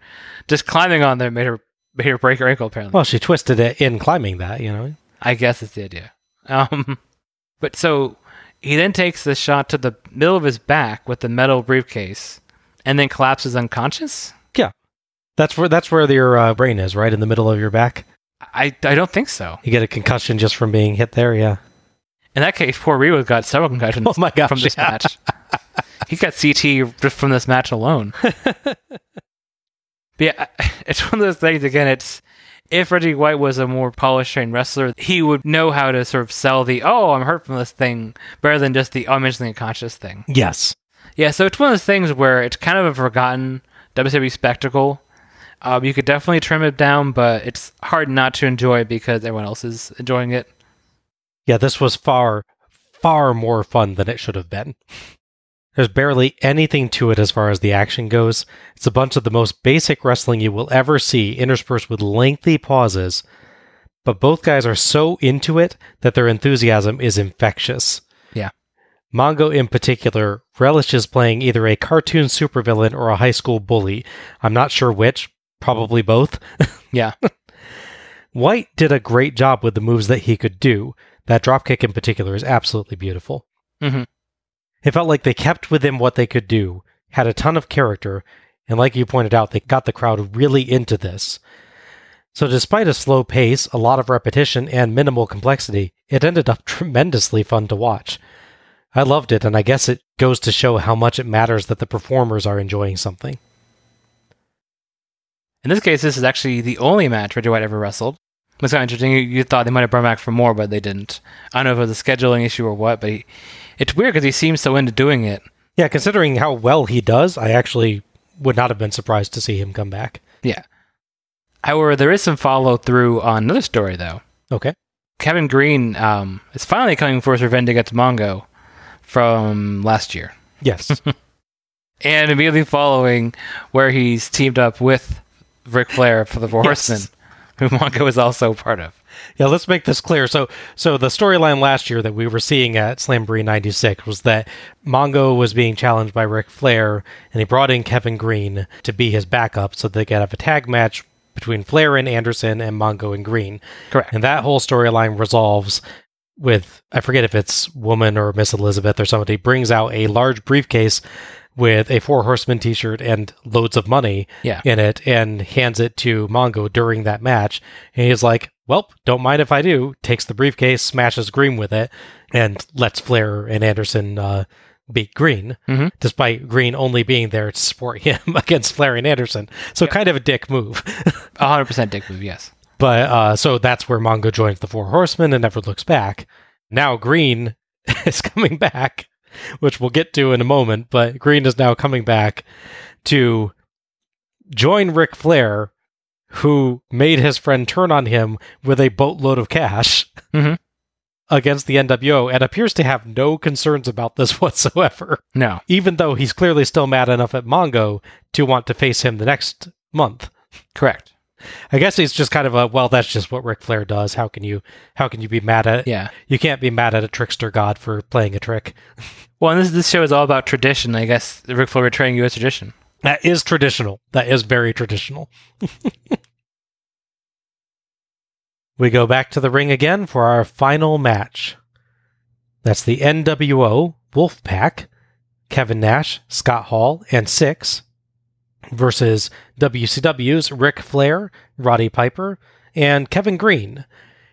Just climbing on there made her made her break her ankle. Apparently, Well, she twisted it in climbing that, you know? I guess it's the idea. Um, but so he then takes the shot to the middle of his back with the metal briefcase, and then collapses unconscious. Yeah. That's where that's where your uh, brain is, right in the middle of your back. I I don't think so. You get a concussion just from being hit there, yeah. In that case, poor Reba got several concussions Oh my gosh, from this yeah. match. he got CT just from this match alone. but yeah, it's one of those things. Again, it's if Reggie White was a more polished trained wrestler, he would know how to sort of sell the "oh, I'm hurt from this thing" better than just the "oh, I'm instantly unconscious" thing. Yes. Yeah, so it's one of those things where it's kind of a forgotten WWE spectacle. Um, you could definitely trim it down, but it's hard not to enjoy it because everyone else is enjoying it. Yeah, this was far, far more fun than it should have been. There's barely anything to it as far as the action goes. It's a bunch of the most basic wrestling you will ever see, interspersed with lengthy pauses. But both guys are so into it that their enthusiasm is infectious. Yeah. Mongo, in particular, relishes playing either a cartoon supervillain or a high school bully. I'm not sure which, probably both. Yeah. White did a great job with the moves that he could do. That dropkick in particular is absolutely beautiful. Mhm. It felt like they kept within what they could do, had a ton of character, and like you pointed out, they got the crowd really into this. So, despite a slow pace, a lot of repetition, and minimal complexity, it ended up tremendously fun to watch. I loved it, and I guess it goes to show how much it matters that the performers are enjoying something. In this case, this is actually the only match Reggie White ever wrestled. It's kind of interesting. You, thought they might have brought back for more, but they didn't. I don't know if it was a scheduling issue or what, but he, it's weird because he seems so into doing it. Yeah, considering how well he does, I actually would not have been surprised to see him come back. Yeah. However, there is some follow through on another story, though. Okay. Kevin Greene um, is finally coming for his revenge against Mongo from last year. Yes. And immediately following, where he's teamed up with Ric Flair for the Four Yes. Horsemen, who Mongo is also part of. Yeah, let's make this clear. So, so the storyline last year that we were seeing at Slamboree '96 was that Mongo was being challenged by Ric Flair, and he brought in Kevin Greene to be his backup, so they could have a tag match between Flair and Anderson and Mongo and Greene. Correct. And that whole storyline resolves with I forget if it's Woman or Miss Elizabeth or somebody brings out a large briefcase with a Four Horsemen T-shirt and loads of money Yeah. in it, and hands it to Mongo during that match. And he's like, "Well, don't mind if I do." Takes the briefcase, smashes Greene with it, and lets Flair and Anderson uh, beat Greene, Mhm. despite Greene only being there to support him against Flair and Anderson. So kind of a dick move. 100% dick move, yes. But uh, so that's where Mongo joins the Four Horsemen and never looks back. Now Greene is coming back, which we'll get to in a moment, but Greene is now coming back to join Ric Flair, who made his friend turn on him with a boatload of cash Mhm. against the NWO and appears to have no concerns about this whatsoever, No. even though he's clearly still mad enough at Mongo to want to face him the next month. Correct. I guess he's just kind of a well, that's just what Ric Flair does. How can you how can you be mad at Yeah. You can't be mad at a trickster god for playing a trick. Well, and this this show is all about tradition. I guess Ric Flair betraying U.S. tradition. That is traditional. That is very traditional. we go back to the ring again for our final match. That's the NWO Wolfpack, Kevin Nash, Scott Hall, and Syxx versus WCW's Ric Flair, Roddy Piper, and Kevin Greene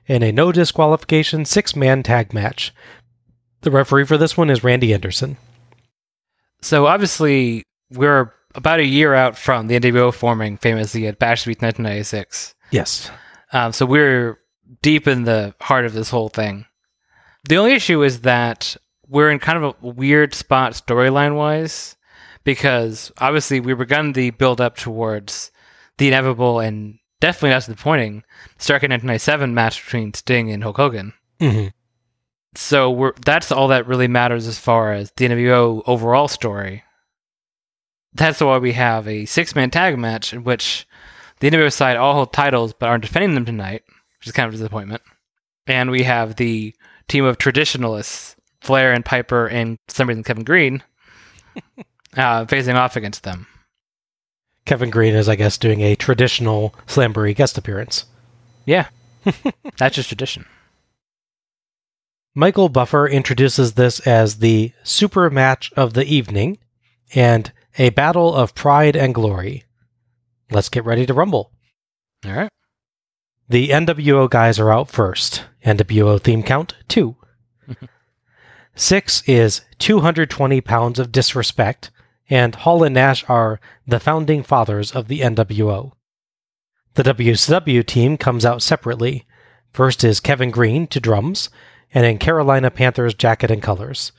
in a no disqualification six man tag match. The referee for this one is Randy Anderson. So obviously, we're about a year out from the NWO forming famously at Bash at the Beach 1996. Yes. Um, so we're deep in the heart of this whole thing. The only issue is that we're in kind of a weird spot storyline wise because obviously we've begun the build up towards the inevitable and definitely not disappointing Starrcade 1997 match between Sting and Hulk Hogan. hmm So we're that's all that really matters as far as the NWO overall story. That's why we have a six man tag match in which the NWO side all hold titles but aren't defending them tonight, which is kind of a disappointment. And we have the team of traditionalists, Flair and Piper and for some reason Kevin Greene, uh, facing off against them. Kevin Greene is, I guess, doing a traditional Slamboree guest appearance. Yeah. that's just tradition. Michael Buffer introduces this as the super match of the evening and a battle of pride and glory. Let's get ready to rumble. All right. The NWO guys are out first. NWO theme count two. Syxx is 220 pounds of disrespect, and Hall and Nash are the founding fathers of the NWO. The WCW team comes out separately. First is Kevin Greene to drums, and in Carolina Panthers jacket and colors.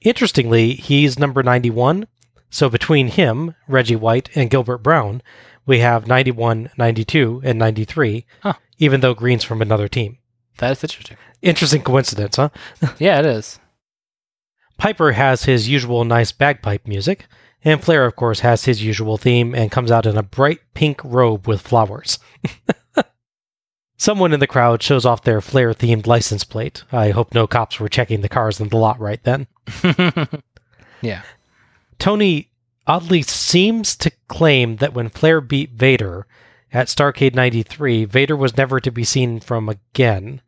Interestingly, he's number 91, so between him, Reggie White, and Gilbert Brown, we have 91, 92, and 93, Huh. even though Greene's from another team. That's interesting. Interesting coincidence, huh? Yeah, it is. Piper has his usual nice bagpipe music, and Flair, of course, has his usual theme and comes out in a bright pink robe with flowers. Someone in the crowd shows off their Flair themed license plate. I hope no cops were checking the cars in the lot right then. yeah. Tony oddly seems to claim that when Flair beat Vader at Starrcade 93, Vader was never to be seen from again.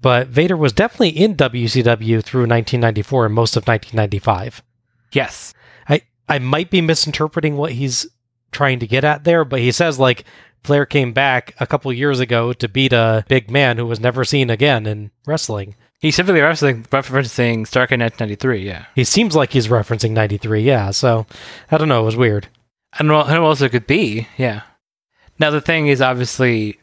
But Vader was definitely in WCW through 1994 and most of 1995. Yes. I, I might be misinterpreting what he's trying to get at there, but he says like Flair came back a couple years ago to beat a big man who was never seen again in wrestling. He's typically referencing, referencing Starrcade 1993, yeah. He seems like he's referencing 93, yeah, so I don't know, it was weird. I don't know who else it could be, yeah. Now, the thing is, obviously,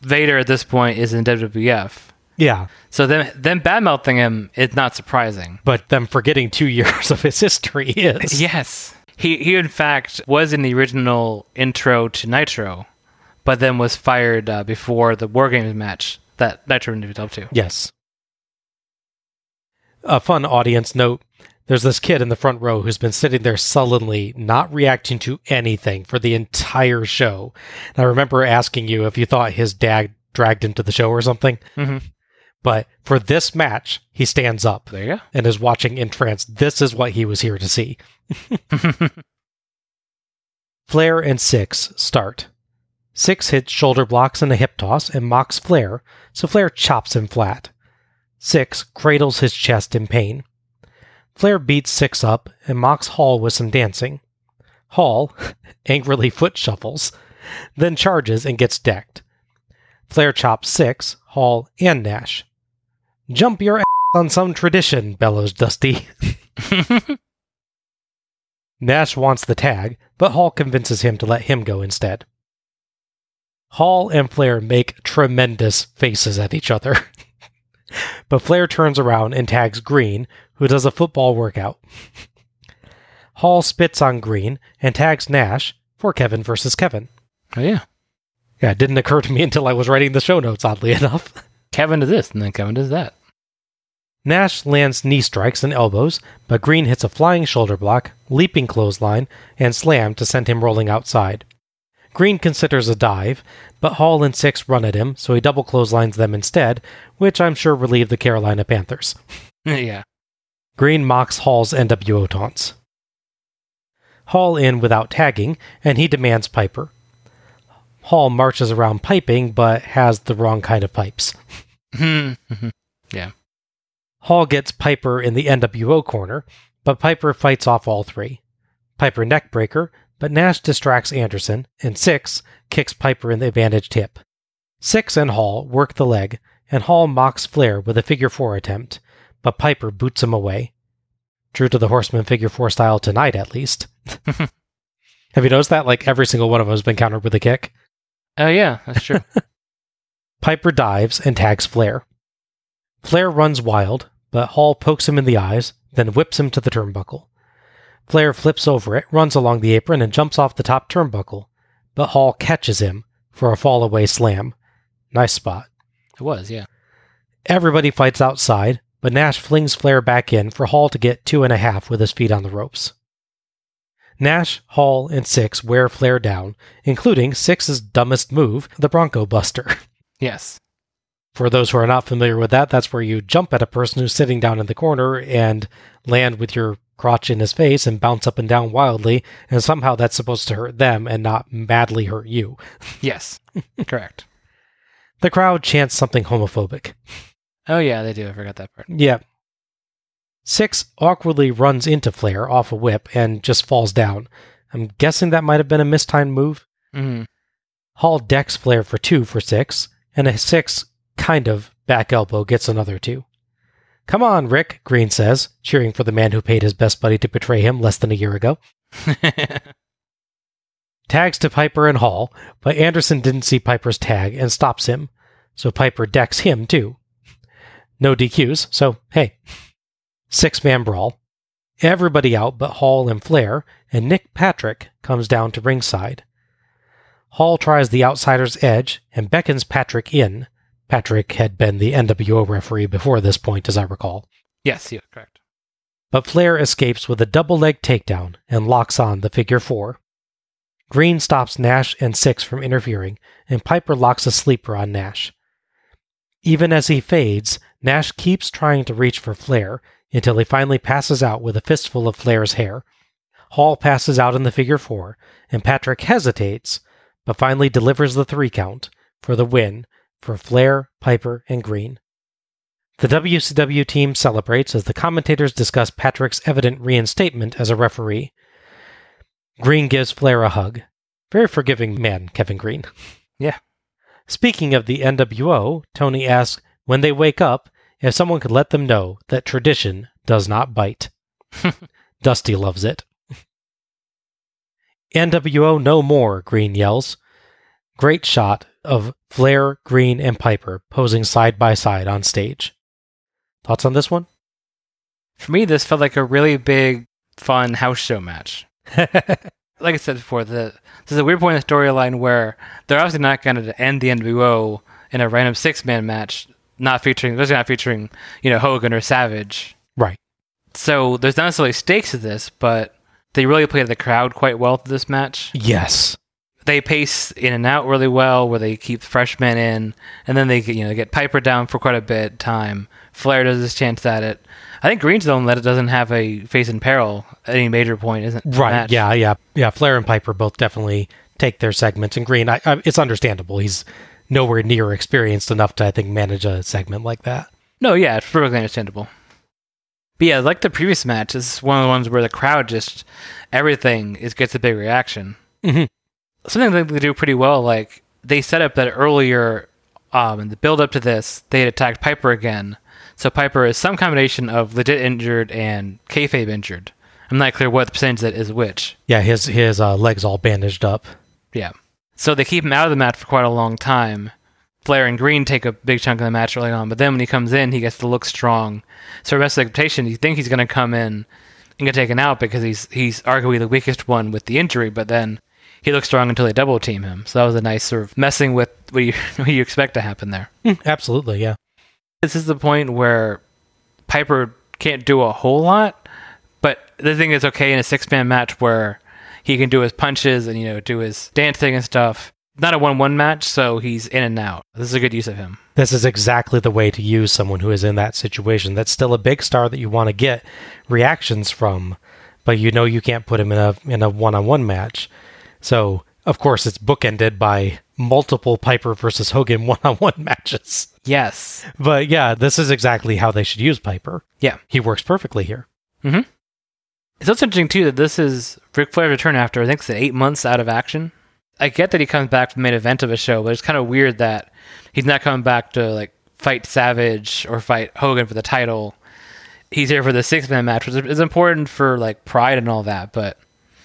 Vader at this point is in WWF. Yeah, So them, them badmouthing him is not surprising. but them forgetting two years of his history is. Yes. He, he, in fact, was in the original intro to Nitro, but then was fired uh, before the War Games match that Nitro ended up to. Yes. A fun audience note there's this kid in the front row who's been sitting there sullenly, not reacting to anything for the entire show. And I remember asking you if you thought his dad dragged him to the show or something. Mhm. But for this match, he stands up There you go. and is watching in entranced. This is what he was here to see. Flair and Syxx start. Syxx hits shoulder blocks and a hip toss and mocks Flair, so Flair chops him flat. Syxx cradles his chest in pain. Flair beats Syxx up and mocks Hall with some dancing. Hall angrily foot shuffles, then charges and gets decked. Flair chops Syxx, Hall, and Nash. Jump your ass on some tradition, bellows Dusty. Nash wants the tag, but Hall convinces him to let him go instead. Hall and Flair make tremendous faces at each other. but Flair turns around and tags Greene, who does a football workout. Hall spits on Greene and tags Nash for Kevin versus Kevin. Oh yeah. Yeah, it didn't occur to me until I was writing the show notes, oddly enough. Kevin does this, and then Kevin does that. Nash lands knee strikes and elbows, but Greene hits a flying shoulder block, leaping clothesline, and slam to send him rolling outside. Greene considers a dive, but Hall and Syxx run at him, so he double clotheslines them instead, which I'm sure relieved the Carolina Panthers. yeah. Greene mocks Hall's NWO taunts. Hall in without tagging, and he demands Piper. Hall marches around piping, but has the wrong kind of pipes. Hmm. yeah. Hall gets Piper in the NWO corner, but Piper fights off all three. Piper neckbreaker, but Nash distracts Anderson, and Syxx kicks Piper in the advantaged hip. Syxx and Hall work the leg, and Hall mocks Flair with a figure four attempt, but Piper boots him away. True to the Horseman figure four style tonight, at least. Have you noticed that? Like every single one of them has been countered with a kick. Oh yeah, that's true. Piper dives and tags Flair. Flair runs wild, but Hall pokes him in the eyes, then whips him to the turnbuckle. Flair flips over it, runs along the apron, and jumps off the top turnbuckle, but Hall catches him for a fallaway slam. Nice spot. it was, yeah. Everybody fights outside, but Nash flings Flair back in for Hall to get two and a half with his feet on the ropes. Nash, Hall, and Syxx wear Flair down, including Syxx's dumbest move, the Bronco Buster. Yes. For those who are not familiar with that, that's where you jump at a person who's sitting down in the corner and land with your crotch in his face and bounce up and down wildly, and somehow that's supposed to hurt them and not madly hurt you. Yes. Correct. The crowd chants something homophobic. Oh yeah, they do. I forgot that part. Yeah. Syxx awkwardly runs into Flair off a whip and just falls down. I'm guessing that might have been a mistimed move. hmm Hall decks Flair for two for six, and a six kind of back elbow gets another two. Come on, Ric, Greene says, cheering for the man who paid his best buddy to betray him less than a year ago. Tags to Piper and Hall, but Anderson didn't see Piper's tag and stops him, so Piper decks him too. No DQs, so hey. Six man brawl. Everybody out but Hall and Flair, and Nick Patrick comes down to ringside. Hall tries the outsider's edge and beckons Patrick in. Patrick had been the NWO referee before this point, as I recall. yes, yeah, correct. But Flair escapes with a double leg takedown and locks on the figure four. Greene stops Nash and Syxx from interfering, and Piper locks a sleeper on Nash. Even as he fades, Nash keeps trying to reach for Flair until he finally passes out with a fistful of Flair's hair. Hall passes out in the figure four, and Patrick hesitates, but finally delivers the three count for the win for Flair, Piper, and Greene. The WCW team celebrates as the commentators discuss Patrick's evident reinstatement as a referee. Greene gives Flair a hug. Very forgiving man, Kevin Greene. Yeah. Speaking of the NWO, Tony asks when they wake up if someone could let them know that tradition does not bite. Dusty loves it. NWO no more, Greene yells. Great shot of Flair, Greene, and Piper posing side by side on stage. Thoughts on this one? For me, this felt like a really big, fun house show match. like I said before, the there's a weird point in the storyline where they're obviously not going to end the NWO in a random six man match, not featuring, especially not featuring, you know, Hogan or Savage. right. So there's not necessarily stakes to this, but they really played the crowd quite well to this match. Yes. They pace in and out really well, where they keep the freshmen in, and then they get, you know get Piper down for quite a bit time. Flair does his chance at it. I think Greene's the one that doesn't have a face in peril at any major point, isn't it? Right. match. Yeah. Yeah. Yeah. Flair and Piper both definitely take their segments, and Greene, I, I, it's understandable. He's nowhere near experienced enough to, I think, manage a segment like that. No, yeah, it's perfectly understandable. But yeah, like the previous match, this is one of the ones where the crowd just everything is gets a big reaction. Mhm. Something that they do pretty well, like they set up that earlier um, in the build up to this, they had attacked Piper again. So Piper is some combination of legit injured and kayfabe injured. I'm not clear what the percentage that is which. Yeah. His his uh, legs all bandaged up. Yeah. So they keep him out of the match for quite a long time. Flair and Greene take a big chunk of the match early on, but then when he comes in, he gets to look strong. So rest of the expectation, you think he's going to come in and get taken out because he's he's arguably the weakest one with the injury, but then he looks strong until they double team him. So that was a nice sort of messing with what you what you expect to happen there. Hmm, absolutely, yeah. This is the point where Piper can't do a whole lot, but the thing is okay in a six man match where he can do his punches and you know do his dancing and stuff. Not a one one match, so he's in and out. This is a good use of him. This is exactly the way to use someone who is in that situation. That's still a big star that you want to get reactions from, but you know you can't put him in a in a one on one match. So of course it's bookended by multiple Piper versus Hogan one on one matches. Yes. But yeah, this is exactly how they should use Piper. Yeah. He works perfectly here. Mm hmm. It's also interesting too that this is Ric Flair's return after I think it's eight months out of action. I get that he comes back for the main event of a show, but it's kind of weird that he's not coming back to like fight Savage or fight Hogan for the title. He's here for the six man match, which is important for like pride and all that, but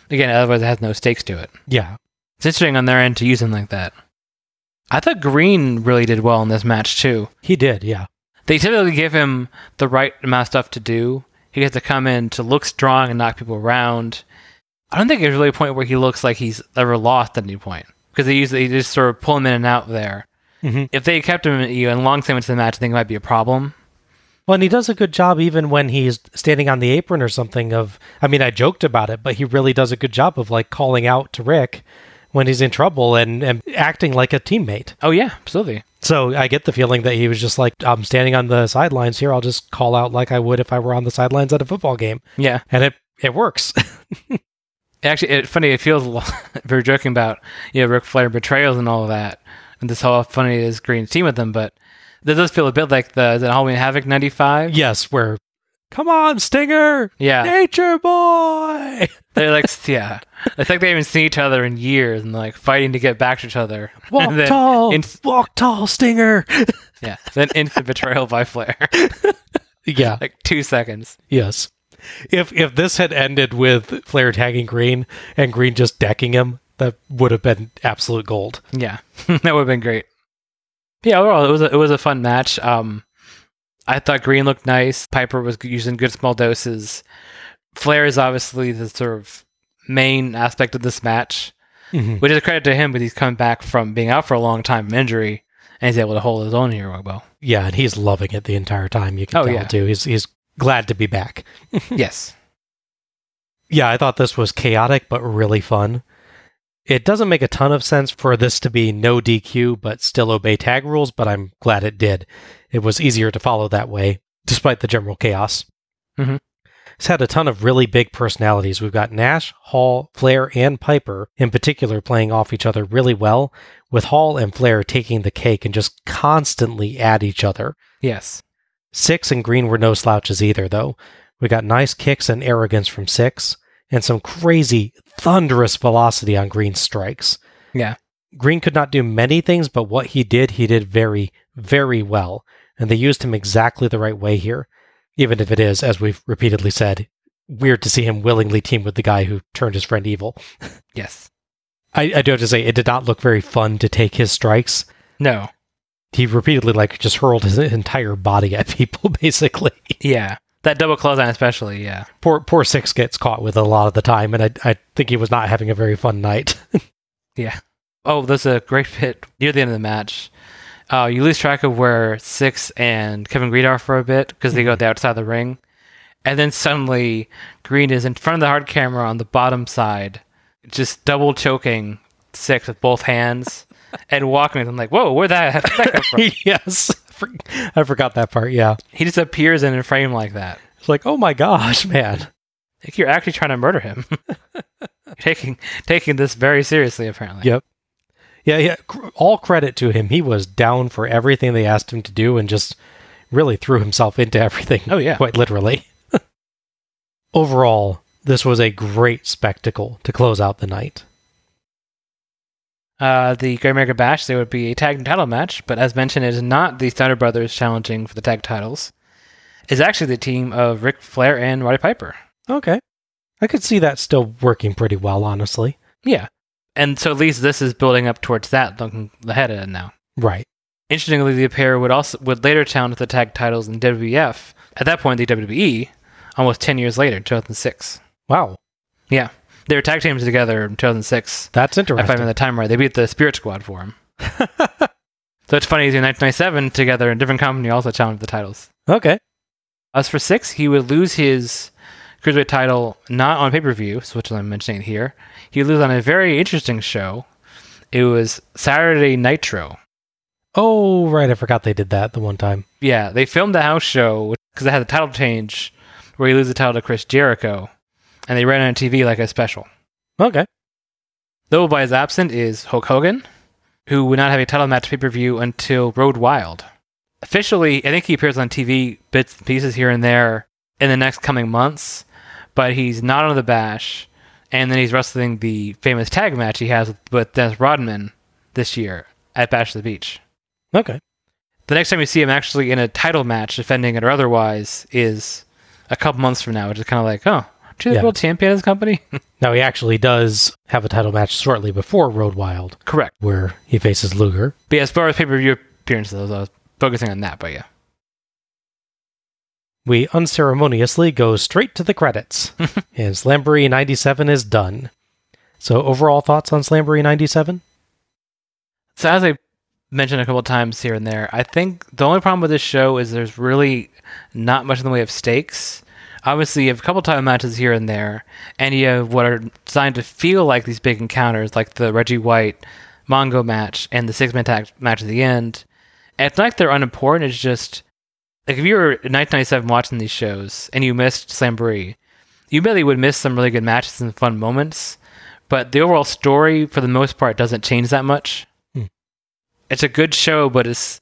again, otherwise it has no stakes to it. Yeah. It's interesting on their end to use him like that. I thought Greene really did well in this match too. He did, yeah. They typically give him the right amount of stuff to do. He gets to come in to look strong and knock people around. I don't think there's really a point where he looks like he's ever lost at any point because they usually just sort of pull him in and out there. Mhm. If they kept him you know, in long segments of the match, I think it might be a problem. Well, and he does a good job even when he's standing on the apron or something of I mean, I joked about it, but he really does a good job of like calling out to Ric when he's in trouble and, and acting like a teammate. Oh yeah, absolutely. So I get the feeling that he was just like, I'm standing on the sidelines here, I'll just call out like I would if I were on the sidelines at a football game. Yeah, And it it works. actually, it's funny. It feels a lot. we were joking about you know Ric Flair betrayals and all of that, and this how funny it is Greene's team with them, but it does feel a bit like the Halloween Havoc '95. yes, where Come on, Stinger! Yeah. Nature boy! They're like, yeah, it's like they haven't seen each other in years and like fighting to get back to each other. Walk then tall! inst- Walk tall, Stinger! yeah, then instant betrayal by Flair, yeah. like two seconds. Yes. If if this had ended with Flair tagging Greene and Greene just decking him, that would have been absolute gold. Yeah, that would have been great. Yeah, overall, it was a, it was a fun match. Um, I thought Greene looked nice. Piper was using good small doses. Flair is obviously the sort of main aspect of this match, Mhm. which is a credit to him because he's come back from being out for a long time from injury and he's able to hold his own here well. Yeah, and he's loving it the entire time. You can Oh, tell yeah. too. He's he's glad to be back. yes. Yeah, I thought this was chaotic but really fun. It doesn't make a ton of sense for this to be no DQ but still obey tag rules, but I'm glad it did. It was easier to follow that way, despite the general chaos. Mhm. It's had a ton of really big personalities. We've got Nash, Hall, Flair, and Piper in particular playing off each other really well, with Hall and Flair taking the cake and just constantly at each other. Yes. Syxx and Greene were no slouches either, though. We got nice kicks and arrogance from Syxx, and some crazy, thunderous velocity on Greene's strikes. Yeah. Greene could not do many things, but what he did, he did very, very well. And they used him exactly the right way here, even if it is, as we've repeatedly said, weird to see him willingly team with the guy who turned his friend evil. Yes. I, I do have to say, it did not look very fun to take his strikes. No. He repeatedly, like, just hurled his entire body at people, basically. Yeah. That double clothesline, especially. Yeah. poor poor Syxx gets caught with a lot of the time, and I I think he was not having a very fun night. Yeah. Oh, there's a great bit near the end of the match. Uh, you lose track of where Syxx and Kevin Greene are for a bit because they go at the outside of the ring. And then suddenly, Greene is in front of the hard camera on the bottom side, just double choking Syxx with both hands and walking with him like, whoa, where'd that, where'd that come from? yes, For- I forgot that part. Yeah, he just appears in a frame like that. it's like oh my gosh, man. Like you're actually trying to murder him. taking taking this very seriously, apparently. Yep. Yeah, yeah. All credit to him. He was down for everything they asked him to do, and just really threw himself into everything. Oh, yeah. quite literally. Overall, this was a great spectacle to close out the night. Uh, the Great American Bash, there would be a tag title match, but as mentioned, it is not the Thunder Brothers challenging for the tag titles. It's actually the team of Ric Flair and Roddy Piper. Okay, I could see that still working pretty well, honestly. Yeah. And so at least this is building up towards that looking ahead of it now. Right. Interestingly, the pair would also would later challenge the tag titles in WWF. At that point, the WWE, almost ten years later, 2006. Wow, Yeah, they were tag teams together in 2006. that's interesting. If I'm in the time right, they beat the Spirit Squad for him. so it's funny. He's in 1997, together in a different company, also challenged the titles. okay. As for Syxx, he would lose his cruiserweight title not on pay per view, which I'm mentioning here. He would lose on a very interesting show. It was Saturday Nitro. Oh, right. I forgot they did that the one time. Yeah, they filmed the house show because they had the title change where he loses the title to Chris Jericho, and they ran on TV like a special. Okay. Though by his absent is Hulk Hogan, who would not have a title match pay per view until Road Wild. Officially, I think he appears on TV bits and pieces here and there in the next coming months, but he's not on the Bash, and then he's wrestling the famous tag match he has with, with Dennis Rodman this year at Bash of the Beach. Okay. The next time you see him actually in a title match, defending it or otherwise, is a couple months from now, which is kind of like, oh, the Yeah. world champion of this company? Now he actually does have a title match shortly before Road Wild, Correct. where he faces Luger. But yeah, as far as pay per view appearances, I was focusing on that. But yeah, We unceremoniously go straight to the credits, and Slamboree 97 is done. So, overall thoughts on Slamboree 97? so as I mentioned a couple times here and there, I think the only problem with this show is there's really not much in the way of stakes. Obviously, you have a couple title matches here and there, and you have what are designed to feel like these big encounters, like the Reggie White Mongo match and the six man tag match at the end. And it's not like they're unimportant. It's just like if you were in 1997 watching these shows and you missed Slamboree, you really would miss some really good matches and fun moments. But the overall story, for the most part, doesn't change that much. Hmm. It's a good show, but it's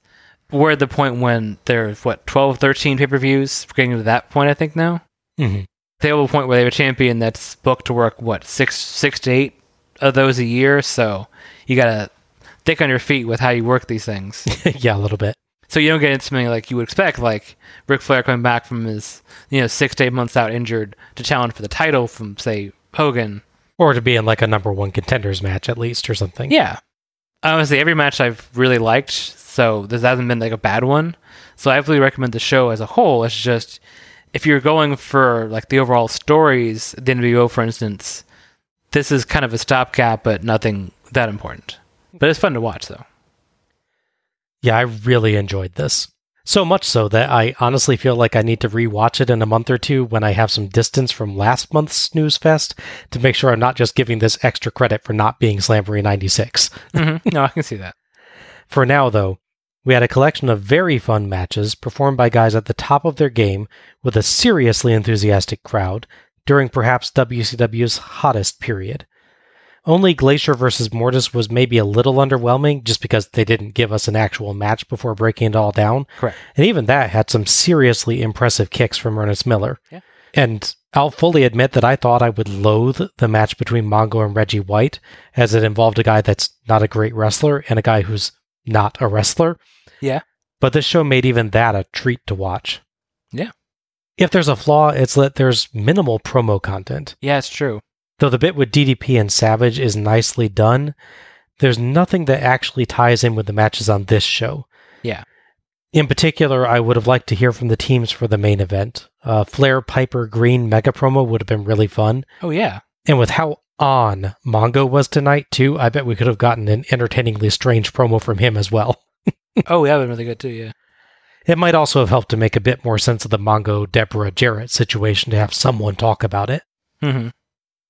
we're at the point when there's what 12, 13 pay per views. We're getting to that point, I think now. Mm-hmm. They have a point where they have a champion that's booked to work what six, six to eight of those a year. So you gotta think on your feet with how you work these things. yeah, a little bit. So you don't get into something like you would expect, like Ric Flair coming back from his, you know, six to eight months out injured to challenge for the title from, say, Hogan. Or to be in like a number one contenders match at least or something. Yeah. Honestly, every match I've really liked, so this hasn't been like a bad one. So I really recommend the show as a whole. It's just if you're going for like the overall stories, the NWO, for instance, this is kind of a stopgap, but nothing that important. But it's fun to watch, though. Yeah, I really enjoyed this. So much so that I honestly feel like I need to rewatch it in a month or two when I have some distance from last month's Snooze Fest to make sure I'm not just giving this extra credit for not being Slamboree 96. hmm No, I can see that. For now, though, we had a collection of very fun matches performed by guys at the top of their game with a seriously enthusiastic crowd during perhaps WCW's hottest period. Only Glacier versus Mortis was maybe a little underwhelming just because they didn't give us an actual match before breaking it all down. Correct. And even that had some seriously impressive kicks from Ernest Miller. Yeah. And I'll fully admit that I thought I would loathe the match between Mongo and Reggie White, as it involved a guy that's not a great wrestler and a guy who's not a wrestler. Yeah. But this show made even that a treat to watch. Yeah. If there's a flaw, it's that there's minimal promo content. Yeah, it's true. Though the bit with DDP and Savage is nicely done, there's nothing that actually ties in with the matches on this show. Yeah. In particular, I would have liked to hear from the teams for the main event. Uh, Flair, Piper, Greene mega promo would have been really fun. Oh, yeah. And with how on Mongo was tonight, too, I bet we could have gotten an entertainingly strange promo from him as well. Oh, yeah, that would been really good, too, yeah. It might also have helped to make a bit more sense of the Mongo Deborah Jarrett situation to have someone talk about it. hmm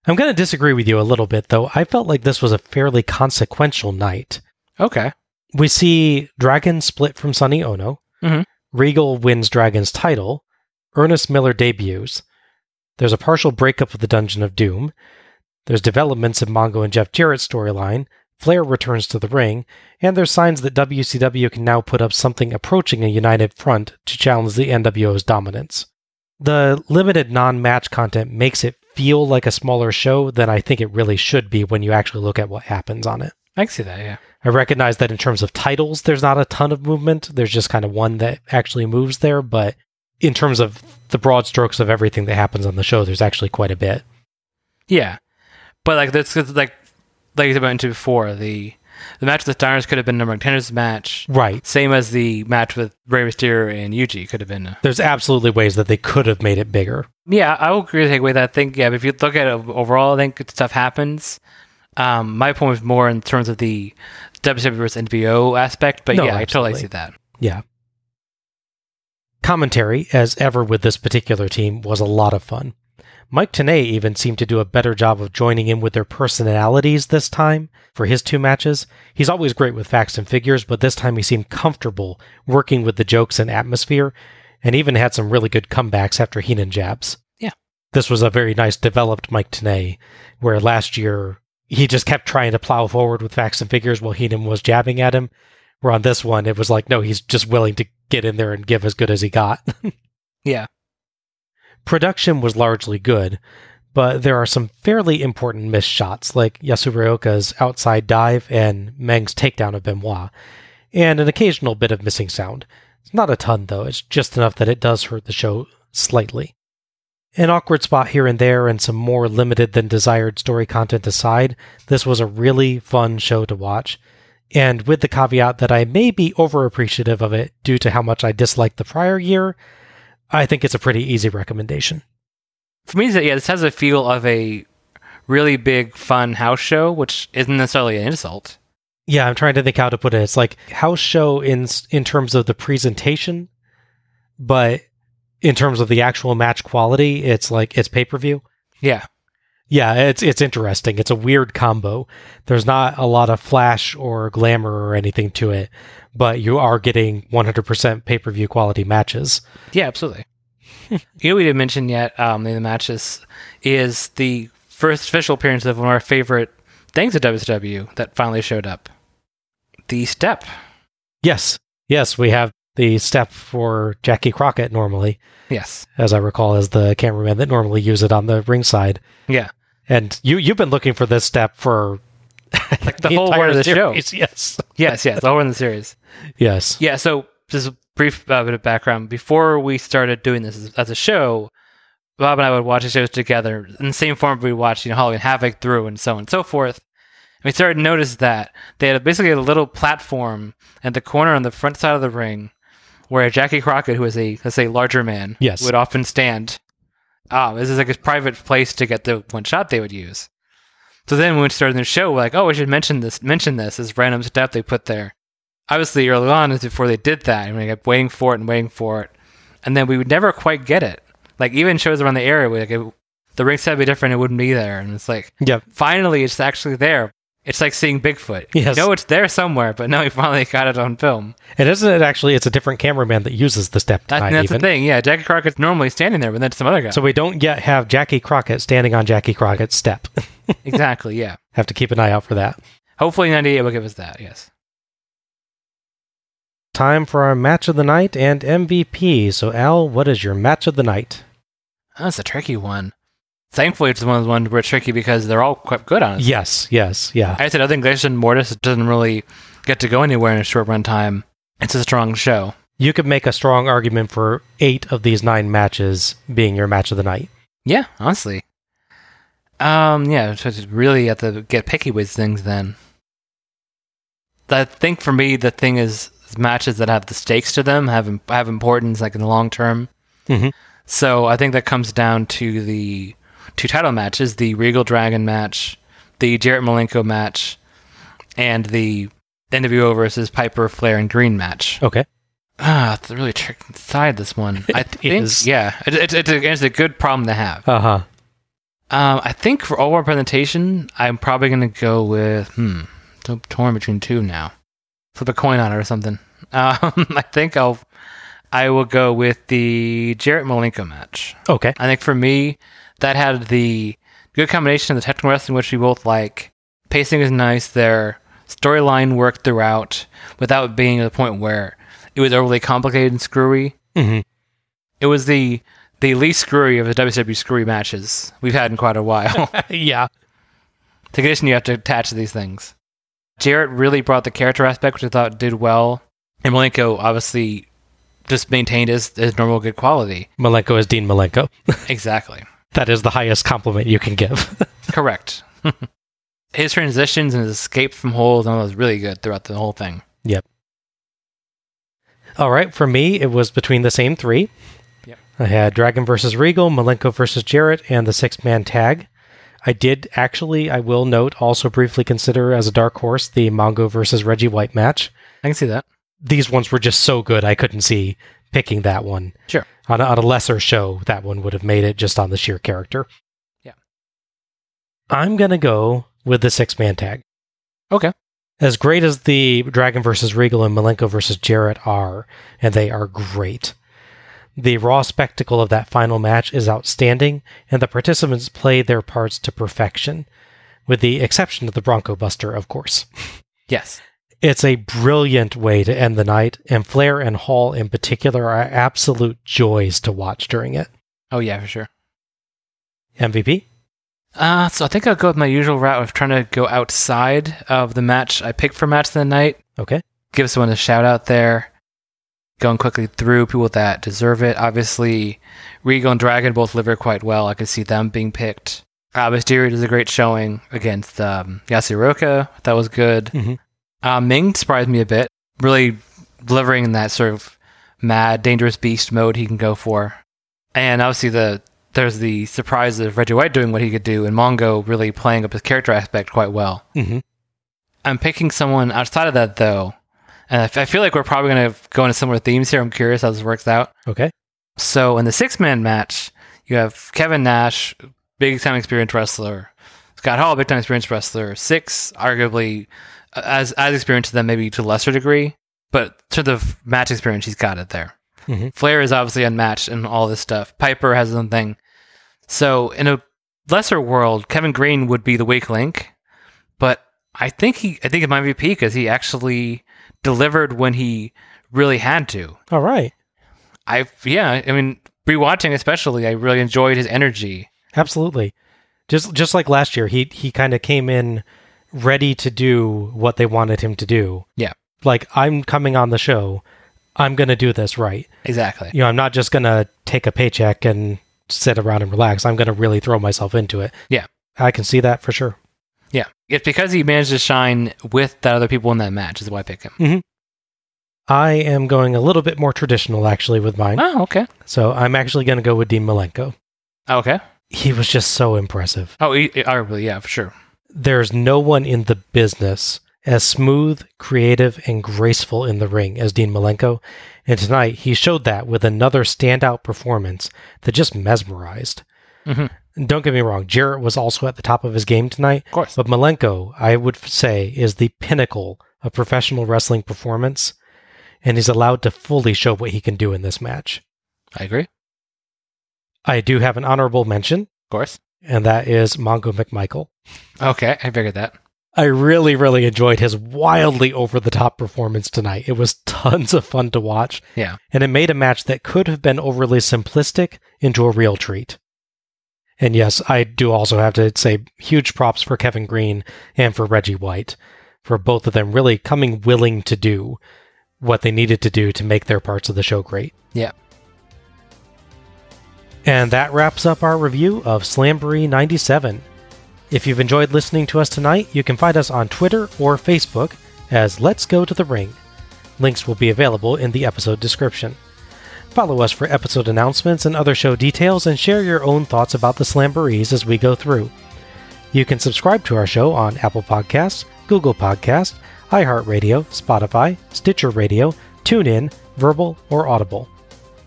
I'm going to disagree with you a little bit, though. I felt like this was a fairly consequential night. Okay. We see Dragon split from Sonny Ono. Mhm. Regal wins Dragon's title. Ernest Miller debuts. There's a partial breakup of the Dungeon of Doom. There's developments in Mongo and Jeff Jarrett's storyline. Flair returns to the ring, and there's signs that WCW can now put up something approaching a united front to challenge the NWO's dominance. The limited non match content makes it feel like a smaller show than I think it really should be when you actually look at what happens on it. I can see that, yeah. I recognize that in terms of titles, there's not a ton of movement. There's just kind of one that actually moves there. But in terms of the broad strokes of everything that happens on the show, there's actually quite a bit. Yeah, but like that's 'cause, like like I mentioned before, the the match with the Steiners could have been a number contenders match. Right. Same as the match with Rey Mysterio and Yuji could have been. A, There's absolutely ways that they could have made it bigger. yeah, I will agree with that. I think yeah, if you look at it overall, I think stuff happens. Um, my point was more in terms of the WWE versus NWO aspect, but No, yeah, I totally see that. Yeah. Commentary, as ever with this particular team, was a lot of fun. Mike Tenay even seemed to do a better job of joining in with their personalities this time for his two matches. He's always great with facts and figures, but this time he seemed comfortable working with the jokes and atmosphere, and even had some really good comebacks after Heenan jabs. Yeah. This was a very nice developed Mike Tenay, where last year he just kept trying to plow forward with facts and figures while Heenan was jabbing at him. Where on this one, it was like, no, he's just willing to get in there and give as good as he got. Yeah. Production was largely good, but there are some fairly important missed shots, like Yasuhiro outside dive and Meng's takedown of Benoit, and an occasional bit of missing sound. It's not a ton, though, it's just enough that it does hurt the show slightly. An awkward spot here and there, and some more limited than desired story content aside, this was a really fun show to watch. And with the caveat that I may be over appreciative of it due to how much I disliked the prior year, I think it's a pretty easy recommendation. For me, yeah, this has a feel of a really big, fun house show, which isn't necessarily an insult. Yeah, I'm trying to think how to put it. It's like house show in in terms of the presentation, but in terms of the actual match quality, it's like it's pay per view. Yeah. Yeah, it's it's interesting. It's a weird combo. There's not a lot of flash or glamour or anything to it, but you are getting 100% pay per view quality matches. Yeah, absolutely. you know, we didn't mention yet um, in the matches is the first official appearance of one of our favorite things at WCW that finally showed up. The step. Yes, yes, we have the step for Jackie Crockett normally, Yes. as I recall, as the cameraman that normally use it on the ringside. Yeah. And you you've been looking for this step for Like the whole part of the show. series. Yes, Yes, yes. All in the series. yes, Yeah, so just a brief uh, bit of background. Before we started doing this as, as a show, Bob and I would watch the shows together in the same form we watched, you know, Halloween Havoc through and so on and so forth. And we started to notice that they had basically a little platform at the corner on the front side of the ring where Jackie Crockett, who is a, let's say, larger man, Yes. would often stand. Ah, this is like a private place to get the one shot they would use. So then when we started the show, we're like, oh, we should mention this, mention this, this random step they put there. Obviously early on is before they did that and we kept waiting for it and waiting for it. And then we would never quite get it. Like even shows around the area we like it, the ring set would be different it wouldn't be there. And it's like yep. finally it's actually there it's like seeing bigfoot Yes. you know it's there somewhere but now we finally got it on film And isn't it actually? It's a different cameraman that uses the step that, that's even. the thing yeah jackie crockett's normally standing there but then some other guy So we don't yet have Jackie Crockett standing on Jackie Crockett's step. exactly yeah have to keep an eye out for that. hopefully 98 will give us that yes Time for our match of the night and MVP. So Al, what is your match of the night? Oh, that's a tricky one thankfully it's one of the ones where it's tricky because they're all quite good on it Yes, yes, yeah. I said I think Glacier and Mortis doesn't really get to go anywhere in a short run time. It's a strong show. You could make a strong argument for eight of these nine matches being your match of the night. Yeah, honestly. Um, yeah, so it's really have to get picky with things then. I think for me the thing is, is matches that have the stakes to them have have importance like in the long term. Mhm. So I think that comes down to the two title matches: the Regal Dragon match, the Jarrett Malenko match, and the NWO versus Piper Flair and Greene match. Okay. Ah, it's a really tricky side. This one, I think. is. Yeah, it, it, it's, a, it's a good problem to have. Uh huh. Um, I think for overall presentation, I'm probably going to go with hmm. So torn between two now. Flip a coin on it or something. Um, I think I'll. I will go with the Jarrett Malenko match. Okay. I think for me, that had the good combination of the technical wrestling, which we both like. Pacing is nice. Their storyline worked throughout without being to the point where it was overly complicated and screwy. hmm It was the the least screwy of the WWE screwy matches we've had in quite a while. yeah. the condition you have to attach to these things. Jarrett really brought the character aspect, which I thought did well. And Malenko obviously just maintained his, his normal good quality. Malenko is Dean Malenko. exactly. That is the highest compliment you can give. Correct. his transitions and his escape from holds and all was really good throughout the whole thing. Yep. All right, for me, it was between the same three. Yep. I had Dragon versus Regal, Malenko versus Jarrett, and the six man tag. I did actually, I will note, also briefly consider as a dark horse the Mongo versus Reggie White match. I can see that. These ones were just so good, I couldn't see picking that one. Sure. On a, on a lesser show, that one would have made it just on the sheer character. Yeah. I'm going to go with the six man tag. Okay. As great as the Dragon versus Regal and Malenko versus Jarrett are, and they are great, the raw spectacle of that final match is outstanding, and the participants played their parts to perfection, with the exception of the Bronco Buster, of course. Yes. It's a brilliant way to end the night, and Flair and Hall in particular are absolute joys to watch during it. Oh yeah, for sure. MVP? Uh, so I think I'll go with my usual route of trying to go outside of the match I picked for match of the night. Okay. Give someone a shout out there. Going quickly through people that deserve it. Obviously, Regal and Dragon both deliver quite well. I could see them being picked. Uh, Mysterio does a great showing against um, Yasuraoka. That was good. Mhm. Uh, Meng surprised me a bit. Really delivering in that sort of mad, dangerous beast mode he can go for. And obviously, the there's the surprise of Reggie White doing what he could do, and Mongo really playing up his character aspect quite well. Mm-hmm. I'm picking someone outside of that though, and I f- I feel like we're probably going to go into similar themes here. I'm curious how this works out. Okay. So in the six man match, you have Kevin Nash, big time experienced wrestler, Scott Hall, big time experienced wrestler, Syxx arguably as as experienced to them, maybe to a lesser degree, but to the match experience, he's got it there. Mhm. Flair is obviously unmatched in all this stuff. Piper has his own thing. So in a lesser world, Kevin Greene would be the weak link, but I think he, I think it might be P because he actually delivered when he really had to. All right. I yeah, I mean, rewatching especially, I really enjoyed his energy. Absolutely. Just just like last year, he he kind of came in ready to do what they wanted him to do. Yeah. Like I'm coming on the show, I'm going to do this right. Exactly. You know, I'm not just going to take a paycheck and sit around and relax. I'm going to really throw myself into it. Yeah. I can see that for sure. Yeah. It's because he managed to shine with the other people in that match is why I pick him. Mm-hmm. I am going a little bit more traditional actually with mine. Oh, okay. So I'm actually going to go with Dean Malenko. Okay. He was just so impressive. Oh, he, he- yeah, for sure. There's no one in the business as smooth, creative, and graceful in the ring as Dean Malenko. And tonight, he showed that with another standout performance that just mesmerized. Mhm. Don't get me wrong, Jarrett was also at the top of his game tonight, Of course. but Malenko, I would say, is the pinnacle of professional wrestling performance, and he's allowed to fully show what he can do in this match. I agree. I do have an honorable mention, Of course. And that is Mongo McMichael. Okay, I figured that. I really, really enjoyed his wildly over the top performance tonight. It was tons of fun to watch. Yeah. And it made a match that could have been overly simplistic into a real treat. And yes, I do also have to say huge props for Kevin Greene and for Reggie White for both of them really coming willing to do what they needed to do to make their parts of the show great. Yeah. And that wraps up our review of Slamboree 97. If you've enjoyed listening to us tonight, you can find us on Twitter or Facebook as Let's Go to the Ring. Links will be available in the episode description. Follow us for episode announcements and other show details and share your own thoughts about the Slamborees as we go through. You can subscribe to our show on Apple Podcasts, Google Podcasts, iHeartRadio, Spotify, Stitcher Radio, TuneIn, Verbal, or Audible.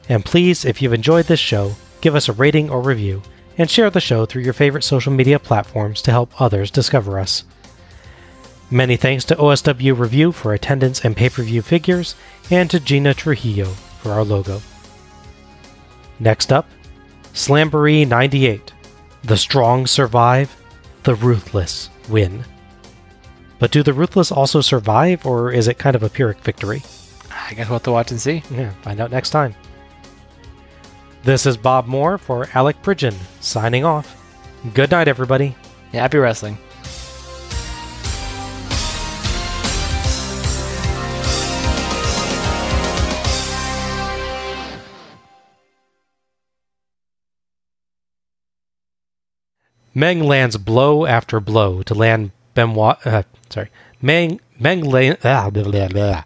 And please, if you've enjoyed this show, give us a rating or review, and share the show through your favorite social media platforms to help others discover us. Many thanks to OSW Review for attendance and pay per view figures, and to Gina Trujillo for our logo. Next up, Slamboree 98. The strong survive, the ruthless win. But do the ruthless also survive, or is it kind of a Pyrrhic victory? I guess we'll have to watch and see. Yeah, find out next time. This is Bob Moore for Alec Pridgeon, signing off. Good night, everybody. Happy wrestling. Meng lands blow after blow to land Benoit, uh, sorry, Meng Meng Lane, ah, blah, blah, blah.